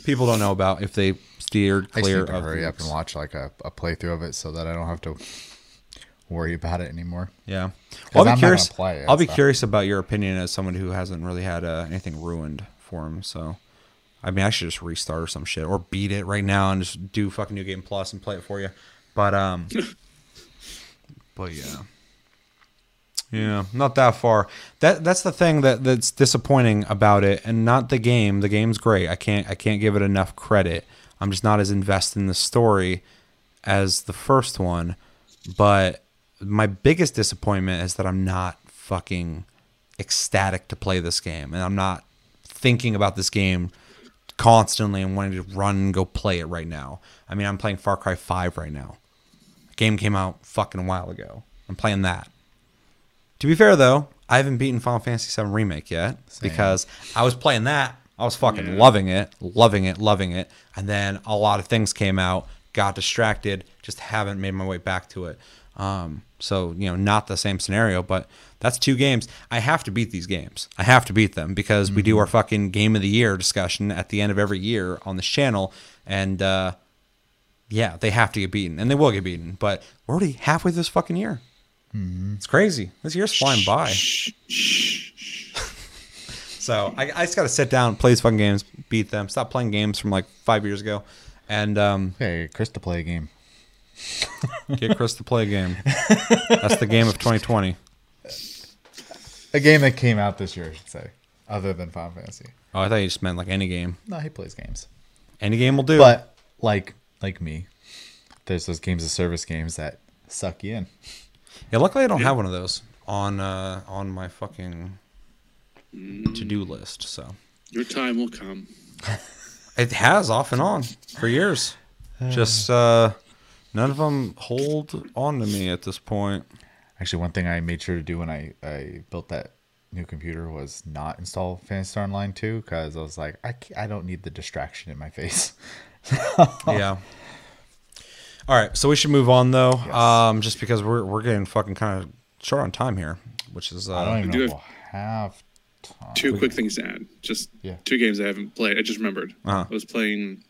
Speaker 1: people don't know about if they steered
Speaker 2: I just
Speaker 1: clear
Speaker 2: need to
Speaker 1: of
Speaker 2: hurry up and watch like a, a playthrough of it so that I don't have to worry about it anymore.
Speaker 1: Yeah, Well, I'll
Speaker 2: I'm
Speaker 1: be curious.
Speaker 2: it,
Speaker 1: I'll be
Speaker 2: so.
Speaker 1: curious about your opinion as someone who hasn't really had uh, anything ruined for him. So, I mean, I should just restart or some shit or beat it right now and just do fucking New Game Plus and play it for you. But um, but yeah, yeah, not that far. That that's the thing that that's disappointing about it, and not the game. The game's great. I can't I can't give it enough credit. I'm just not as invested in the story as the first one. But my biggest disappointment is that I'm not fucking ecstatic to play this game, and I'm not thinking about this game constantly and wanting to run and go play it right now. I mean, I'm playing Far Cry 5 right now. Game came out fucking a while ago. I'm playing that. To be fair though, I haven't beaten Final Fantasy 7 remake yet because I was playing that. I was fucking loving it, loving it, loving it, and then a lot of things came out, got distracted, just haven't made my way back to it. Um, so you know, not the same scenario, but that's two games. I have to beat these games. I have to beat them because we do our fucking game of the year discussion at the end of every year on this channel, and uh, yeah, they have to get beaten, and they will get beaten. But we're already halfway this fucking year. It's crazy. This year's flying by. so I, I just got to sit down, play these fucking games, beat them. Stop playing games from like five years ago, and um,
Speaker 2: Hey, Chris to play a game.
Speaker 1: Get Chris to play a game. That's the game of 2020.
Speaker 2: A game that came out this year, I should say, other than Final Fantasy.
Speaker 1: Oh, I thought you just meant like any game.
Speaker 2: No, he plays games,
Speaker 1: Any game will do.
Speaker 2: but like like me, there's those games of service games that suck you in.
Speaker 1: yeah, luckily I don't have one of those on uh, on my fucking to do list. So
Speaker 3: Your time will come.
Speaker 1: it has off and on for years. Just uh, none of them hold on to me at this point.
Speaker 2: Actually, one thing I made sure to do when I, I built that new computer was not install Phantasy Star Online 2 because I was like, I, I don't need the distraction in my face.
Speaker 1: Yeah. All right, so we should move on though, um, just because we're we're getting fucking kind of short on time here, which is
Speaker 2: I don't
Speaker 1: uh,
Speaker 2: even
Speaker 3: do
Speaker 2: know
Speaker 3: have
Speaker 2: if we'll have time.
Speaker 3: Two quick things to add. Just
Speaker 2: Yeah.
Speaker 3: two games I haven't played. I just remembered.
Speaker 1: Uh-huh.
Speaker 3: I was playing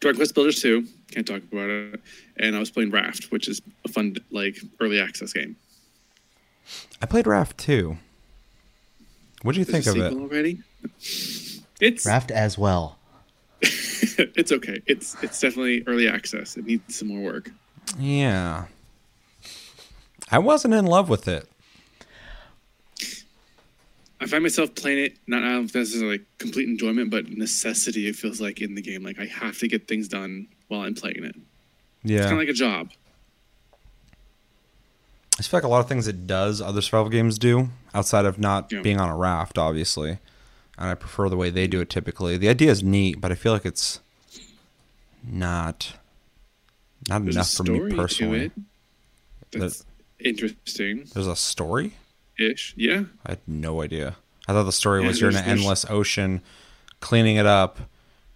Speaker 3: Dragon Quest Builders 2. Can't talk about it. And I was playing Raft, which is a fun like early access game.
Speaker 1: I played Raft too. What do you
Speaker 3: There's
Speaker 1: think
Speaker 3: a
Speaker 1: of it?
Speaker 3: already? It's
Speaker 2: Raft as well.
Speaker 3: it's okay. It's it's definitely early access. It needs some more work.
Speaker 1: Yeah, I wasn't in love with it.
Speaker 3: I find myself playing it not out of necessarily like complete enjoyment, but necessity. It feels like in the game, like I have to get things done while I'm playing it.
Speaker 1: Yeah, it's
Speaker 3: kind of like a job.
Speaker 1: I feel like a lot of things it does other survival games do outside of not
Speaker 3: Yeah.
Speaker 1: being on a raft, obviously. And I prefer the way they do it typically. The idea is neat, but I feel like it's not not
Speaker 3: There's
Speaker 1: enough for me personally.
Speaker 3: to it. That's interesting
Speaker 1: There's a story.
Speaker 3: Ish. Yeah.
Speaker 1: I had no idea. I thought the story
Speaker 3: Yeah,
Speaker 1: was you're in an endless ocean, cleaning it up.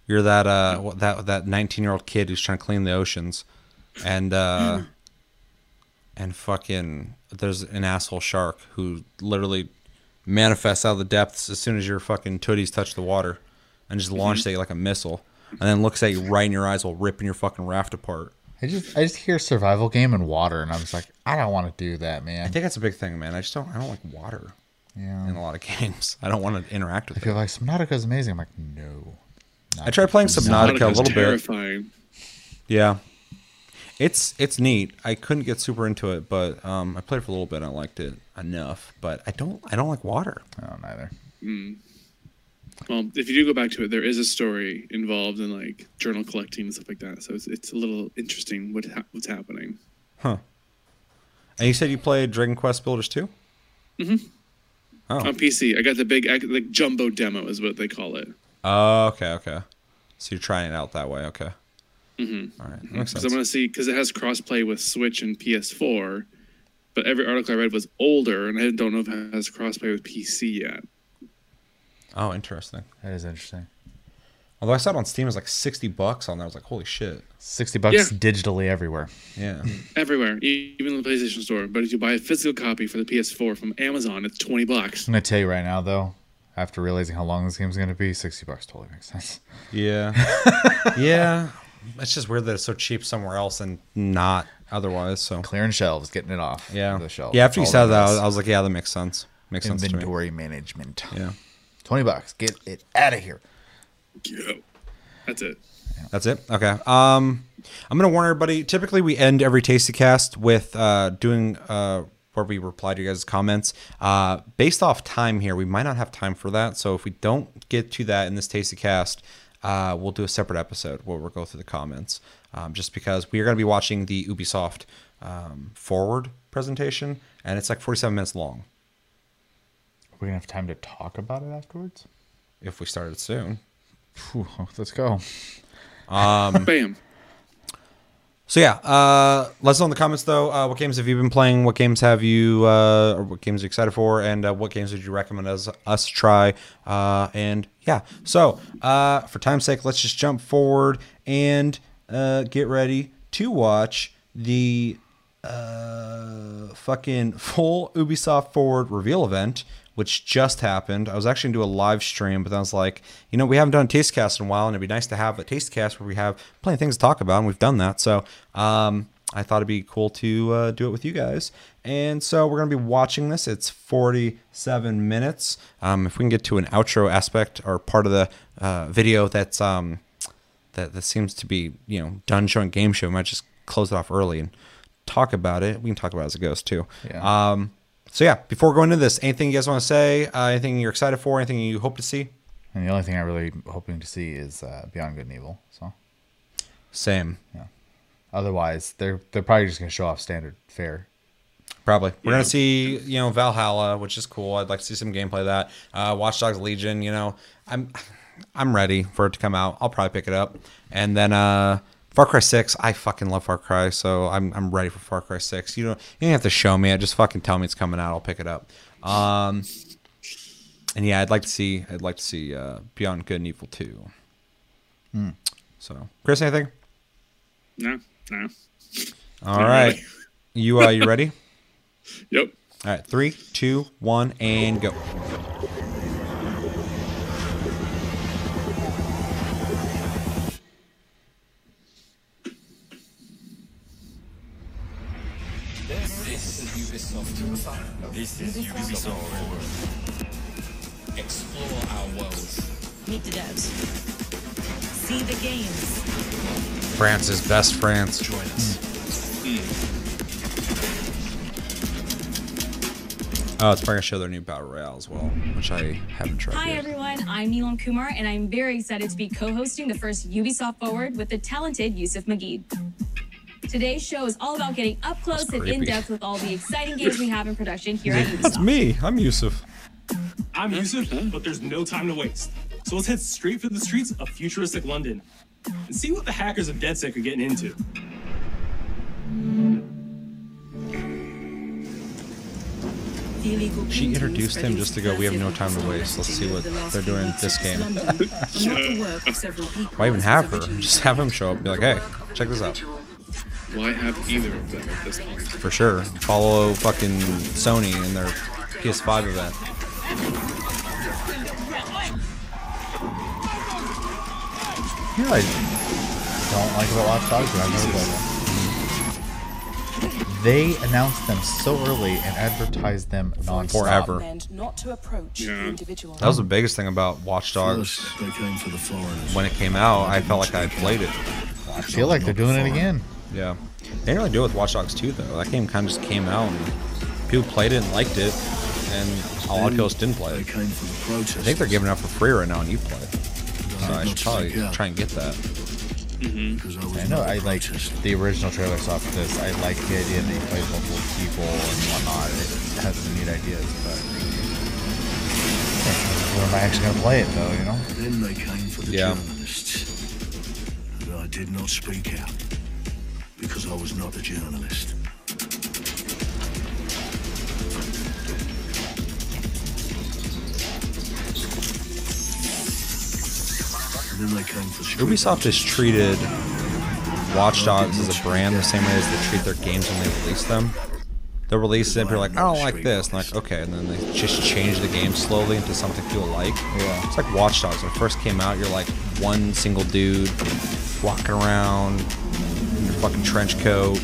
Speaker 1: You're that uh what- that that 19 year old kid who's trying to clean the oceans, and uh, and fucking there's an asshole shark who literally manifests out of the depths as soon as your fucking tooties touch the water, and just launches at you like a missile, and then looks at you right in your eyes while ripping your fucking raft apart.
Speaker 2: I just I just hear survival game and water, and I'm just like, I don't want to do that, man.
Speaker 1: I think that's a big thing, man. I just don't I don't like water
Speaker 2: Yeah.
Speaker 1: in a lot of games. I don't want to interact with
Speaker 2: I
Speaker 1: it.
Speaker 2: feel like Subnautica is amazing. I'm like, no.
Speaker 1: I tried playing Subnautica a
Speaker 3: Nautica's
Speaker 1: little bit. Yeah, it's it's neat. I couldn't get super into it, but um, I played for a little bit. and I liked it enough, but I don't I don't like water.
Speaker 2: I don't either.
Speaker 3: Well, if you do go back to it, there is a story involved in like journal collecting and stuff like that. So it's, it's a little interesting what ha- what's happening. Huh.
Speaker 1: And you said you played Dragon Quest Builders too? Mm-hmm. Oh,
Speaker 3: On PC, I got the big like jumbo demo is what they call it.
Speaker 1: oh, okay, okay. So you're trying it out that way, okay? Mm-hmm. All right,
Speaker 3: Because
Speaker 1: sense.
Speaker 3: I want to see because it has crossplay with Switch and PS4. But every article I read was older, and I don't know if it has crossplay with PC yet.
Speaker 1: Oh, interesting.
Speaker 2: That is interesting.
Speaker 1: Although I saw it on Steam, it was like sixty bucks on there. I was like, holy shit.
Speaker 2: Sixty bucks
Speaker 3: Yeah.
Speaker 2: digitally everywhere.
Speaker 1: Yeah.
Speaker 3: Everywhere, even in the PlayStation Store. But if you buy a physical copy for the PS4 from Amazon, it's twenty bucks.
Speaker 2: I'm gonna tell you right now, though, after realizing how long this game's gonna be, sixty bucks totally makes sense.
Speaker 1: Yeah. yeah. It's just weird that it's so cheap somewhere else and not otherwise. So
Speaker 2: Clearing shelves, getting it off.
Speaker 1: yeah,
Speaker 2: the shelves.
Speaker 1: yeah. After you
Speaker 2: All
Speaker 1: said that, I was, I was like, yeah, that makes sense. Makes sense to me.
Speaker 2: inventory management.
Speaker 1: Yeah,
Speaker 2: Twenty bucks, get it out of here.
Speaker 3: Go. That's it.
Speaker 1: that's it. Okay. Um, I'm gonna warn everybody. Typically, we end every Tasty Cast with uh doing uh where we reply to you guys' comments. Uh, based off time here, we might not have time for that. So if we don't get to that in this Tasty Cast, uh, we'll do a separate episode where we'll go through the comments. Um, just because we are going to be watching the Ubisoft um, forward presentation, and it's like 47 minutes long.
Speaker 2: We're gonna have time to talk about it afterwards.
Speaker 1: If we started soon.
Speaker 2: Phew, let's go.
Speaker 3: Bam.
Speaker 1: So yeah, uh, let us know in the comments though. Uh, what games have you been playing? What games have you, uh, or what games are you excited for? And uh, what games would you recommend us us try? Uh, and yeah, so uh, for time's sake, let's just jump forward and uh, get ready to watch the uh, fucking full Ubisoft Forward reveal event, which just happened. I was actually gonna do a live stream, but then I was like, you know, we haven't done a Tastecast in a while, and it'd be nice to have a Tastecast where we have plenty of things to talk about, and we've done that. So um, I thought it'd be cool to uh, do it with you guys. And so we're gonna be watching this. It's 47 minutes. Um, if we can get to an outro aspect or part of the uh, video that's um, that, that seems to be you know done showing game show, we might just close it off early and talk about it. We can talk about it as it goes too.
Speaker 2: Yeah.
Speaker 1: Um, so yeah, before going into this, anything you guys want to say? Uh, anything you're excited for? Anything you hope to see?
Speaker 2: And the only thing I'm really hoping to see is uh, Beyond Good and Evil. So
Speaker 1: Same. Yeah.
Speaker 2: otherwise, they're they're probably just gonna show off standard fare.
Speaker 1: Probably. We're
Speaker 3: Yeah.
Speaker 1: gonna see, you know, Valhalla, which is cool. I'd like to see some gameplay of that. Uh, Watch Dogs Legion. You know, I'm I'm ready for it to come out. I'll probably pick it up. And then uh, Far Cry Six. I fucking love Far Cry, so I'm I'm ready for Far Cry Six. You don't you don't have to show me it. Just fucking tell me it's coming out. I'll pick it up. Um, and yeah, I'd like to see I'd like to see uh, Beyond Good and Evil Two. So, Chris, anything?
Speaker 3: No, no.
Speaker 1: All right, you uh, you ready?
Speaker 3: Yep.
Speaker 1: All right, three, two, one, and go.
Speaker 4: This is Ubisoft Forward. Explore our worlds.
Speaker 5: Meet the devs. See the games.
Speaker 1: France's best France.
Speaker 4: Join us. Hmm. Hmm.
Speaker 1: Oh, it's probably gonna show their new battle royale as well, which I haven't tried
Speaker 5: Hi
Speaker 1: yet.
Speaker 5: everyone, I'm Neelam Kumar and I'm very excited to be co-hosting the first Ubisoft Forward with the talented Yusuf Magid. Today's show is all about getting up close and in depth with all the exciting games we have in production here at Ubisoft.
Speaker 1: That's me. I'm Yusuf.
Speaker 6: I'm Yusuf, but there's no time to waste. So let's head straight for the streets of futuristic London and see what the hackers of DedSec are getting into.
Speaker 1: She introduced him just to go, "We have no time to waste. Let's see what they're doing this game." Why even have her? Just have him show up and be like, hey, check this out.
Speaker 3: Why have either of them at this point?
Speaker 1: For sure. Follow fucking Sony in their PS5 event.
Speaker 2: You know, I don't like about Watch Dogs, but I've never played them. They announced them so early and advertised them nonstop.
Speaker 1: Forever.
Speaker 7: And not to approach
Speaker 3: Yeah.
Speaker 1: That was the biggest thing about Watch Dogs.
Speaker 8: First, they came for the.
Speaker 1: When it came out, I felt like I played it.
Speaker 2: I feel like they're doing it again.
Speaker 1: Yeah. They didn't really do it with Watch Dogs 2, though. That game kind of just came out and people played it and liked it, and a lot of people just didn't play
Speaker 8: They
Speaker 1: it.
Speaker 8: came for the protesters.
Speaker 1: I think they're giving it up for free right now and on Uplay. So I should probably try and get that. Mm-hmm.
Speaker 8: Because I, was
Speaker 2: I know.
Speaker 8: not a
Speaker 2: I like the original trailer saw for this. I like the idea that you play multiple people and whatnot. It has some neat ideas, but when am I actually gonna play it though? You know.
Speaker 8: Then they came for the
Speaker 1: Yeah.
Speaker 8: journalists. And I did not speak out. Because I was not a journalist. And then they came for street
Speaker 1: Ubisoft has
Speaker 8: hunters.
Speaker 1: treated Watch Dogs as a brand the same way as they treat their games when they release them. They'll release it and people are like, I don't like this. And like, okay. And then they just change the game slowly into something people like.
Speaker 2: Yeah.
Speaker 1: It's like Watch Dogs. When it first came out, you're like one single dude walking around in your fucking trench coat,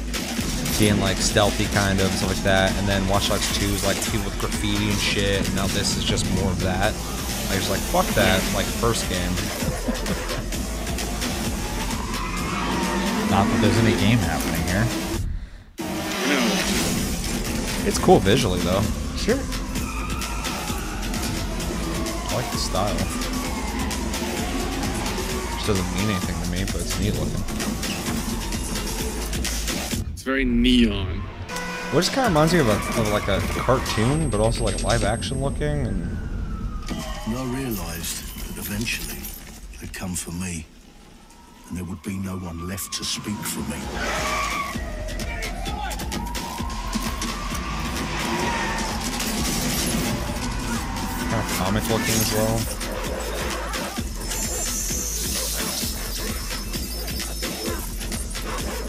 Speaker 1: being like stealthy kind of, stuff like that. And then Watch Dogs 2 is like people with graffiti and shit. And now this is just more of that. I was like, fuck that, like, first game.
Speaker 2: Not that there's any game happening here.
Speaker 3: No.
Speaker 1: It's cool visually, though.
Speaker 2: Sure.
Speaker 1: I like the style. Which doesn't mean anything to me, but it's neat looking.
Speaker 3: It's very neon.
Speaker 1: Which kind of reminds me of, a, of like a cartoon, but also like live action looking. And
Speaker 8: And I realised that eventually they'd come for me. And there would be no one left to speak for me.
Speaker 1: kind of comic looking as well.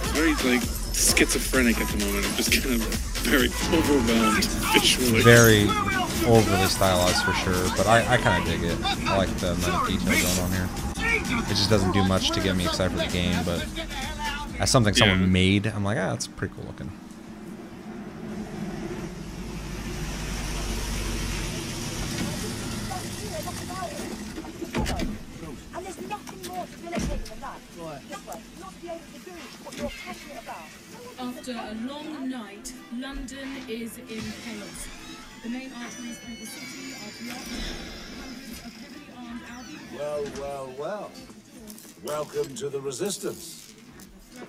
Speaker 3: It's very like schizophrenic at the moment. I'm just kind of very overwhelmed visually.
Speaker 1: Very overly stylized for sure, but I, I kind of dig it. I like the amount of detail going on here. It just doesn't do much to get me excited for the game, but as something someone
Speaker 3: Yeah.
Speaker 1: made, I'm like, ah, that's pretty cool looking.
Speaker 9: And there's nothing more debilitating than that. This way, not to be able to do what you're passionate about.
Speaker 7: After a long night, London is in chaos. The main arteries through the city are blocked. Hundreds of heavily armed Albion
Speaker 9: Well, well, well. Welcome to the Resistance.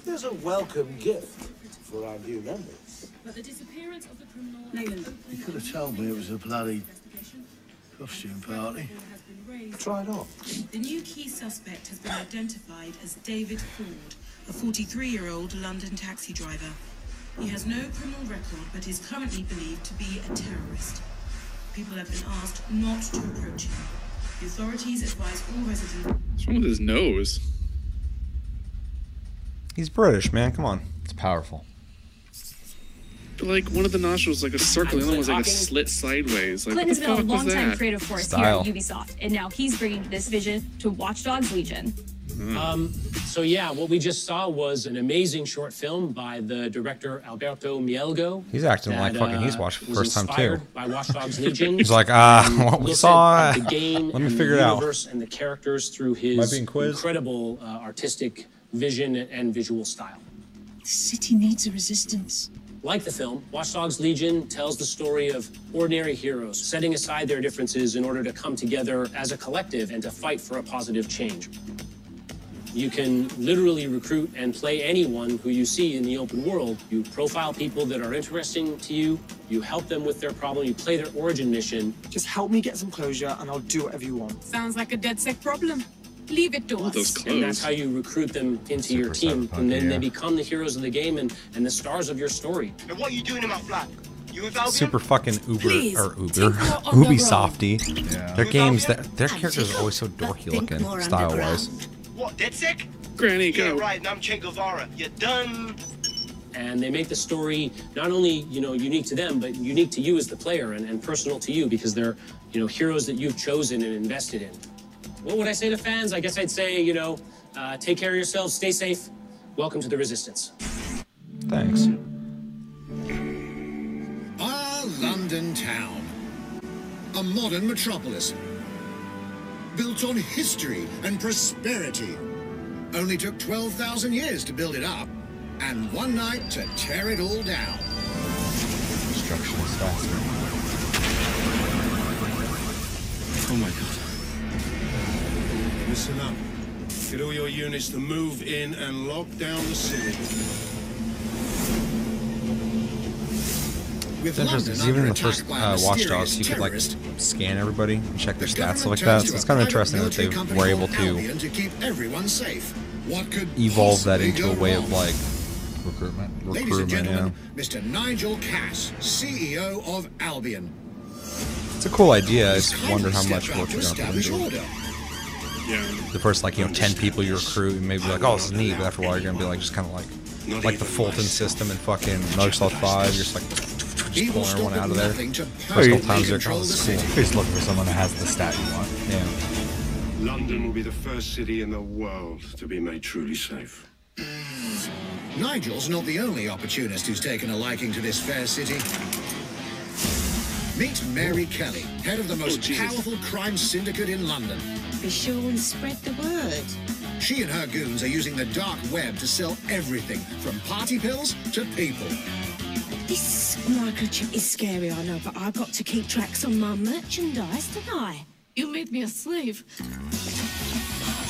Speaker 9: There's a welcome gift for our new members.
Speaker 7: But the disappearance of the criminal
Speaker 8: You could have told me it was a bloody costume party.
Speaker 7: has been raised.
Speaker 9: Try it on.
Speaker 10: The new key suspect has been identified as David Ford, a 43 year old London taxi driver. He has no criminal record but is currently believed to be a terrorist. People have been asked not to approach him. The authorities advise all residents.
Speaker 3: What's wrong with his nose?
Speaker 1: He's British, man. Come on.
Speaker 2: It's powerful.
Speaker 3: But like one of the nostrils like a circle, the other one was like a slit sideways. Like
Speaker 5: Clinton's
Speaker 3: what
Speaker 5: been
Speaker 3: the
Speaker 5: a
Speaker 3: fuck was
Speaker 5: longtime
Speaker 3: that?
Speaker 5: creative force
Speaker 1: Style.
Speaker 5: here at Ubisoft, and now he's bringing this vision to Watch Dogs Legion.
Speaker 11: Um, so yeah, what we just saw was an amazing short film by the director Alberto Mielgo.
Speaker 1: He's acting
Speaker 11: that,
Speaker 1: like fucking he's
Speaker 11: uh,
Speaker 1: watched for the first time, too.
Speaker 11: By Watch Dogs Legion.
Speaker 1: He's like, ah,
Speaker 11: and
Speaker 1: what we saw,
Speaker 11: the game
Speaker 1: let me
Speaker 11: and
Speaker 1: figure it
Speaker 11: the
Speaker 1: out.
Speaker 11: universe and the characters through
Speaker 1: I
Speaker 11: his
Speaker 1: being quizzed?
Speaker 11: incredible uh, artistic vision and visual style.
Speaker 10: The city needs a resistance.
Speaker 11: Like the film, Watch Dogs Legion tells the story of ordinary heroes setting aside their differences in order to come together as a collective and to fight for a positive change. You can literally recruit and play anyone who you see in the open world. You profile people that are interesting to you, you help them with their problem, you play their origin mission.
Speaker 12: Just help me get some closure and I'll do whatever you want.
Speaker 7: Sounds like a DedSec problem. Leave it to
Speaker 3: Oh,
Speaker 7: us.
Speaker 3: those
Speaker 11: And that's how you recruit them into your team.
Speaker 2: cyberpunk,
Speaker 11: And then
Speaker 2: yeah.
Speaker 11: they become the heroes of the game and, and the stars of your story.
Speaker 12: And what are you doing in Mount Black? You with
Speaker 1: Super fucking Uber
Speaker 7: Please,
Speaker 1: or Uber
Speaker 7: think more.
Speaker 1: Ubisofty.
Speaker 2: Yeah.
Speaker 1: Their games, their, their characters are always so dorky looking, style wise.
Speaker 12: What, DedSec?
Speaker 3: Granny,
Speaker 12: Yeah,
Speaker 3: go.
Speaker 12: right, and I'm Che Guevara. You're done.
Speaker 11: and they make the story not only you know unique to them but unique to you as the player and, and personal to you because they're you know heroes that you've chosen and invested in what would i say to fans i guess i'd say you know uh, take care of yourselves stay safe welcome to the resistance
Speaker 1: Thanks.
Speaker 13: Our London town. A modern metropolis. Built on history and prosperity. Only took 12,000 years to build it up, and one night to tear it all down.
Speaker 2: Destruction is faster.
Speaker 8: Oh my god. Listen up. Get all your units to move in and lock down the city.
Speaker 13: With
Speaker 2: It's interesting. 'cause even in the
Speaker 13: under
Speaker 2: first
Speaker 13: attack
Speaker 2: uh, Watch Dogs, you could like scan everybody and check their
Speaker 13: the
Speaker 2: stats like that. So it's kind of interesting that they were able to
Speaker 13: to keep everyone safe. What could
Speaker 2: evolve that into a way
Speaker 13: wrong?
Speaker 2: of like recruitment.
Speaker 13: Ladies and
Speaker 2: Recruitment, yeah.
Speaker 13: gentlemen, Mr. Nigel Cass, CEO of Albion.
Speaker 2: It's a cool idea. I just wonder how much work
Speaker 13: out
Speaker 2: you're gonna have to do.
Speaker 13: order.
Speaker 3: Yeah.
Speaker 2: The first like you know ten people you recruit, and maybe like oh this is neat, but after a while you're gonna be like just kind of like like the Fulton system and fucking Microsoft Five. You're just like
Speaker 13: He
Speaker 2: just
Speaker 13: will
Speaker 2: pulling everyone out of there.
Speaker 13: nothing to
Speaker 2: First
Speaker 13: permanently
Speaker 2: couple times you're
Speaker 13: control
Speaker 2: kind of
Speaker 13: the
Speaker 2: cool.
Speaker 13: city.
Speaker 2: Looking for someone that has the stat you want. Yeah.
Speaker 8: London will be the first city in the world to be made truly safe.
Speaker 13: Nigel's not the only opportunist who's taken a liking to this fair city. Meet Mary Kelly, head of the most oh,
Speaker 3: Jesus.
Speaker 13: powerful crime syndicate in London.
Speaker 10: Be sure and spread the word.
Speaker 13: She and her goons are using the dark web to sell everything from party pills to people.
Speaker 10: This microchip is scary, I know, but I've got to keep tracks on my merchandise, don't I?
Speaker 7: You made me a slave.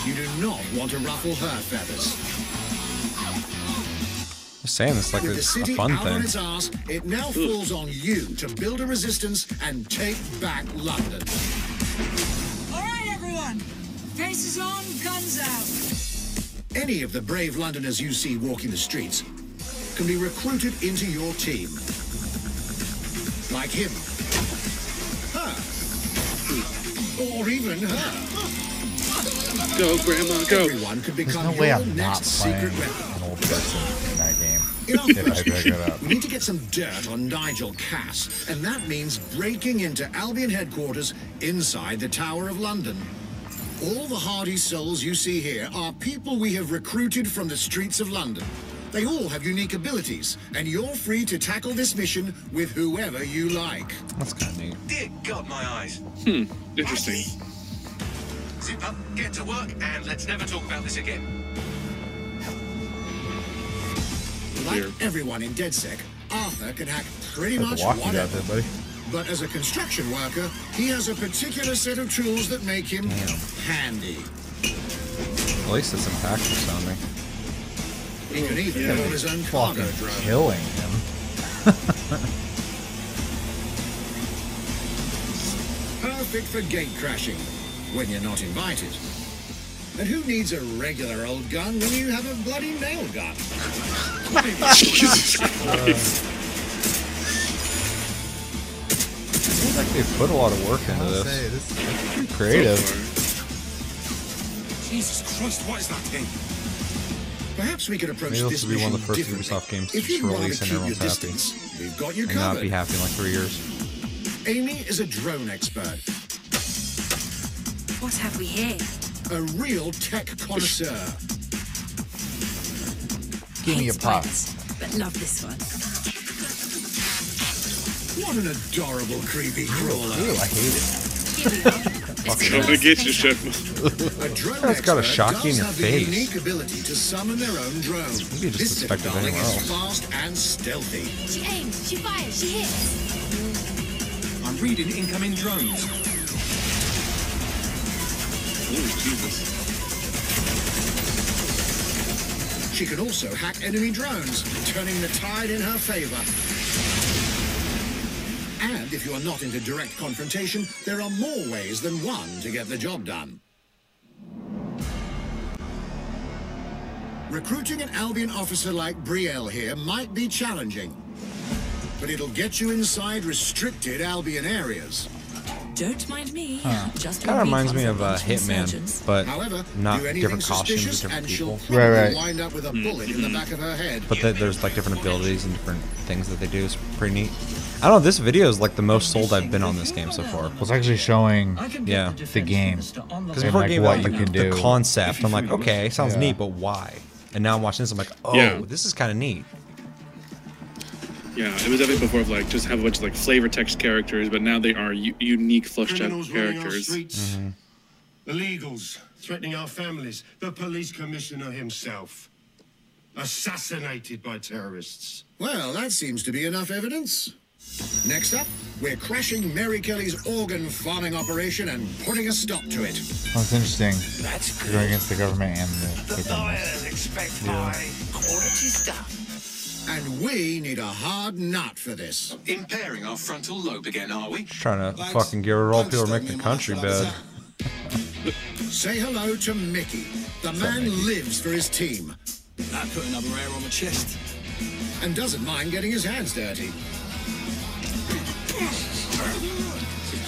Speaker 13: You do not want to ruffle her feathers.
Speaker 2: Just saying this like
Speaker 13: With the
Speaker 2: it's a fun
Speaker 13: out on
Speaker 2: thing.
Speaker 13: its ass, it now falls on you to build a resistance and take back London.
Speaker 10: All right, everyone. Faces on, guns out.
Speaker 13: Any of the brave Londoners you see walking the streets can be recruited into your team. Like him. Her. Or even her.
Speaker 3: Go, Grandma, go.
Speaker 13: Everyone could
Speaker 2: There's
Speaker 13: become
Speaker 2: no way
Speaker 13: your
Speaker 2: I'm not
Speaker 13: next
Speaker 2: playing
Speaker 13: secret weapon.
Speaker 2: an old person in that game.
Speaker 13: In our first mission, we need to get some dirt on Nigel Cass, and that means breaking into Albion headquarters inside the Tower of London. All the hardy souls you see here are people we have recruited from the streets of London. They all have unique abilities, and you're free to tackle this mission with whoever you like.
Speaker 2: That's kind of neat.
Speaker 12: Dear God, my eyes.
Speaker 3: Hmm. Interesting.
Speaker 12: Zip up, get to work, and let's never talk about this again.
Speaker 3: clear.
Speaker 13: Like everyone in DedSec, Arthur can hack pretty much
Speaker 2: the walking out
Speaker 13: whatever.
Speaker 2: there, buddy.
Speaker 13: But as a construction worker, he has a particular set of tools that make him handy.
Speaker 1: At least it's impactful sounding.
Speaker 13: He can even
Speaker 2: Yeah.
Speaker 13: his own cargo
Speaker 2: Fucking killing him.
Speaker 13: Perfect for gate crashing when you're not invited. And who needs a regular old gun when you have a bloody nail gun?
Speaker 3: Jesus Christ.
Speaker 1: Seems like they put a lot of work into this.
Speaker 2: say, this is pretty creative.
Speaker 12: Jesus Christ, what is that thing?
Speaker 13: Perhaps we could approach
Speaker 1: Maybe
Speaker 13: this
Speaker 1: this will be one of the first
Speaker 13: differently.
Speaker 1: Ubisoft games to
Speaker 13: If you
Speaker 1: just
Speaker 13: want
Speaker 1: release
Speaker 13: to
Speaker 1: and
Speaker 13: keep your
Speaker 1: everyone's happy.
Speaker 13: distance, we've got you
Speaker 1: And not be happy in like three years.
Speaker 13: Amy is a drone expert,
Speaker 14: What have we here?
Speaker 13: a real tech connoisseur.
Speaker 2: Give me a
Speaker 14: Hate
Speaker 2: pop.
Speaker 14: But love this one.
Speaker 13: What an adorable creepy crawler.
Speaker 2: Ew, I hate it.
Speaker 3: I'm gonna get you, Chef.
Speaker 1: That's got a
Speaker 13: expert
Speaker 1: shock in your face.
Speaker 13: the unique ability to summon their own drone.
Speaker 1: Maybe you just
Speaker 13: this little
Speaker 1: expected
Speaker 13: darling
Speaker 1: anywhere else.
Speaker 13: fast and stealthy.
Speaker 5: She aims, she fires, she hits.
Speaker 12: I'm reading incoming drones.
Speaker 3: Oh, Jesus.
Speaker 13: She can also hack enemy drones, turning the tide in her favor. And if you are not into direct confrontation, there are more ways than one to get the job done. Recruiting an Albion officer like Brielle here might be challenging, but it'll get you inside restricted Albion areas.
Speaker 14: Don't mind me.
Speaker 1: Huh.
Speaker 14: Just
Speaker 1: Kind of reminds me of
Speaker 14: up
Speaker 1: uh. Hitman, but
Speaker 13: However,
Speaker 1: not
Speaker 13: do
Speaker 1: different costumes
Speaker 13: suspicious
Speaker 1: and
Speaker 13: and
Speaker 1: different
Speaker 13: she'll
Speaker 1: people.
Speaker 2: Right, right.
Speaker 13: wind up with a bullet in the back of her head.
Speaker 1: But th- there's like different abilities and different things that they do. It's pretty neat. I don't know. This video is like the most sold I've been on this game so far.
Speaker 2: Well, it's actually showing
Speaker 1: Yeah.
Speaker 2: the game
Speaker 1: Because before
Speaker 2: like
Speaker 1: game
Speaker 2: what
Speaker 1: out,
Speaker 2: you
Speaker 1: like,
Speaker 2: can
Speaker 1: the
Speaker 2: do.
Speaker 1: concept, I'm like, okay, sounds
Speaker 2: Yeah.
Speaker 1: neat, but why? And now I'm watching this, I'm like, oh,
Speaker 3: Yeah.
Speaker 1: this is kind of neat.
Speaker 3: Yeah, it was definitely before of like just have a bunch of like flavor text characters, but now they are u- unique fleshed out
Speaker 15: Criminals running our
Speaker 3: characters.
Speaker 15: streets, mm-hmm. illegals threatening our families, the police commissioner himself, assassinated by terrorists.
Speaker 13: Well, that seems to be enough evidence. Next up, we're crashing Mary Kelly's organ farming operation and putting a stop to it.
Speaker 2: Oh, That's interesting. You're going against the government and the, the government.
Speaker 12: expect
Speaker 2: Yeah.
Speaker 12: quality stuff.
Speaker 13: And we need a hard nut for this.
Speaker 12: Impairing our frontal lobe again, are we?
Speaker 1: Just Trying to fucking get rid of all people who make the country bad.
Speaker 13: Say hello to Mickey. The man lives for his team.
Speaker 12: That put another hair on my chest.
Speaker 13: And doesn't mind getting his hands dirty.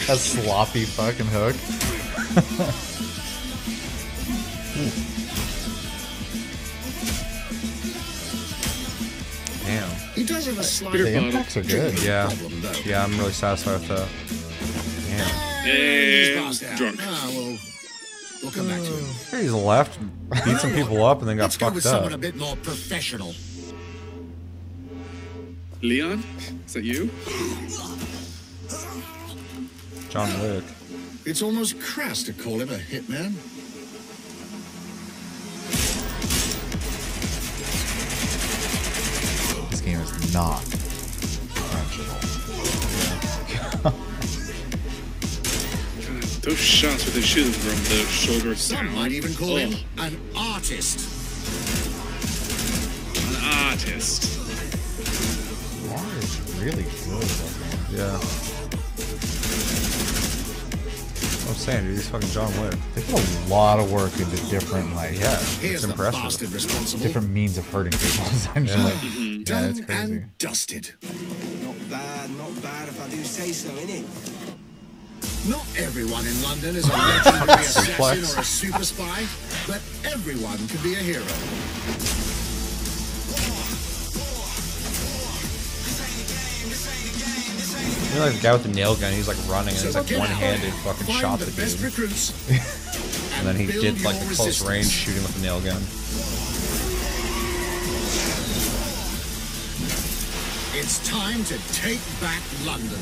Speaker 2: A sloppy fucking hook.
Speaker 1: Damn.
Speaker 13: He does have a slight
Speaker 2: The impacts are good.
Speaker 1: Yeah.
Speaker 13: problem.
Speaker 1: Yeah, I'm really satisfied with that. Damn.
Speaker 3: And
Speaker 13: Passed out.
Speaker 3: drunk.
Speaker 13: Ah, well, we'll come back to him.
Speaker 1: He's left, beat some people up, and then got
Speaker 13: Let's go with
Speaker 1: fucked
Speaker 13: someone a bit more professional.
Speaker 3: Leon, is that you?
Speaker 1: John Wick.
Speaker 13: It's almost crass to call him a hitman.
Speaker 2: This game is not intentional.
Speaker 3: God, those shots with the shoes from the shoulder
Speaker 13: Some
Speaker 3: down.
Speaker 13: might even call
Speaker 3: Oh,
Speaker 13: him an artist.
Speaker 3: an artist.
Speaker 2: War is really good. I
Speaker 1: Yeah. I'm saying, dude, he's fucking John Wick.
Speaker 2: They put a lot of work into different, like,
Speaker 1: Yeah,
Speaker 13: Here's
Speaker 1: it's
Speaker 13: the
Speaker 1: impressive.
Speaker 2: different means of hurting people, essentially.
Speaker 1: Mm-hmm.
Speaker 2: Yeah, it's crazy.
Speaker 13: and dusted.
Speaker 12: Not bad, not bad if I do say so, innit?
Speaker 13: Not everyone in London is a legendary assassin or a super spy, but everyone can be a hero.
Speaker 1: You know, like the guy with the nail gun, he's like running and
Speaker 13: So
Speaker 1: he's like one-handed fucking shot
Speaker 13: the
Speaker 1: the dude.
Speaker 13: recruits,
Speaker 1: And then he did like the close
Speaker 13: resistance.
Speaker 1: range shooting with the nail gun.
Speaker 13: It's time to take back London.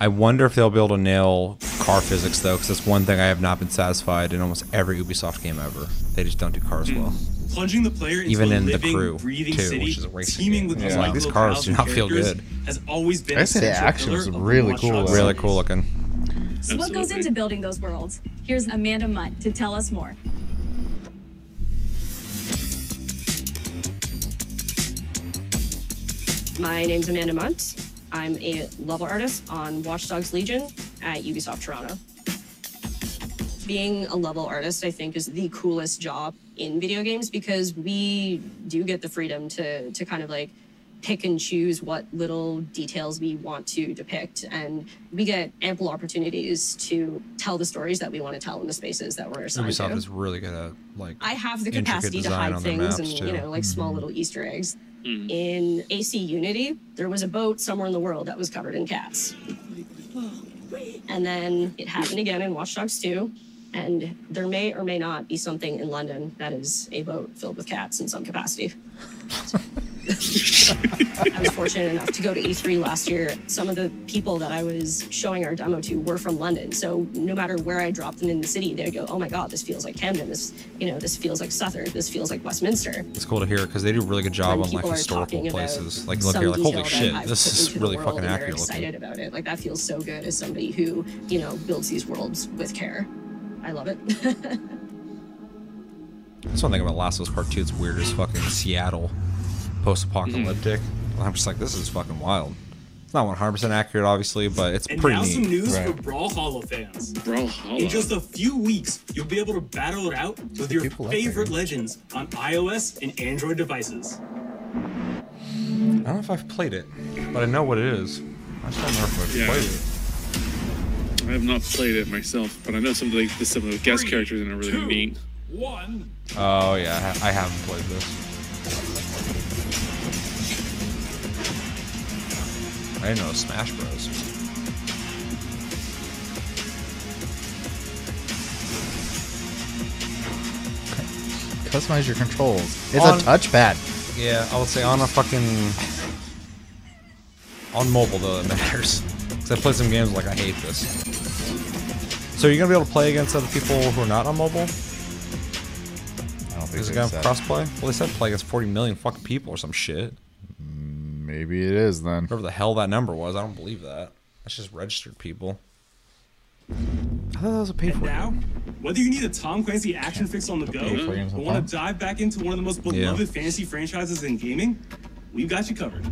Speaker 1: I wonder if they'll be able to nail car physics though, because that's one thing I have not been satisfied in almost every Ubisoft game ever. They just don't do cars well.
Speaker 6: Plunging the player into
Speaker 1: Even
Speaker 6: a
Speaker 1: in the crew,
Speaker 6: breathing
Speaker 1: too,
Speaker 6: city,
Speaker 1: which is a racing
Speaker 6: teeming with
Speaker 1: I was
Speaker 6: these
Speaker 1: like, these cars do not feel good.
Speaker 6: Has always been
Speaker 2: I
Speaker 6: a
Speaker 2: say the
Speaker 6: central
Speaker 2: action
Speaker 6: pillar
Speaker 2: was really cool,
Speaker 6: Dogs.
Speaker 1: Really cool looking.
Speaker 5: So what goes into building those worlds? Here's Amanda Munt to tell us more.
Speaker 16: My name's Amanda Munt. I'm a level artist on Watch Dogs Legion at Ubisoft Toronto. Being a level artist, I think, is the coolest job in video games because we do get the freedom to to kind of like pick and choose what little details we want to depict and we get ample opportunities to tell the stories that we want to tell in the spaces that we're assigned
Speaker 1: Ubisoft
Speaker 16: to.
Speaker 1: is really good at like.
Speaker 16: I have the capacity to hide things and
Speaker 1: too.
Speaker 16: you know like small mm-hmm. little Easter eggs. Mm. In AC Unity, there was a boat somewhere in the world that was covered in cats, and then it happened again in Watch Dogs 2. And there may or may not be something in London that is a boat filled with cats in some capacity. I was fortunate enough to go to E3 last year. Some of the people that I was showing our demo to were from London. So no matter where I dropped them in the city, they'd go, "Oh my God, this feels like Camden. This, you know, this feels like Southwark. This feels like Westminster."
Speaker 1: It's cool to hear because they do a really good job
Speaker 16: When
Speaker 1: on like historical places. Like you look here, like holy shit,
Speaker 16: I've
Speaker 1: this is really fucking accurate
Speaker 16: excited
Speaker 1: looking.
Speaker 16: about it. Like that feels so good as somebody who, you know, builds these worlds with care. I love it.
Speaker 1: That's one thing about Last of Us Part Two. It's weird as fucking Seattle, post-apocalyptic.
Speaker 16: Mm-hmm.
Speaker 1: I'm just like, this is fucking wild. It's not 100 percent accurate, obviously, but it's
Speaker 6: And
Speaker 1: pretty
Speaker 6: now
Speaker 1: neat.
Speaker 6: some news for Brawlhalla fans.
Speaker 3: Brawlhalla.
Speaker 6: In just a few weeks, you'll be able to battle it out with your
Speaker 2: People
Speaker 6: favorite legends on iOS and Android devices.
Speaker 1: I don't know if I've played it, but I know what it is. I just don't know if I've
Speaker 3: Yeah.
Speaker 1: played it.
Speaker 3: I have not played it myself, but I know some of the, some of the guest characters in it are really neat.
Speaker 4: One.
Speaker 1: Oh yeah, I haven't played this. I didn't know Smash Bros.
Speaker 2: Customize your controls. It's
Speaker 1: On-
Speaker 2: a touchpad.
Speaker 1: Yeah, I would say on a fucking on mobile though it matters. Cause I played some games like I hate this. So you're gonna be able to play against other people who are not on mobile?
Speaker 2: I don't think
Speaker 1: Is it gonna
Speaker 2: said.
Speaker 1: have crossplay? Well, they said play against 40 million fucking people or some shit.
Speaker 2: Maybe it is then.
Speaker 1: Whatever the hell that number was, I don't believe that. That's just registered people. I thought that was a pay
Speaker 6: And
Speaker 1: for
Speaker 6: now, whether you need a Tom Clancy action fix on the go
Speaker 2: Pay
Speaker 6: or want to dive back into one of the most
Speaker 1: Yeah.
Speaker 6: beloved fantasy franchises in gaming, we've got you covered.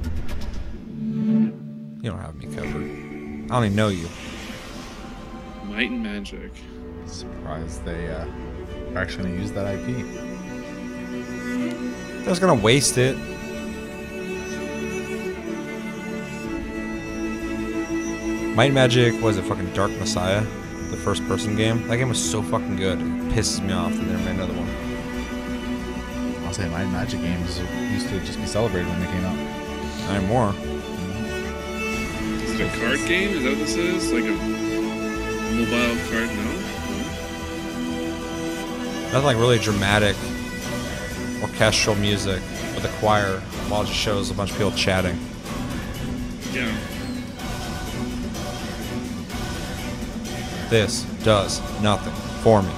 Speaker 1: You don't have me covered. I don't even know you.
Speaker 3: Might and Magic.
Speaker 2: Surprised they uh, are actually going to use that IP.
Speaker 1: They're just gonna waste it. Might and Magic was a fucking Dark Messiah, the first person game. That game was so fucking good. It pisses me off that they never made another one.
Speaker 2: I'll say my Magic games used to just be celebrated when they came out.
Speaker 1: Not anymore.
Speaker 3: Is a card game? Is that what this is? Like a mobile card? No.
Speaker 1: Nothing like really dramatic orchestral music with a choir while it just shows a bunch of people chatting.
Speaker 3: Yeah.
Speaker 1: This does nothing for me.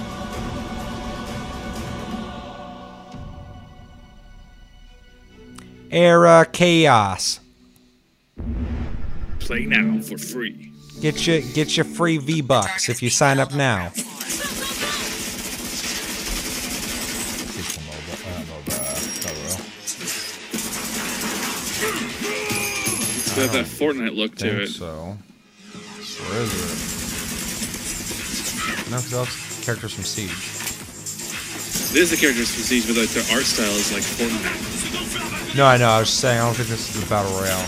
Speaker 1: Era Chaos.
Speaker 3: Play now for free.
Speaker 1: Get your get your free V Bucks if you sign up now.
Speaker 2: People mobile, mobile, Battle Royale.
Speaker 3: It's got that Fortnite look to it.
Speaker 1: so. Where is it? No, because that's characters from Siege.
Speaker 3: This is the characters from Siege, but like their art style is like Fortnite.
Speaker 1: No, I know. I was just saying. I don't think this is the battle royale.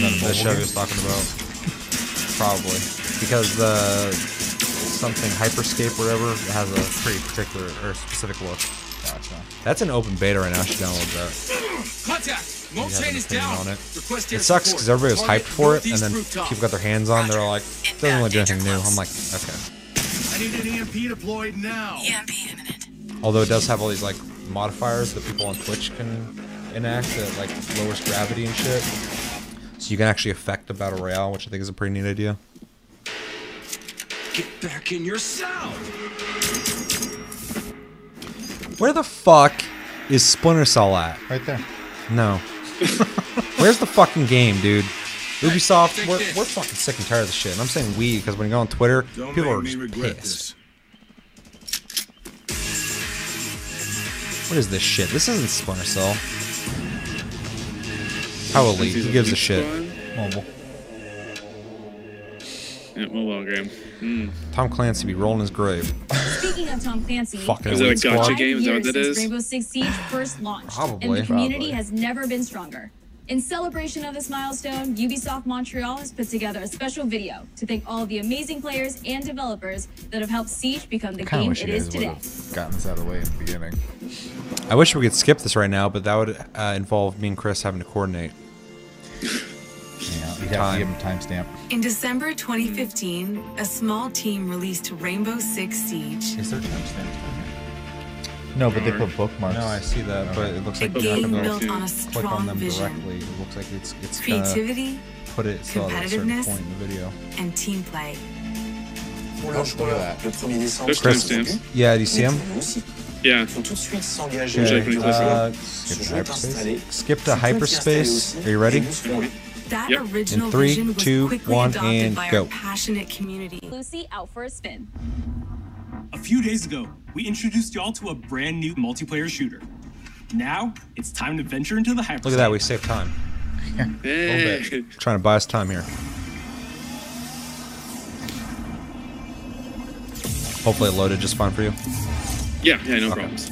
Speaker 2: Not a
Speaker 1: The show he
Speaker 2: game?
Speaker 1: was talking about. Probably because the something hyperscape or whatever has a pretty particular or specific look.
Speaker 2: Gotcha.
Speaker 1: That's an open beta right now. I should download that.
Speaker 4: Contact.
Speaker 1: You
Speaker 4: Won't
Speaker 1: have
Speaker 4: chain
Speaker 1: an
Speaker 4: is down.
Speaker 1: on it.
Speaker 4: Request
Speaker 1: It sucks because everybody was hyped for it, and then people got their hands on. They're like, doesn't really do anything new. I'm like, okay.
Speaker 13: I need an EMP deployed now.
Speaker 14: EMP imminent.
Speaker 1: Although it does have all these like modifiers that people on Twitch can enact that like lowers gravity and shit. So you can actually affect the battle royale, which I think is a pretty neat idea.
Speaker 4: Get back in your cell.
Speaker 1: Where the fuck is Splinter Cell at?
Speaker 2: Right there.
Speaker 1: No. Where's the fucking game, dude? Ubisoft, we're, we're fucking sick and tired of this shit. And I'm saying we because when you go on Twitter,
Speaker 15: Don't
Speaker 1: people are just
Speaker 15: regret
Speaker 1: pissed. What is this shit? This isn't Splinter Cell. How elite? Who gives a shit?
Speaker 2: Mobile.
Speaker 3: Yeah, mobile game. Mm.
Speaker 1: Tom Clancy be rolling his grave.
Speaker 5: Speaking of Tom Clancy,
Speaker 1: Fucking
Speaker 3: Is it a
Speaker 1: elite
Speaker 3: gotcha
Speaker 1: squad.
Speaker 3: game? Is that what
Speaker 5: years
Speaker 3: that
Speaker 5: since
Speaker 3: is?
Speaker 5: Rainbow Six Siege first launched, and the community
Speaker 1: Probably.
Speaker 5: has never been stronger. In celebration of this milestone, Ubisoft Montreal has put together a special video to thank all the amazing players and developers that have helped Siege become the game
Speaker 2: wish
Speaker 5: it
Speaker 2: you
Speaker 5: is
Speaker 2: guys would
Speaker 5: today.
Speaker 2: have gotten this out of the way in the beginning.
Speaker 1: I wish we could skip this right now, but that would uh, involve me and Chris having to coordinate.
Speaker 2: Yeah, you have to give him a timestamp.
Speaker 17: In December 2015, a small team released Rainbow Six Siege.
Speaker 2: Is there timestamp? No, but they put bookmarks.
Speaker 1: No, I see that, but it looks
Speaker 17: A
Speaker 1: like you have
Speaker 17: game
Speaker 1: to
Speaker 17: built
Speaker 1: go
Speaker 17: on a
Speaker 1: click on them
Speaker 17: vision.
Speaker 1: directly. It looks like it's it's gonna
Speaker 17: Creativity
Speaker 1: put it so at a certain point in the video.
Speaker 17: and team play.
Speaker 18: Pour leurs
Speaker 2: look
Speaker 18: joueurs,
Speaker 2: at that.
Speaker 18: le 1er décembre,
Speaker 3: There's
Speaker 1: Chris, yeah, do you see
Speaker 18: mais
Speaker 1: him?
Speaker 18: pour nous aussi.
Speaker 3: Yeah.
Speaker 18: Il faut tout de suite s'engager.
Speaker 3: Okay, uh,
Speaker 1: skip to hyperspace. Skip to
Speaker 18: Tu peux t'y installer
Speaker 1: hyperspace. Are you ready?
Speaker 18: et nous suivons.
Speaker 17: That
Speaker 3: Yep.
Speaker 17: original
Speaker 1: In three,
Speaker 17: vision was
Speaker 1: two,
Speaker 17: quickly
Speaker 1: one,
Speaker 17: adopted
Speaker 1: and
Speaker 17: by
Speaker 1: go.
Speaker 17: passionate community.
Speaker 5: Lucy out for a spin.
Speaker 6: A few days ago, we introduced y'all to a brand new multiplayer shooter. Now, it's time to venture into the hyperspace.
Speaker 1: Look at that, we saved time.
Speaker 3: Hey.
Speaker 1: Trying to buy us time here. Hopefully it loaded just fine for you.
Speaker 3: Yeah, yeah, no
Speaker 1: Okay.
Speaker 3: problems.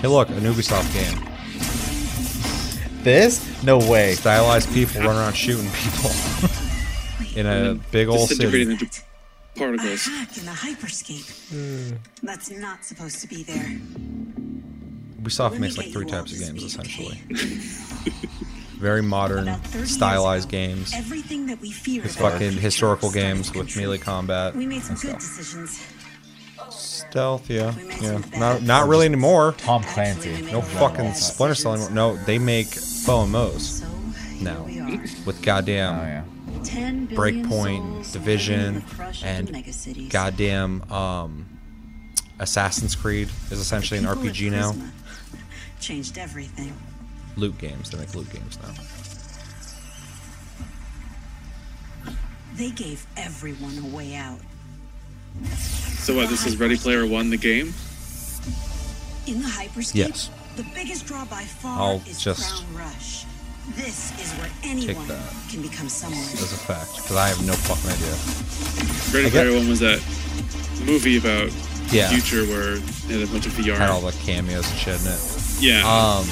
Speaker 1: Hey, look, an Ubisoft game.
Speaker 2: This? No way.
Speaker 1: Stylized people running around shooting people in a big old
Speaker 3: Disintegrating
Speaker 1: city.
Speaker 3: into particles.
Speaker 19: Hack in the hyperscape. Hmm. That's not supposed to be there.
Speaker 1: Ubisoft
Speaker 19: Let me
Speaker 1: makes like three types of games
Speaker 19: speed,
Speaker 1: essentially. Very modern,
Speaker 19: About 30 years
Speaker 1: stylized
Speaker 19: ago,
Speaker 1: games.
Speaker 19: Everything that we fear
Speaker 1: With
Speaker 19: about
Speaker 1: fucking historical games with melee combat.
Speaker 19: We made some good
Speaker 1: stuff.
Speaker 19: decisions.
Speaker 1: Stealth, yeah, yeah. Not not really anymore.
Speaker 2: Tom Clancy.
Speaker 1: No fucking Splinter Cell anymore. No, they make FOMOs now with goddamn
Speaker 2: Oh yeah.
Speaker 19: 10 billion
Speaker 1: Breakpoint, Division,
Speaker 19: living in the crush of
Speaker 1: and goddamn um, Assassin's Creed is essentially an RPG now.
Speaker 19: Changed everything.
Speaker 1: Loot games. They make loot games now.
Speaker 19: They gave everyone a way out.
Speaker 3: So what? This is Ready Player One, the game.
Speaker 19: In the hyperscape,
Speaker 1: Yes.
Speaker 19: the biggest draw by far
Speaker 1: I'll
Speaker 19: is
Speaker 1: just
Speaker 19: Crown Rush. This is where anyone
Speaker 1: that.
Speaker 19: can become someone.
Speaker 1: As a fact, because I have no fucking idea.
Speaker 3: Ready
Speaker 1: I get-
Speaker 3: Player One was that movie about
Speaker 1: Yeah.
Speaker 3: the future where they had a bunch of VR.
Speaker 1: Had all the cameos and shit in it.
Speaker 3: Yeah.
Speaker 1: Um,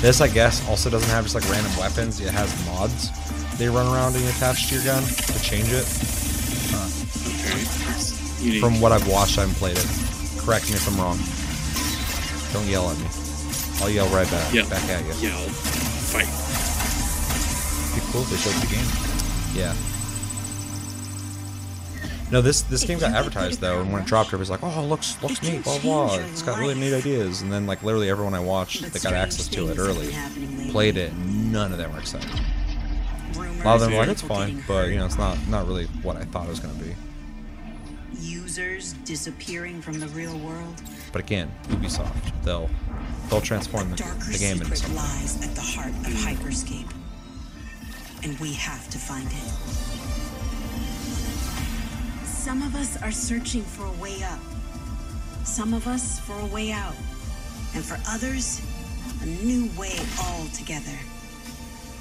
Speaker 1: this I guess also doesn't have just like random weapons. It has mods they run around and attach to your gun to change it.
Speaker 3: okay.
Speaker 1: From what I've watched, I haven't played it. Correct me if I'm wrong. Don't yell at me. I'll yell right back.
Speaker 3: Yeah.
Speaker 1: Back at you.
Speaker 3: Yell. Fight.
Speaker 2: Be cool if they showed the game.
Speaker 1: Yeah. No, this this game got advertised though, and when it dropped, everybody's like, "Oh, it looks looks neat, blah blah. It's got really neat ideas." And then like literally everyone I watched that got access to it early played it. and None of them were excited. A lot of them were like, "It's fine," but you know, it's not not really what I thought it was gonna be.
Speaker 19: Users disappearing from the real world.
Speaker 1: But again, Ubisoft, they'll they'll transform the,
Speaker 19: Darker
Speaker 1: the game into
Speaker 19: secret
Speaker 1: something.
Speaker 19: lies at the heart of hyperscape, and we have to find it. Some of us are searching for a way up. Some of us for a way out, and for others, a new way altogether.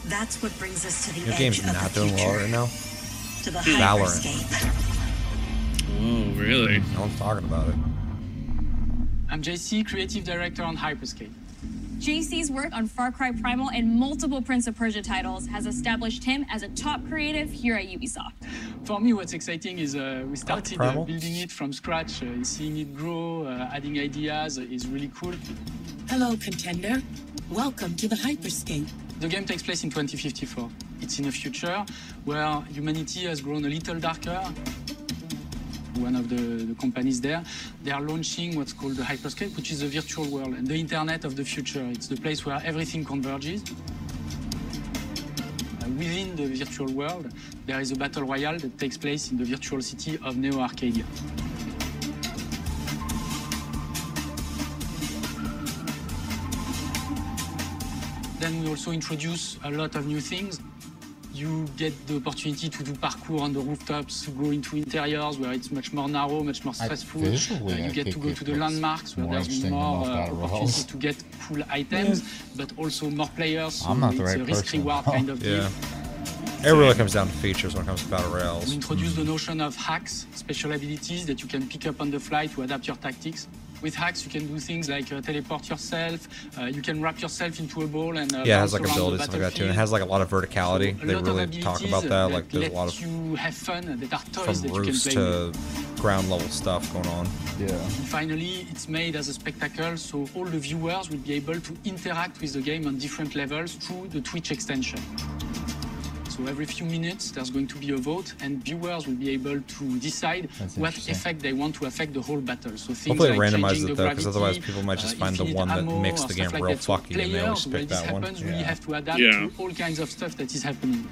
Speaker 19: That's what brings us to the
Speaker 1: Your
Speaker 19: edge
Speaker 1: game's
Speaker 19: of
Speaker 1: not
Speaker 19: the
Speaker 1: doing
Speaker 19: future,
Speaker 1: well right now.
Speaker 19: to the
Speaker 1: Valorant.
Speaker 19: hyperscape.
Speaker 3: Oh, really?
Speaker 1: No one's talking about it.
Speaker 20: I'm JC, Creative Director on Hyperscape.
Speaker 5: JC's work on Far Cry Primal and multiple Prince of Persia titles has established him as a top creative here at Ubisoft.
Speaker 20: For me, what's exciting is uh, we started uh, building it from scratch, uh, seeing it grow, uh, adding ideas is really cool.
Speaker 21: Hello, contender. Welcome to the hyperscape.
Speaker 20: The game takes place in 2054. It's in a future where humanity has grown a little darker one of the, the companies there, they are launching what's called the hyperscape, which is the virtual world and the internet of the future. It's the place where everything converges within the virtual world, there is a battle royale that takes place in the virtual city of Neo Arcadia. Then we also introduce a lot of new things. You get the opportunity to do parkour on the rooftops, to go into interiors where it's much more narrow, much more stressful. Uh, you get to go to the landmarks where
Speaker 2: more
Speaker 20: there's more
Speaker 2: most
Speaker 20: uh,
Speaker 2: battle
Speaker 20: opportunity to get cool items, but also more players. So
Speaker 2: I'm not the right
Speaker 20: a risk
Speaker 2: person.
Speaker 20: reward kind of
Speaker 1: Yeah.
Speaker 20: deal.
Speaker 1: It really comes down to features when it comes to battle royales.
Speaker 20: We introduce the notion of hacks, special abilities that you can pick up on the fly to adapt your tactics. With hacks, you can do things like uh, teleport yourself. Uh, you can wrap yourself into a ball and uh,
Speaker 1: Yeah, it has like abilities like that too, and it has like a lot of verticality.
Speaker 20: A
Speaker 1: They really talk about that. Like
Speaker 20: that
Speaker 1: there's a lot of
Speaker 20: you have fun that are toys
Speaker 1: from
Speaker 20: that you can
Speaker 1: roofs
Speaker 20: play
Speaker 1: to
Speaker 20: with.
Speaker 1: ground level stuff going on.
Speaker 2: Yeah.
Speaker 20: And finally, it's made as a spectacle, so all the viewers will be able to interact with the game on different levels through the Twitch extension. So every few minutes, there's going to be a vote, and viewers will be able to decide what effect they want to affect the whole battle. So things
Speaker 1: Hopefully it
Speaker 20: like
Speaker 1: randomizes
Speaker 20: changing
Speaker 1: it
Speaker 20: the
Speaker 1: though, because otherwise people might just
Speaker 20: uh,
Speaker 1: find the one that makes the game
Speaker 20: like
Speaker 1: real
Speaker 20: that. So
Speaker 1: and they always
Speaker 20: players, when
Speaker 1: pick
Speaker 20: this
Speaker 1: that one.
Speaker 20: happens, really have to adapt
Speaker 3: Yeah.
Speaker 20: to all kinds of stuff that is happening.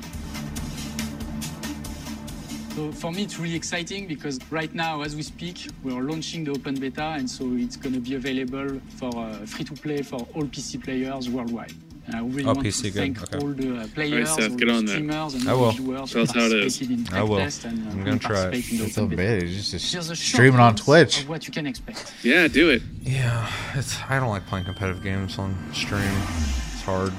Speaker 20: So for me, it's really exciting because right now, as we speak, we are launching the open beta, and so it's going to be available for uh, free to play for all PC players worldwide. And I really
Speaker 1: Oh,
Speaker 20: want
Speaker 1: PC,
Speaker 20: to
Speaker 1: good,
Speaker 20: thank
Speaker 1: okay.
Speaker 20: all the uh, players,
Speaker 3: Seth,
Speaker 20: all the
Speaker 3: on that.
Speaker 20: streamers, and
Speaker 1: I
Speaker 20: all
Speaker 1: will.
Speaker 20: the viewers
Speaker 3: Tell us how it is.
Speaker 20: participated in
Speaker 1: I will.
Speaker 20: Tech Test and, uh,
Speaker 1: I'm gonna try it.
Speaker 20: participate in the
Speaker 2: It's
Speaker 20: open
Speaker 2: a
Speaker 20: beta.
Speaker 2: bit. It's just
Speaker 20: a
Speaker 2: streaming on Twitch.
Speaker 20: Of what you can expect.
Speaker 3: Yeah, do it.
Speaker 1: Yeah, it's I don't like playing competitive games on stream. It's hard.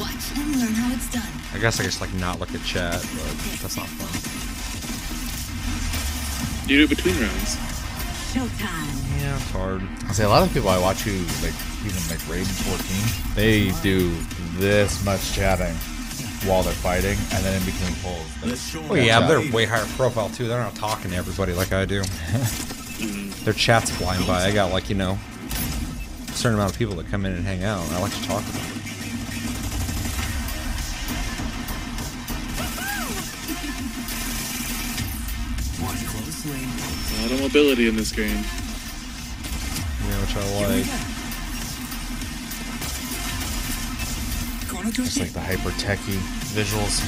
Speaker 14: Watch and learn how it's done.
Speaker 1: I guess I just like not look at chat, but that's not fun.
Speaker 3: You do it between rounds.
Speaker 14: Showtime.
Speaker 1: Yeah, it's hard.
Speaker 2: I say a lot of people I watch who like even like Raiden 14, they do this much chatting while they're fighting, and then in between pulls. they- oh,
Speaker 1: Well, yeah, but
Speaker 2: chat.
Speaker 1: they're way higher profile too. They're not talking to everybody like I do. Their chat's flying by. I got like you know, a certain amount of people that come in and hang out. And I like to talk to them.
Speaker 3: A lot of mobility in this game.
Speaker 1: Yeah, which I like.
Speaker 2: Just like the hyper techy visuals.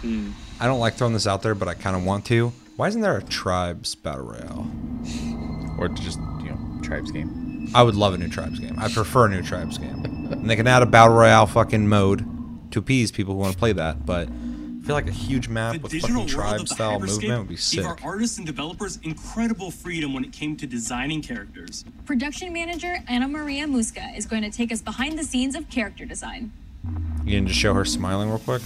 Speaker 2: Hmm.
Speaker 1: I don't like throwing this out there, but I kind of want to. Why isn't there a tribes battle royale?
Speaker 2: Or just you know tribes game.
Speaker 1: I would love a new tribes game. I prefer a new tribes game. and they can add a battle royale fucking mode to appease people who want to play that. But I feel like a huge map
Speaker 6: The
Speaker 1: with
Speaker 6: digital
Speaker 1: fucking
Speaker 6: world
Speaker 1: tribe
Speaker 6: of the
Speaker 1: style movement would be
Speaker 6: gave
Speaker 1: sick.
Speaker 6: our artists and developers incredible freedom when it came to designing characters.
Speaker 5: Production manager Anna Maria Muska is going to take us behind the scenes of character design.
Speaker 1: You can just show her smiling real quick.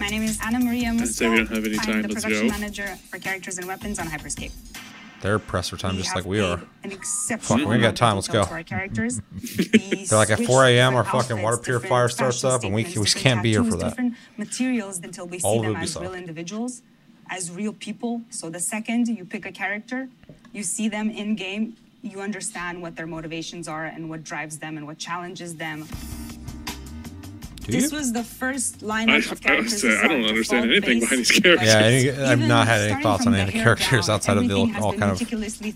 Speaker 18: My name is Anna Maria
Speaker 3: I'd we
Speaker 18: Muska.
Speaker 3: don't have any
Speaker 18: I'm the production manager for characters and weapons on Hyperscape.
Speaker 1: They're pressed for time
Speaker 18: We
Speaker 1: just like we are.
Speaker 18: paid An exceptional
Speaker 1: Fuck, we ain't got time. Let's go. They're like at 4 a.m. Our fucking water purifier starts up, and we, we can't be here for that.
Speaker 18: Different materials until we see
Speaker 1: All of
Speaker 18: them as real individuals, as real people. So the second you pick a character, you see them in game, you understand what their motivations are and what drives them and what challenges them.
Speaker 1: Do
Speaker 18: this
Speaker 1: you?
Speaker 18: was the first
Speaker 3: I,
Speaker 18: lineup of
Speaker 3: I,
Speaker 18: characters.
Speaker 3: say, I don't understand anything
Speaker 18: base,
Speaker 3: behind these characters.
Speaker 1: Yeah, any, I've not had any thoughts on any of the characters
Speaker 18: down,
Speaker 1: outside of the all kind of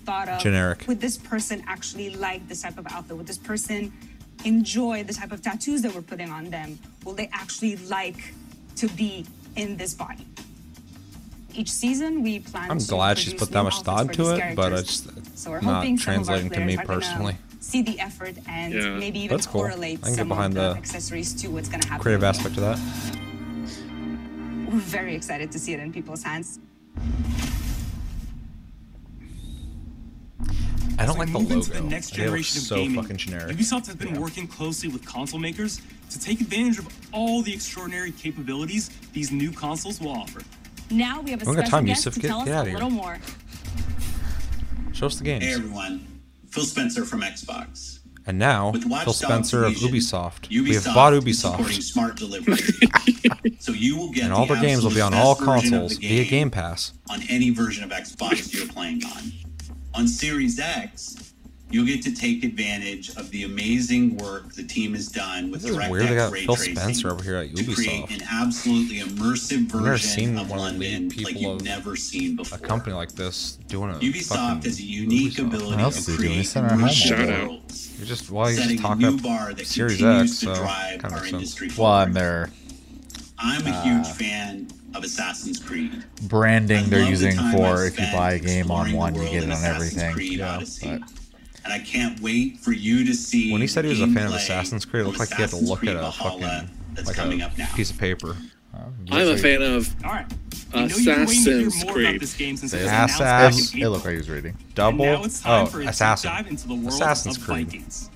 Speaker 18: thought of.
Speaker 1: generic.
Speaker 18: Would this person actually like this type of outfit? Would this person enjoy the type of tattoos that we're putting on them? Will they actually like to be in this body? Each season, we plan.
Speaker 1: I'm
Speaker 18: to
Speaker 1: glad she's put that much thought
Speaker 18: for
Speaker 1: to it, but it's
Speaker 18: So
Speaker 1: not
Speaker 18: hoping some of our
Speaker 1: translating to me
Speaker 18: players gonna
Speaker 1: personally.
Speaker 18: See the effort and
Speaker 1: Yeah,
Speaker 18: maybe even
Speaker 1: that's cool.
Speaker 18: correlate
Speaker 1: I can get
Speaker 18: some
Speaker 1: behind
Speaker 18: of the,
Speaker 1: the
Speaker 18: accessories to what's going to happen.
Speaker 1: Creative aspect of that.
Speaker 18: We're very excited to see it in people's hands.
Speaker 1: I don't
Speaker 6: As we
Speaker 1: like the
Speaker 6: move into
Speaker 1: logo.
Speaker 6: The next
Speaker 1: They look so
Speaker 6: of gaming,
Speaker 1: fucking generic.
Speaker 6: Ubisoft has been working closely with console makers to take advantage of all the extraordinary capabilities these new consoles will offer.
Speaker 5: Now we have a
Speaker 1: We
Speaker 5: special
Speaker 1: time,
Speaker 5: guest
Speaker 1: Yusuf.
Speaker 5: to
Speaker 1: Get-
Speaker 5: tell us
Speaker 1: get
Speaker 5: a
Speaker 1: outta here.
Speaker 5: little more.
Speaker 1: Show us the games.
Speaker 22: Hey everyone, Phil Spencer from Xbox.
Speaker 1: And now, Phil Spencer of
Speaker 22: Legion,
Speaker 1: Ubisoft. We have
Speaker 22: Ubisoft
Speaker 1: bought Ubisoft.
Speaker 22: smart delivery. so you will get
Speaker 1: And all
Speaker 22: the
Speaker 1: their games will be on all
Speaker 22: best version of
Speaker 1: consoles
Speaker 22: the
Speaker 1: via Game Pass.
Speaker 22: on any version of Xbox you're playing on. On Series X, you'll get to take advantage of the amazing work the team has done with
Speaker 1: This is
Speaker 22: DirectX
Speaker 1: weird. They got
Speaker 22: ray
Speaker 1: Phil
Speaker 22: tracing
Speaker 1: Spencer over here at
Speaker 22: to create
Speaker 1: Ubisoft.
Speaker 22: an absolutely immersive
Speaker 1: I've never
Speaker 22: version
Speaker 1: seen
Speaker 22: of
Speaker 1: one of the
Speaker 22: London like you've
Speaker 1: of
Speaker 22: never seen before.
Speaker 1: a company like this doing a
Speaker 22: Ubisoft
Speaker 1: fucking
Speaker 22: has a unique ability
Speaker 2: What else is
Speaker 22: to
Speaker 2: he doing?
Speaker 22: create
Speaker 2: He's sitting home all
Speaker 22: immersive
Speaker 2: day.
Speaker 22: worlds,
Speaker 1: You're just well, he's
Speaker 22: setting
Speaker 1: just
Speaker 22: a
Speaker 1: talking
Speaker 22: new
Speaker 1: up
Speaker 22: bar that
Speaker 1: Series
Speaker 22: continues
Speaker 1: X,
Speaker 22: to
Speaker 1: so
Speaker 22: drive
Speaker 1: kind of
Speaker 22: our
Speaker 1: makes sense.
Speaker 22: industry
Speaker 2: Well,
Speaker 22: forward.
Speaker 2: and they're
Speaker 22: I'm a
Speaker 2: uh,
Speaker 22: huge fan of Assassin's Creed.
Speaker 2: branding they're
Speaker 22: love the
Speaker 2: using for if you buy a game on one, you get it on everything.
Speaker 22: Creed
Speaker 2: Yeah,
Speaker 22: Odyssey.
Speaker 2: but
Speaker 22: and I can't wait for you to see.
Speaker 1: When he said he was a fan of Assassin's Creed, it looked like he had to look
Speaker 22: Creed
Speaker 1: at a
Speaker 22: Valhalla
Speaker 1: fucking
Speaker 22: that's
Speaker 1: like
Speaker 22: coming
Speaker 1: a
Speaker 22: up now.
Speaker 1: piece of paper.
Speaker 3: I'm a fan of
Speaker 6: All right. I know you've been waiting to hear
Speaker 3: Assassin's Creed.
Speaker 6: about this game since it was
Speaker 1: Ass
Speaker 6: announced
Speaker 1: ass.
Speaker 6: back in
Speaker 2: It looked like he was reading.
Speaker 1: Double.
Speaker 6: And now it's time
Speaker 1: oh,
Speaker 6: for a
Speaker 1: assassin.
Speaker 6: dive into the world
Speaker 1: Assassin's Creed.
Speaker 6: Vikings.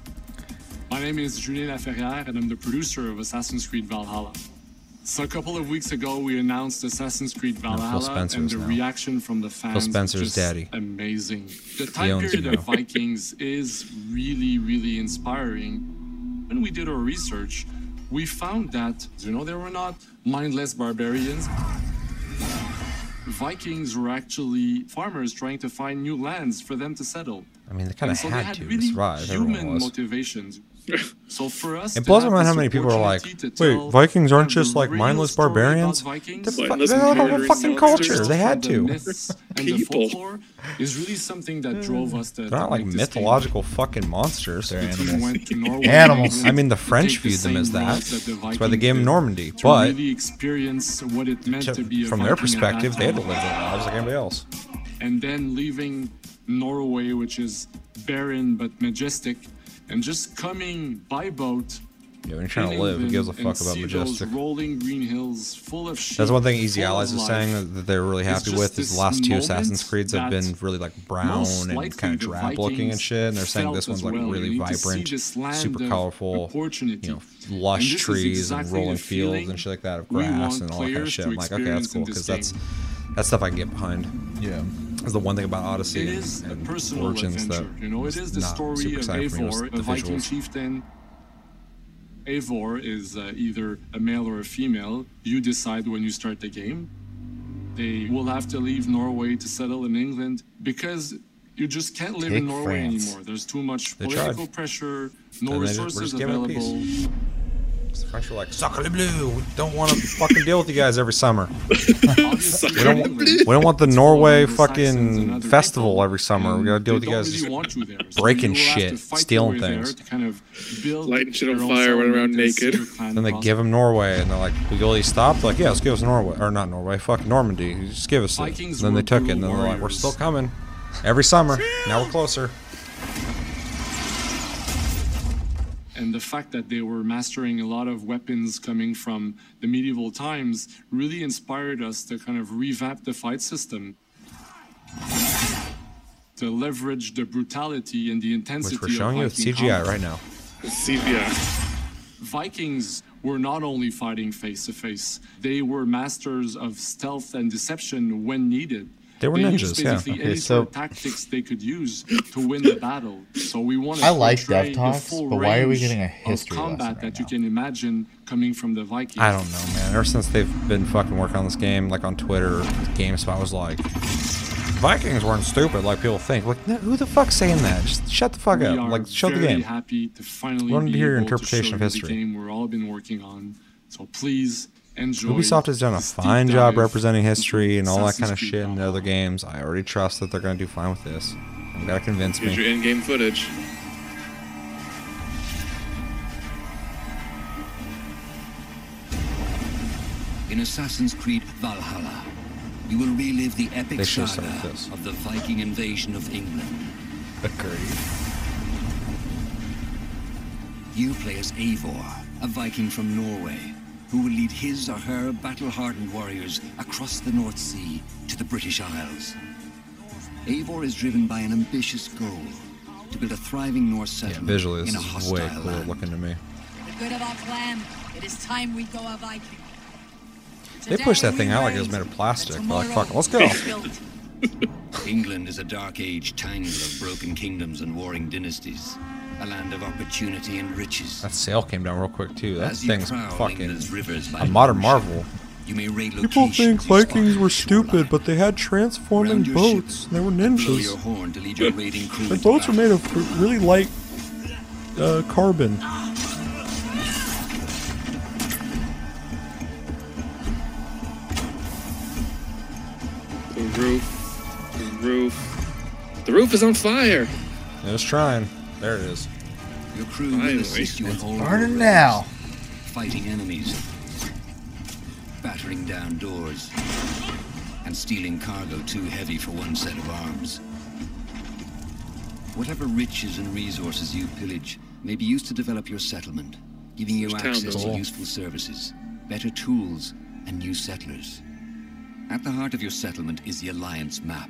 Speaker 6: My name is Julien Laferrière, and I'm the producer of Assassin's Creed Valhalla. So a couple of weeks ago, we announced Assassin's Creed Valhalla, and the
Speaker 1: now.
Speaker 6: reaction from the fans
Speaker 1: Spencer's
Speaker 6: was just
Speaker 1: daddy.
Speaker 6: amazing. The
Speaker 1: He
Speaker 6: time period of. Vikings is really, really inspiring. When we did our research, we found that you know they were not mindless barbarians. Vikings were actually farmers trying to find new lands for them to settle.
Speaker 1: I mean, they kind of
Speaker 6: so
Speaker 1: had to
Speaker 6: really
Speaker 1: survive.
Speaker 6: Human motivations. So for us,
Speaker 1: It
Speaker 6: to
Speaker 1: blows my mind how many people are like, "Wait, Vikings aren't just like mindless barbarians?
Speaker 6: Vikings,
Speaker 1: They're,
Speaker 3: Mindless
Speaker 1: they have a
Speaker 3: murdering
Speaker 1: fucking culture. They had
Speaker 6: the
Speaker 1: to.
Speaker 6: myths and the
Speaker 3: People.
Speaker 6: folklore is really something that drove us to.
Speaker 1: They're not like
Speaker 6: make this game.
Speaker 1: mythological fucking monsters. They're
Speaker 6: We went to Norway
Speaker 2: Animals.
Speaker 1: I mean, the French
Speaker 6: the
Speaker 1: viewed them as
Speaker 6: same
Speaker 1: that.
Speaker 6: route the
Speaker 1: That's why they gave them Normandy.
Speaker 6: to
Speaker 1: But
Speaker 6: really experience what it meant to,
Speaker 1: to-
Speaker 6: be a
Speaker 1: from their
Speaker 6: Viking at that
Speaker 1: perspective, they had to live their lives like anybody else.
Speaker 6: and then leaving Norway, which is barren but majestic, and just coming by boat.
Speaker 1: Yeah, when you're trying to live, who gives a fuck about
Speaker 6: see
Speaker 1: majestic?
Speaker 6: Rolling green hills full of sheep,
Speaker 1: That's one thing Easy Allies is saying that they're really happy with is the last two Assassin's Creeds have been really like brown and kind of drab looking and shit. And they're saying this one's like
Speaker 6: well.
Speaker 1: Really
Speaker 6: need to see
Speaker 1: vibrant, super colorful, you know, lush
Speaker 6: And
Speaker 1: trees
Speaker 6: exactly
Speaker 1: and rolling fields and shit like that of grass and all that kind of shit. I'm like, okay, that's cool because that's that's stuff I can get behind.
Speaker 2: Yeah.
Speaker 1: Is the one thing about Odyssey
Speaker 6: It
Speaker 1: and,
Speaker 6: is a personal
Speaker 1: Origins
Speaker 6: adventure.
Speaker 1: that
Speaker 6: You know, it is the story of Eivor,
Speaker 1: the
Speaker 6: Viking
Speaker 1: visuals.
Speaker 6: chieftain. Eivor is uh, either a male or a female. You decide when you start the game. They will have to leave Norway to settle in England because you just can't live in Norway
Speaker 2: France.
Speaker 6: anymore. There's too much political pressure, no
Speaker 1: And they just- we're
Speaker 6: resources
Speaker 1: just giving it peace.
Speaker 6: available.
Speaker 1: The French were like, "Sacre bleu! We don't want to fucking deal with you guys every summer. We don't,
Speaker 6: England
Speaker 1: we don't want the
Speaker 6: is
Speaker 1: Norway
Speaker 6: full of Saxons and
Speaker 1: fucking festival every summer. We
Speaker 6: and
Speaker 1: gotta deal with you guys
Speaker 6: really
Speaker 1: just
Speaker 6: you there. So
Speaker 1: breaking
Speaker 6: you will have to
Speaker 1: shit, stealing things.
Speaker 6: kind of build
Speaker 3: Lighting shit on fire, running around
Speaker 6: settlement and see
Speaker 3: naked.
Speaker 1: Then they give them Norway, and they're like, "We will you stop?" Like, "Yeah, let's give us Norway, or not Norway, fuck Normandy. Just give us it." And then they took it, and then they're like, "We're still coming every summer. Now we're closer."
Speaker 6: And the fact that they were mastering a lot of weapons coming from the medieval times really inspired us to kind of revamp the fight system to leverage the brutality and the intensity
Speaker 1: Which we're showing you with CGI
Speaker 6: combat.
Speaker 1: right now.
Speaker 3: CGI.
Speaker 6: Vikings were not only fighting face to face, they were masters of stealth and deception when needed.
Speaker 1: They were
Speaker 6: used
Speaker 1: ninjas, yeah.
Speaker 6: basically
Speaker 2: Okay,
Speaker 6: any
Speaker 2: so-
Speaker 6: sort of tactics they could use to win the battle. So we want to
Speaker 2: I like
Speaker 6: portray
Speaker 2: Dev Talks, but why are we getting a history lesson
Speaker 6: combat
Speaker 2: right
Speaker 6: that you can imagine coming from the Vikings.
Speaker 1: I don't know, man. Ever since they've been fucking working on this game, like on Twitter, GameSpot was like, Vikings weren't stupid like people think. Like, who the fuck's saying that? Just shut the fuck
Speaker 6: we
Speaker 1: up. Like, show the
Speaker 6: very
Speaker 1: game.
Speaker 6: happy to finally
Speaker 1: We wanted to
Speaker 6: be
Speaker 1: hear your interpretation
Speaker 6: to
Speaker 1: of
Speaker 6: show you
Speaker 1: history.
Speaker 6: The game we're all been working on. So please enjoy.
Speaker 1: Ubisoft has done a fine job representing history and all that kind of shit in the other games. I already trust that they're gonna do fine with this. You gotta convince
Speaker 3: Here's
Speaker 1: me.
Speaker 3: your in-game footage.
Speaker 23: In Assassin's Creed Valhalla, you will relive the epic
Speaker 1: They should have
Speaker 23: saga
Speaker 1: started with this.
Speaker 23: of the Viking invasion of England.
Speaker 1: Agreed.
Speaker 23: You play as Eivor, a Viking from Norway, who will lead his or her battle-hardened warriors across the North Sea to the British Isles. Eivor is driven by an ambitious goal to build a thriving Norse
Speaker 1: Yeah,
Speaker 23: settlement
Speaker 1: visually,
Speaker 23: in
Speaker 1: this
Speaker 23: a
Speaker 1: is
Speaker 23: hostile
Speaker 1: way cooler
Speaker 23: land.
Speaker 1: looking to me.
Speaker 14: The good of our clan. It is time we go a Viking.
Speaker 1: They pushed that thing out like it was made of plastic. They're like, fuck let's go.
Speaker 23: England is a dark age tangle of broken kingdoms and warring dynasties. A land of opportunity and riches.
Speaker 1: That sail came down real quick too. That
Speaker 23: As
Speaker 1: thing's fucking
Speaker 23: rivers
Speaker 1: a modern
Speaker 23: ocean,
Speaker 1: marvel.
Speaker 23: You may raid
Speaker 1: People think Vikings were stupid, but they had transforming boats. And they were ninjas.
Speaker 23: horn to lead your raiding crew
Speaker 1: Their boats were made of really light uh, carbon.
Speaker 3: The roof. The roof. The roof is on fire.
Speaker 1: It was trying. There it is.
Speaker 23: Your crew
Speaker 3: Finally.
Speaker 23: will assist you in all
Speaker 2: Burning now.
Speaker 23: fighting enemies, battering down doors, and stealing cargo too heavy for one set of arms. Whatever riches and resources you pillage may be used to develop your settlement, giving you
Speaker 3: Which town
Speaker 23: access to useful services, better tools, and new settlers. At the heart of your settlement is the Alliance map.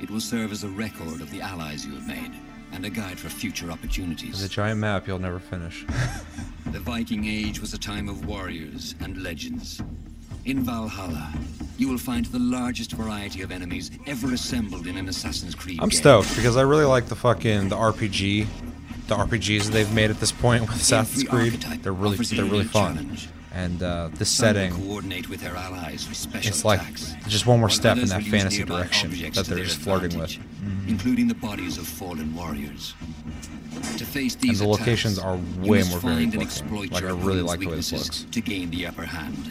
Speaker 23: It will serve as a record of the allies you have made and a guide for future opportunities.
Speaker 1: A giant map you'll never finish.
Speaker 23: The Viking Age was a time of warriors and legends. In Valhalla, you will find the largest variety of enemies ever assembled in an Assassin's Creed
Speaker 1: I'm
Speaker 23: game.
Speaker 1: stoked because I really like the fucking the RPG, the RPGs they've made at this point with Assassin's Creed. They're really they're really fun,
Speaker 23: challenge.
Speaker 1: And uh, this
Speaker 23: Some will
Speaker 1: setting
Speaker 23: coordinate with their allies for special
Speaker 1: it's like
Speaker 23: attacks,
Speaker 1: just one more step in that fantasy direction that they're just flirting with.
Speaker 23: advantage, including the bodies of fallen warriors. To face
Speaker 1: And
Speaker 23: these
Speaker 1: the locations
Speaker 23: attacks,
Speaker 1: are
Speaker 23: you
Speaker 1: way more varied
Speaker 23: find and
Speaker 1: looking.
Speaker 23: exploit
Speaker 1: Like, I
Speaker 23: your
Speaker 1: really like the way this
Speaker 23: weaknesses
Speaker 1: looks.
Speaker 23: to gain the upper hand.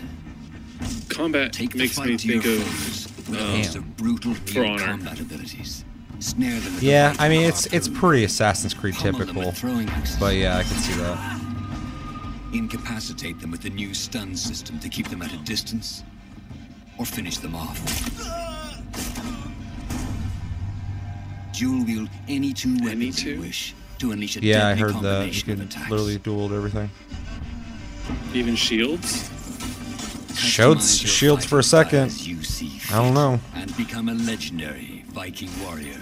Speaker 3: Combat
Speaker 23: Take
Speaker 3: makes me
Speaker 23: to your
Speaker 3: think of
Speaker 23: with a
Speaker 3: um,
Speaker 23: host of brutal
Speaker 3: For Honor.
Speaker 23: combat abilities. Snare them with the
Speaker 1: Yeah, I mean it's it's pretty Assassin's Creed typical,
Speaker 23: with throwing axes.
Speaker 1: but yeah, I can see that.
Speaker 23: Incapacitate them with the new stun system to keep them at a distance, or finish them off. Dual wield any two weapons you wish to unleash a
Speaker 1: Yeah, I
Speaker 23: deadly
Speaker 1: heard that you
Speaker 23: of
Speaker 1: can
Speaker 23: attacks.
Speaker 1: literally duel everything.
Speaker 3: even shields.
Speaker 1: Shields, shields for a second.
Speaker 23: you see
Speaker 1: I don't know.
Speaker 23: and become a legendary Viking warrior.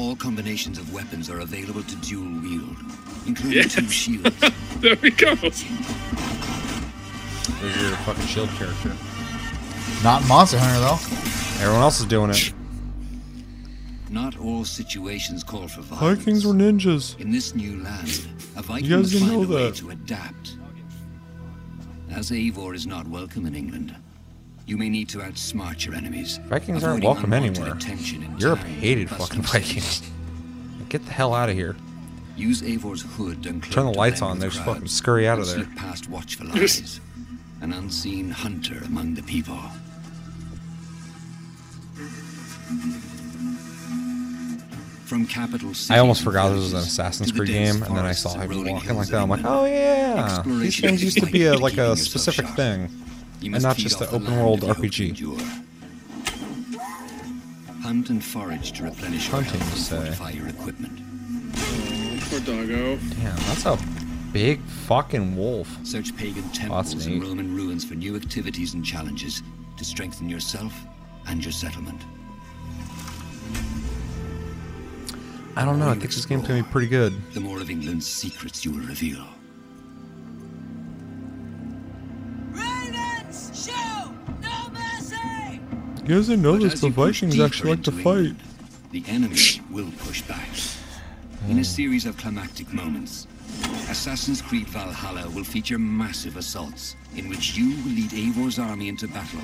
Speaker 23: All combinations of weapons are available to dual wield, including
Speaker 3: Yes.
Speaker 23: two shields.
Speaker 3: there we go.
Speaker 1: There's your fucking shield character.
Speaker 2: Not Monster Hunter though.
Speaker 1: Everyone else is doing it.
Speaker 23: Not all situations call for violence.
Speaker 1: Vikings were ninjas.
Speaker 23: In this new land, a Viking
Speaker 1: guys
Speaker 23: must find
Speaker 1: know
Speaker 23: a way to adapt. As Eivor is not welcome in England, you may need to outsmart your enemies.
Speaker 1: Vikings aren't welcome anywhere. Europe hated fucking. Vikings. Get the hell out of here.
Speaker 23: Use Eivor's hood and
Speaker 1: Turn the lights on, they just fucking scurry out of there.
Speaker 23: Past watchful eyes. An unseen hunter among the people. From capital
Speaker 1: I almost forgot this was an Assassin's Creed game, and then I saw him walking like that. I'm like, oh yeah, these things used to be a, like a specific thing, and
Speaker 23: must
Speaker 1: not just
Speaker 23: off the
Speaker 1: open world
Speaker 23: if you hope to
Speaker 1: RPG.
Speaker 23: Hunt and forage to replenish your
Speaker 1: Hunting,
Speaker 23: health and
Speaker 1: say.
Speaker 23: fortify your equipment.
Speaker 3: Poor doggo.
Speaker 1: Damn, that's a big fucking wolf.
Speaker 23: Search pagan
Speaker 1: that's
Speaker 23: temples and. Roman ruins for new activities and challenges to strengthen yourself and your settlement.
Speaker 1: I don't know. I think this game's gonna be pretty good.
Speaker 23: The more of England's secrets you will reveal.
Speaker 14: Mercy!
Speaker 1: You guys didn't know
Speaker 23: But
Speaker 1: this,
Speaker 23: as
Speaker 1: the
Speaker 23: you push
Speaker 1: Vikings actually like to fight.
Speaker 23: The enemy will push back. In a series of climactic moments, Assassin's Creed Valhalla will feature massive assaults in which you will lead Eivor's army into battle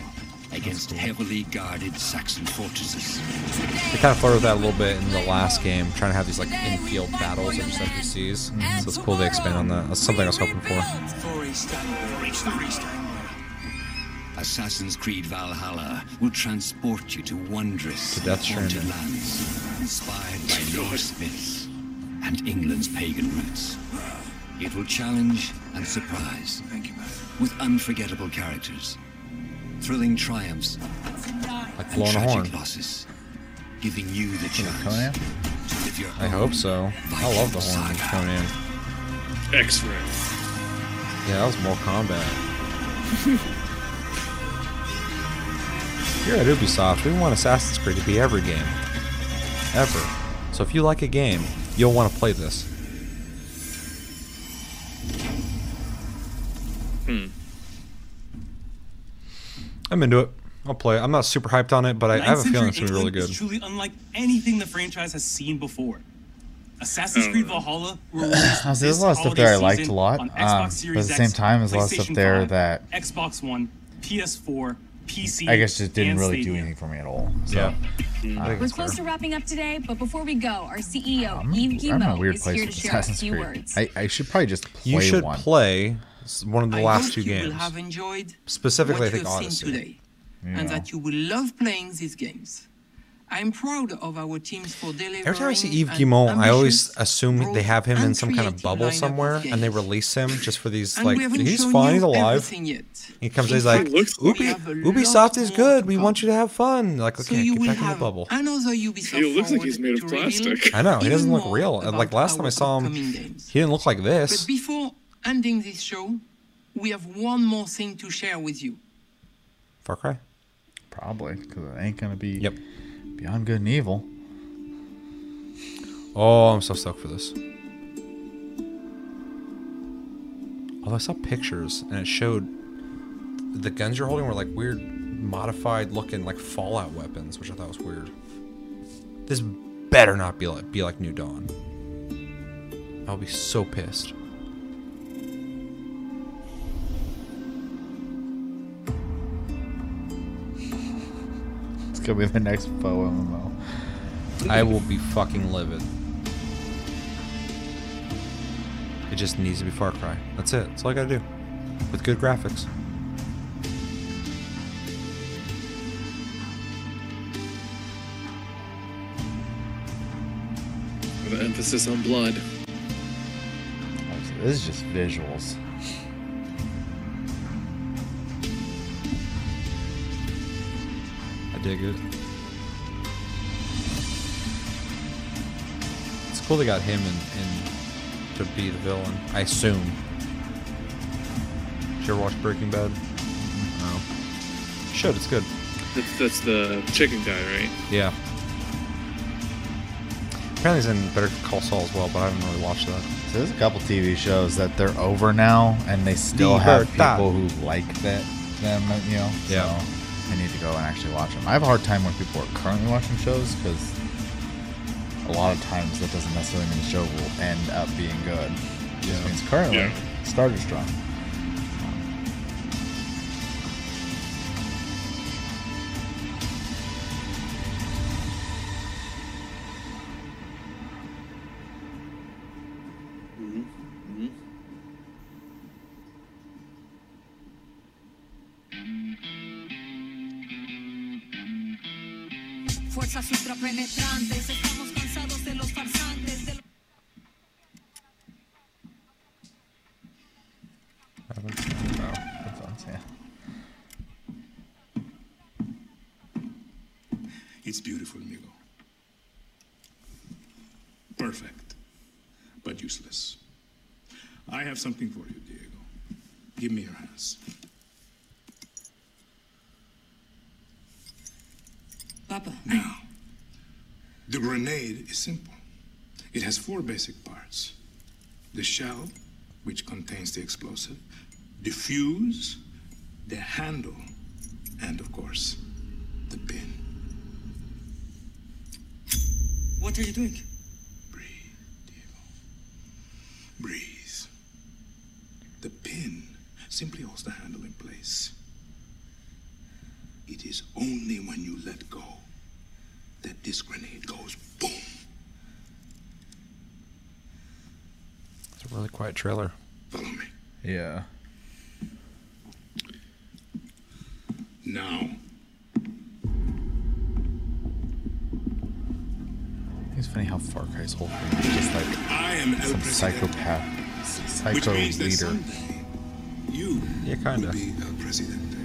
Speaker 23: against heavily guarded Saxon fortresses.
Speaker 1: They kind of flirted with that a little bit in the last game, trying to have these like infield battles of just NPCs. So it's cool they expand on that. That's something I was hoping for.
Speaker 23: Assassin's Creed Valhalla will transport you to wondrous
Speaker 1: To Death
Speaker 23: haunted
Speaker 1: Stranding.
Speaker 23: lands, inspired by Norse myths and England's pagan roots. It will challenge and surprise with unforgettable characters, thrilling triumphs,
Speaker 1: Like
Speaker 23: and tragic
Speaker 1: horn.
Speaker 23: losses, giving you the chance to live your
Speaker 1: I hope so. I love the horn in
Speaker 23: saga.
Speaker 1: Conan.
Speaker 3: X-ray.
Speaker 1: Yeah, that was more combat. Here at Ubisoft, we want Assassin's Creed to be every game. Ever. So if you like a game, you'll want to play this.
Speaker 3: Hmm.
Speaker 1: I'm into it. I'll play it. I'm not super hyped on it, but I, I have a feeling it's going to be really good.
Speaker 24: Is truly unlike anything the franchise has seen before. Assassin's
Speaker 3: Oh.
Speaker 24: Creed Valhalla will
Speaker 2: I
Speaker 24: release
Speaker 2: was-
Speaker 24: this
Speaker 2: There's a lot of stuff there I liked a lot, um, but at the same time, there's a lot of stuff there
Speaker 24: 5,
Speaker 2: that-
Speaker 24: Xbox One, PS4, PC.
Speaker 2: I guess just didn't
Speaker 24: and
Speaker 2: really do anything for me at all. So,
Speaker 1: Yeah.
Speaker 2: Uh, I think
Speaker 5: We're
Speaker 2: it's
Speaker 5: close
Speaker 2: fair.
Speaker 5: to wrapping up today, but before we go, our CEO,
Speaker 2: I'm,
Speaker 5: Yves
Speaker 2: I'm in a
Speaker 5: Guillemot,
Speaker 2: weird
Speaker 5: is here to
Speaker 2: with
Speaker 5: share a
Speaker 2: Assassin's
Speaker 5: few
Speaker 2: Creed.
Speaker 5: words.
Speaker 2: I, I should probably just play
Speaker 1: You should
Speaker 2: one.
Speaker 1: play one of the
Speaker 25: I
Speaker 1: last
Speaker 25: hope
Speaker 1: two
Speaker 25: you will
Speaker 1: games.
Speaker 25: have enjoyed
Speaker 1: Specifically, I
Speaker 25: what
Speaker 1: think
Speaker 25: you have
Speaker 1: Odyssey.
Speaker 25: seen today,
Speaker 2: Yeah.
Speaker 25: and that you will love playing these games.
Speaker 26: I'm proud of our teams for delivering.
Speaker 1: Every time I see Yves
Speaker 26: an
Speaker 1: Guillemot, I always assume they have him in some kind of bubble
Speaker 26: lineup of
Speaker 1: somewhere, and they release him just for these
Speaker 26: And
Speaker 1: like he's fine, he's alive. He comes
Speaker 26: In
Speaker 1: in, he's like,
Speaker 26: fact, we
Speaker 1: Ubi, Ubisoft is good. We want you to have fun. Like,
Speaker 26: So
Speaker 1: okay,
Speaker 26: you
Speaker 1: get
Speaker 26: will
Speaker 1: back in the
Speaker 26: have
Speaker 1: bubble.
Speaker 26: another Ubisoft
Speaker 3: He looks like he's made of plastic.
Speaker 1: I know he doesn't look real. Like last time I saw him,
Speaker 26: games.
Speaker 1: he didn't look like this.
Speaker 26: But
Speaker 1: this.
Speaker 26: before ending this show, we have one more thing to share with you.
Speaker 1: Far Cry.
Speaker 2: Probably because it ain't gonna be
Speaker 1: Yep.
Speaker 2: Beyond good and evil.
Speaker 1: Oh, I'm so stuck for this. Although I saw pictures and it showed the guns you're holding were like weird, modified looking like Fallout weapons, which I thought was weird. This better not be like be like New Dawn. I'll be so pissed.
Speaker 2: Gonna be the next Poe MMO.
Speaker 1: I will be fucking livid. It just needs to be Far Cry. That's it. That's all I gotta do. With good graphics.
Speaker 3: With an emphasis on blood.
Speaker 2: This is just visuals.
Speaker 1: I dig it. It's cool they got him in, in to be the villain. I assume. Did you ever watch Breaking Bad? No. Should. It's good.
Speaker 3: That's, that's the chicken guy, right?
Speaker 1: Yeah. Apparently he's in Better Call Saul as well, but I haven't really watched that.
Speaker 2: So there's a couple TV shows that they're over now, and they still have
Speaker 1: Libertad.
Speaker 2: people who like that them. You know.
Speaker 1: Yeah.
Speaker 2: So I need to go and actually watch them. I have a hard time when people are currently watching shows because a lot of times that doesn't necessarily mean the show will end up being good. It just means currently
Speaker 1: Yeah.
Speaker 2: started strong.
Speaker 25: Have something for you, Diego. Give me your hands.
Speaker 14: Papa.
Speaker 25: Now, the grenade is simple. It has four basic parts the shell, which contains the explosive, the fuse, the handle, and of course, the pin.
Speaker 14: What are you doing?
Speaker 25: Breathe. The pin simply holds the handle in place. It is only when you let go that this grenade goes boom.
Speaker 1: It's a really quiet trailer.
Speaker 25: Follow me.
Speaker 2: Yeah.
Speaker 25: Now,
Speaker 2: It's funny how Far Cry's whole thing is just like
Speaker 25: I am
Speaker 2: some psychopath, psycho
Speaker 25: means that
Speaker 2: leader.
Speaker 25: You
Speaker 1: Yeah, kinda.
Speaker 25: will be El Presidente.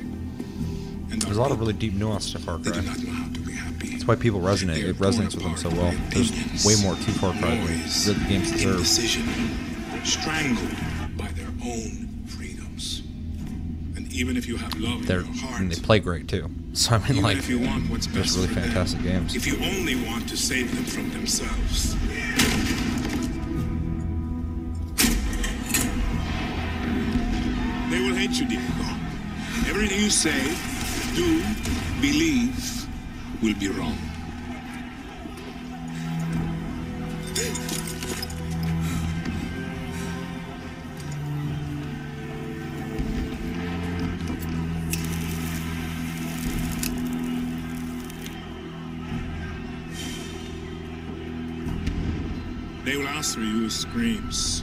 Speaker 25: And
Speaker 1: There's a lot of really deep nuance to Far Cry. That's why people resonate. It resonates with them so well. There's way more to Far Cry than the games deserve.
Speaker 25: strangled by their own freedoms. And even if you have love
Speaker 1: They're
Speaker 25: heart,
Speaker 1: and they play great too. So I mean,
Speaker 25: even
Speaker 1: like,
Speaker 25: if you want what's best
Speaker 1: really
Speaker 25: for them,
Speaker 1: fantastic games.
Speaker 25: if you only want to save them from themselves. You, Diego. Everything you say, do, believe, will be wrong. They will answer you with screams.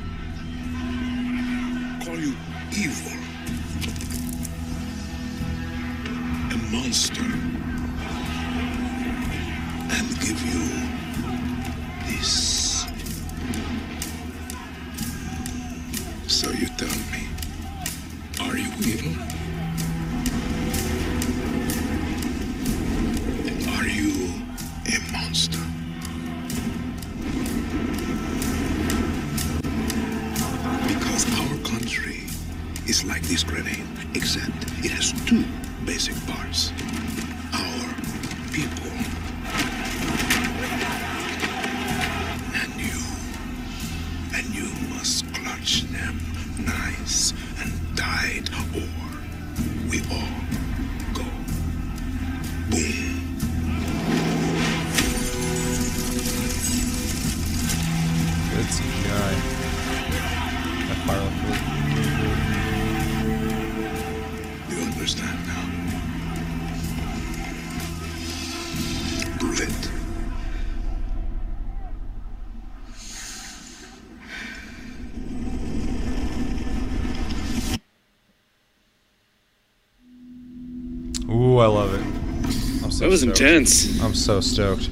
Speaker 1: I'm so
Speaker 3: That was
Speaker 1: stoked.
Speaker 3: intense.
Speaker 1: I'm so stoked.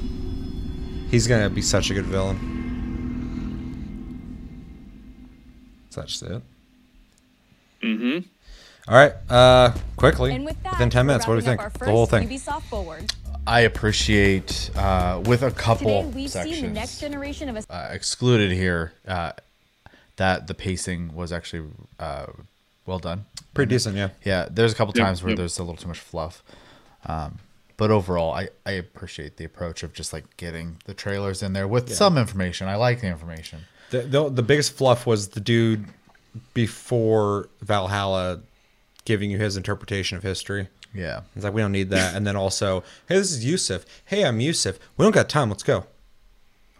Speaker 1: He's gonna be such a good villain. Is that just it?
Speaker 3: Mm-hmm.
Speaker 1: All right, uh, quickly,
Speaker 5: And with that,
Speaker 1: within ten minutes, what do we think?
Speaker 5: wrapping
Speaker 1: The whole thing.
Speaker 2: I appreciate uh, with a couple
Speaker 5: Today we've
Speaker 2: sections
Speaker 5: seen the next generation of a
Speaker 2: uh, excluded here uh, that the pacing was actually uh, well done.
Speaker 1: Pretty decent, yeah.
Speaker 2: Yeah, there's a couple
Speaker 1: Yep,
Speaker 2: times where
Speaker 1: yep.
Speaker 2: there's a little too much fluff. Um, but overall, I, I appreciate the approach of just like getting the trailers in there with
Speaker 1: Yeah.
Speaker 2: some information. I like the information.
Speaker 1: The, the the biggest fluff was the dude before Valhalla giving you his interpretation of history.
Speaker 2: Yeah.
Speaker 1: It's like we don't need that. And then also, hey, this is Yusuf. Hey, I'm Yusuf. We don't got time. Let's go.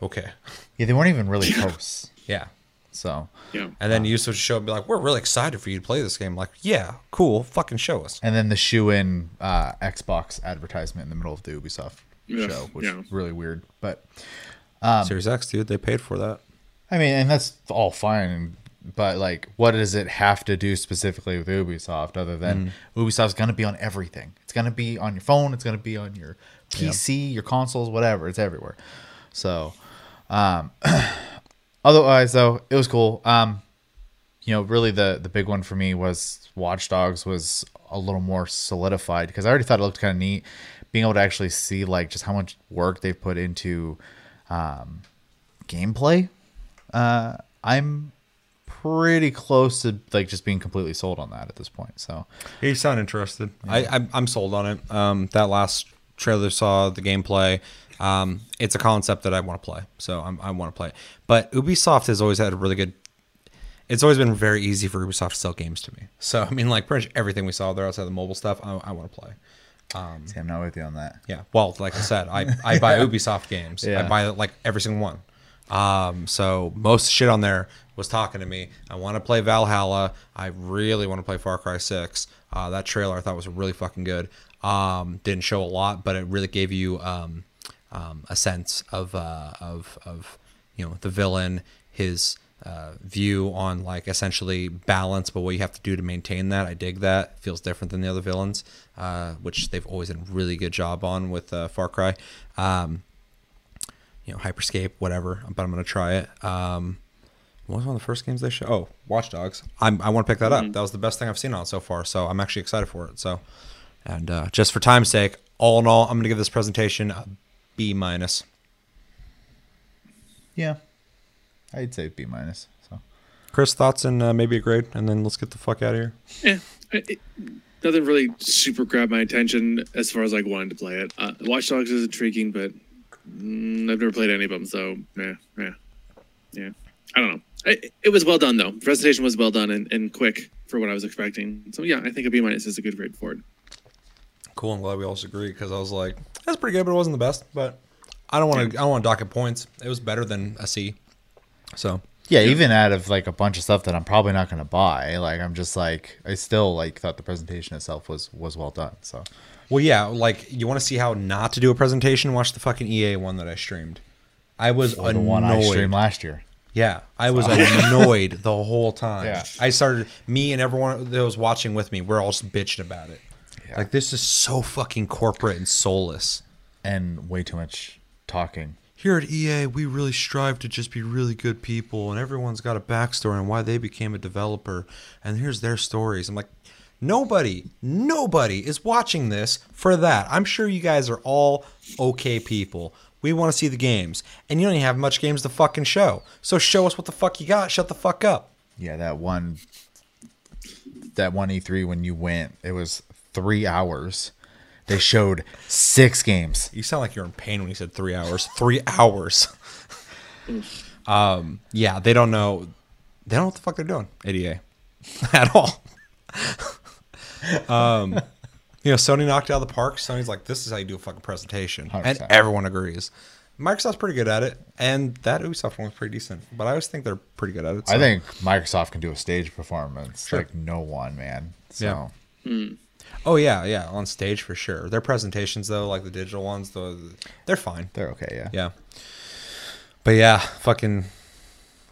Speaker 1: Okay.
Speaker 2: Yeah, they weren't even really close.
Speaker 1: Yeah.
Speaker 2: So
Speaker 3: yeah.
Speaker 1: And then Yusuf would show up and be like, "We're really excited for you to play this game." Like, yeah, cool. Fucking show us.
Speaker 2: And then the shoe in uh, Xbox advertisement in the middle of the Ubisoft
Speaker 1: Yeah,
Speaker 2: show, which
Speaker 1: yeah.
Speaker 2: is really weird. But um,
Speaker 1: Series X, dude, they paid for that.
Speaker 2: I mean, and that's all fine. But like, what does it have to do specifically with Ubisoft other than
Speaker 1: Mm.
Speaker 2: Ubisoft's going to be on everything? It's going to be on your phone. It's going to be on your PC, your consoles, whatever. It's everywhere. So, um, otherwise though, it was cool. Um, you know, really the the big one for me was Watch Dogs was a little more solidified because I already thought it looked kind of neat. Being able to actually see like just how much work they've put into um, gameplay, uh, I'm pretty close to like just being completely sold on that at this point. So
Speaker 1: You sound interested. I, I'm, I'm sold on it. Um, that last trailer saw the gameplay. Um, it's a concept that I want to play, so I'm, I want to play it. But Ubisoft has always had a really good. It's always been very easy for Ubisoft to sell games to me. So I mean, like pretty much everything we saw there outside the mobile stuff, I, I want to play. Um,
Speaker 2: See, I'm not with you on that.
Speaker 1: Yeah. Well, like I said, I, I buy Ubisoft games.
Speaker 2: Yeah.
Speaker 1: I buy like every single one. Um, so most shit on there was talking to me. I want to play Valhalla. I really want to play Far Cry 6. Uh, that trailer I thought was really fucking good. Um, didn't show a lot, but it really gave you um, um, a sense of, uh, of, of, you know, the villain, his uh, view on like essentially balance, but what you have to do to maintain that. I dig that. feels different than the other villains, uh, which they've always done a really good job on with uh, Far Cry. Um, you know, Hyperscape, whatever. But I'm gonna try it. Um, what was one of the first games they showed? Oh, Watch Dogs. I'm, I want to pick that up. That was the best thing I've seen on it so far. So I'm actually excited for it. So, and uh, just for time's sake, all in all, I'm gonna give this presentation a B minus.
Speaker 2: yeah, I'd say B minus. So
Speaker 1: Chris, thoughts and uh, maybe a grade, and then let's get the fuck out of here.
Speaker 3: Yeah, it, it- nothing really super grabbed my attention as far as like wanting to play it. Uh, Watch Dogs is intriguing, but mm, I've never played any of them, so yeah, yeah, yeah. I don't know. It, it was well done though. The presentation was well done and, and quick for what I was expecting. So yeah, I think a B minus is a good grade for it.
Speaker 1: Cool. I'm glad we all agree because I was like, that's pretty good, but it wasn't the best. But I don't want to. I don't want to dock it points. It was better than a C. So
Speaker 2: yeah, even out of like a bunch of stuff that I'm probably not going to buy, like I'm just like I still like thought the presentation itself was was well done. So
Speaker 1: Well, yeah, like you want to see how not to do a presentation? Watch the fucking EA one that I streamed. I was
Speaker 2: Or
Speaker 1: annoyed.
Speaker 2: the one I streamed last year.
Speaker 1: Yeah, I was annoyed the whole time.
Speaker 2: Yeah.
Speaker 1: I started. Me and everyone that was watching with me, we're all just bitching about it. Like this is so fucking corporate and soulless,
Speaker 2: and way too much talking.
Speaker 1: Here at EA, we really strive to just be really good people, and everyone's got a backstory on why they became a developer, and here's their stories. I'm like, Nobody, nobody is watching this for that. I'm sure you guys are all okay people. We want to see the games, and you don't even have much games to fucking show. So show us what the fuck you got. Shut the fuck up.
Speaker 2: Yeah, that one that one E3 when you went, it was three hours. They showed six games.
Speaker 1: You sound like you're in pain when you said three hours. Three hours. um, yeah, they don't know. They don't know what the fuck they're doing ADA, at all. um, you know, Sony knocked it out of the park. Sony's like, this is how you do a fucking presentation, and
Speaker 2: 100%.
Speaker 1: everyone agrees. Microsoft's pretty good at it, and that Ubisoft one was pretty decent. But I always think they're pretty good at it.
Speaker 2: I think Microsoft can do a stage performance
Speaker 1: Sure.
Speaker 2: like no one, man. So
Speaker 1: Yeah. Oh yeah, yeah, on stage for sure. Their presentations though, like the digital ones, the they're fine.
Speaker 2: They're okay, yeah.
Speaker 1: Yeah. But yeah, fucking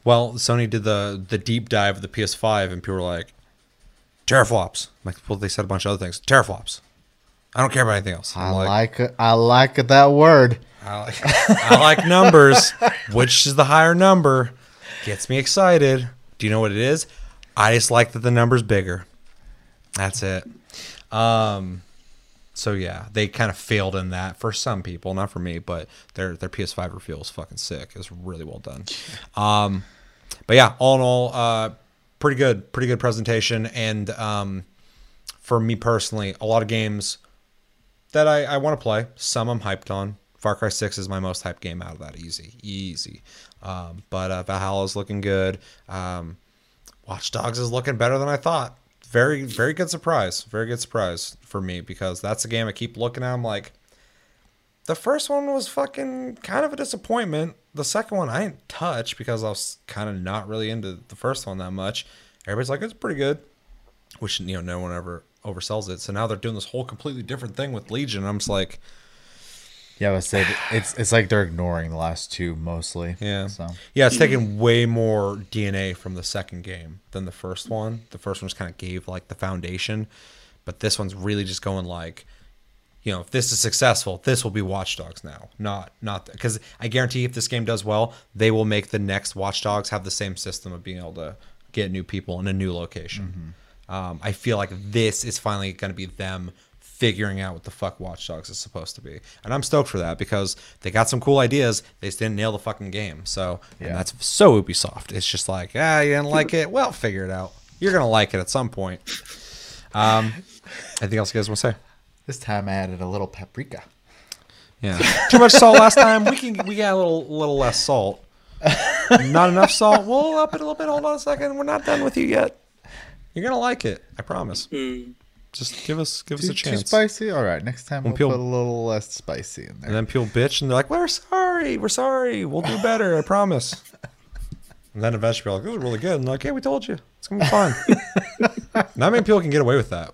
Speaker 1: well, Sony did the the deep dive of the PS5 and people were like teraflops. I'm like, well, they said a bunch of other things. Teraflops. I don't care about anything else.
Speaker 2: I
Speaker 1: I'm
Speaker 2: like. I like that word.
Speaker 1: I like, I like numbers. Which is the higher number? Gets me excited. Do you know what it is? I just like that the number's bigger. That's it. Um, so yeah, they kind of failed in that for some people, not for me, but their their PS5 reveal is fucking sick. It's really well done. Um, but yeah, all in all, uh, pretty good, pretty good presentation, and um, for me personally, a lot of games that I, I want to play. Some I'm hyped on. Far Cry 6 is my most hyped game out of that. Easy, easy. Um, but uh, Valhalla is looking good. Um, Watch Dogs is looking better than I thought. Very, very good surprise. Very good surprise for me because that's a game I keep looking at. I'm like, the first one was fucking kind of a disappointment. The second one I didn't touch because I was kind of not really into the first one that much. Everybody's like, it's pretty good, which you know no one ever oversells it. So now they're doing this whole completely different thing with Legion. I'm just like,
Speaker 2: Yeah, say it's it's like they're ignoring the last two mostly.
Speaker 1: Yeah.
Speaker 2: So
Speaker 1: Yeah, it's taking way more DNA from the second game than the first one. The first one just kind of gave like the foundation, but this one's really just going like, you know, if this is successful, this will be Watch Dogs now. Not not because I guarantee if this game does well, they will make the next Watch Dogs have the same system of being able to get new people in a new location. Um, I feel like this is finally going to be them figuring out what the fuck Watch Dogs is supposed to be, and I'm stoked for that because they got some cool ideas. They just didn't nail the fucking game. So, and that's so Ubisoft. It's just like, ah, you didn't like it. Well, figure it out. You're gonna like it at some point. Um, anything else you guys want to say?
Speaker 2: this time I added a little paprika.
Speaker 1: Yeah, too much salt last time. We can we got a little little less salt. Not enough salt. We'll up it a little bit. Hold on a second. We're not done with you yet. You're gonna like it. I promise. Just give us give us
Speaker 2: Too,
Speaker 1: a
Speaker 2: too
Speaker 1: chance.
Speaker 2: spicy. All right, next time
Speaker 1: When
Speaker 2: we'll
Speaker 1: people-
Speaker 2: put a little less spicy in there.
Speaker 1: And then people bitch and they're like, "We're sorry. We're sorry. We'll do better. I promise." And then eventually, like, "This is really good." And they're like, "Yeah, we told you. It's gonna be fine." Not many people can get away with that.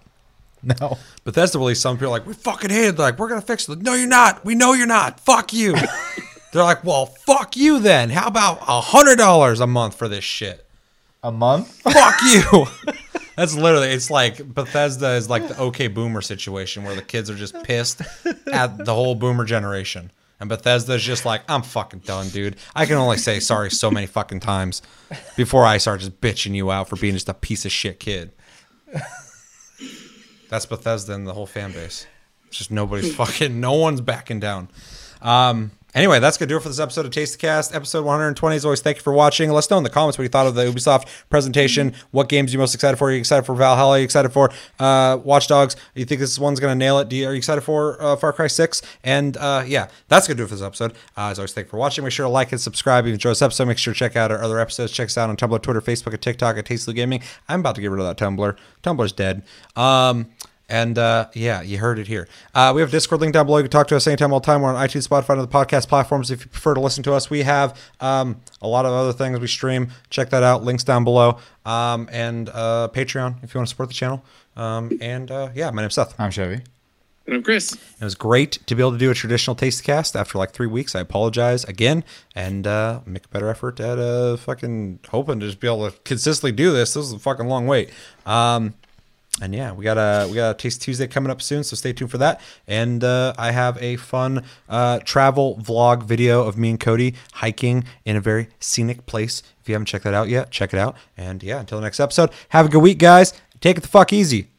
Speaker 2: No.
Speaker 1: But that's the released some people are like, "We fucking hate it." They're like, "We're gonna fix it." Like, no, you're not. We know you're not. Fuck you. they're like, "Well, fuck you then. How about a hundred dollars a month for this shit?"
Speaker 2: A month?
Speaker 1: Fuck you. That's literally. It's like Bethesda is like the OK Boomer situation where the kids are just pissed at the whole Boomer generation. And Bethesda's just like, I'm fucking done, dude. I can only say sorry so many fucking times before I start just bitching you out for being just a piece of shit kid. That's Bethesda and the whole fan base. It's just nobody's fucking, no one's backing down. Um, anyway, that's going to do it for this episode of Taste the Cast. Episode 120. As always, thank you for watching. Let us know in the comments what you thought of the Ubisoft presentation. What games you most excited for? Are you excited for Valhalla? Are you excited for uh, Watch Dogs? You think this one's going to nail it? You, are you excited for uh, Far Cry 6? And uh, yeah, that's going to do it for this episode. Uh, as always, thank you for watching. Make sure to like and subscribe if you enjoyed this episode. Make sure to check out our other episodes. Check us out on Tumblr, Twitter, Facebook, and TikTok at Tastefully Gaming. I'm about to get rid of that Tumblr. Tumblr's dead. Um, and uh, yeah, you heard it here. Uh, we have a Discord link down below. You can talk to us anytime, all the time. We're on iTunes, Spotify, and other podcast platforms. If you prefer to listen to us, we have um, a lot of other things we stream. Check that out. Links down below. Um, and uh, Patreon if you want to support the channel. Um, and uh, yeah, my name's Seth.
Speaker 2: I'm Chevy.
Speaker 3: And I'm Chris.
Speaker 1: It was great to be able to do a traditional taste cast after like three weeks. I apologize again and uh, make a better effort at uh, fucking hoping to just be able to consistently do this. This is a fucking long wait. And yeah, we got a we got a Taste Tuesday coming up soon, so stay tuned for that. And uh, I have a fun uh, travel vlog video of me and Cody hiking in a very scenic place. If you haven't checked that out yet, check it out. And yeah, until the next episode, have a good week, guys. Take it the fuck easy.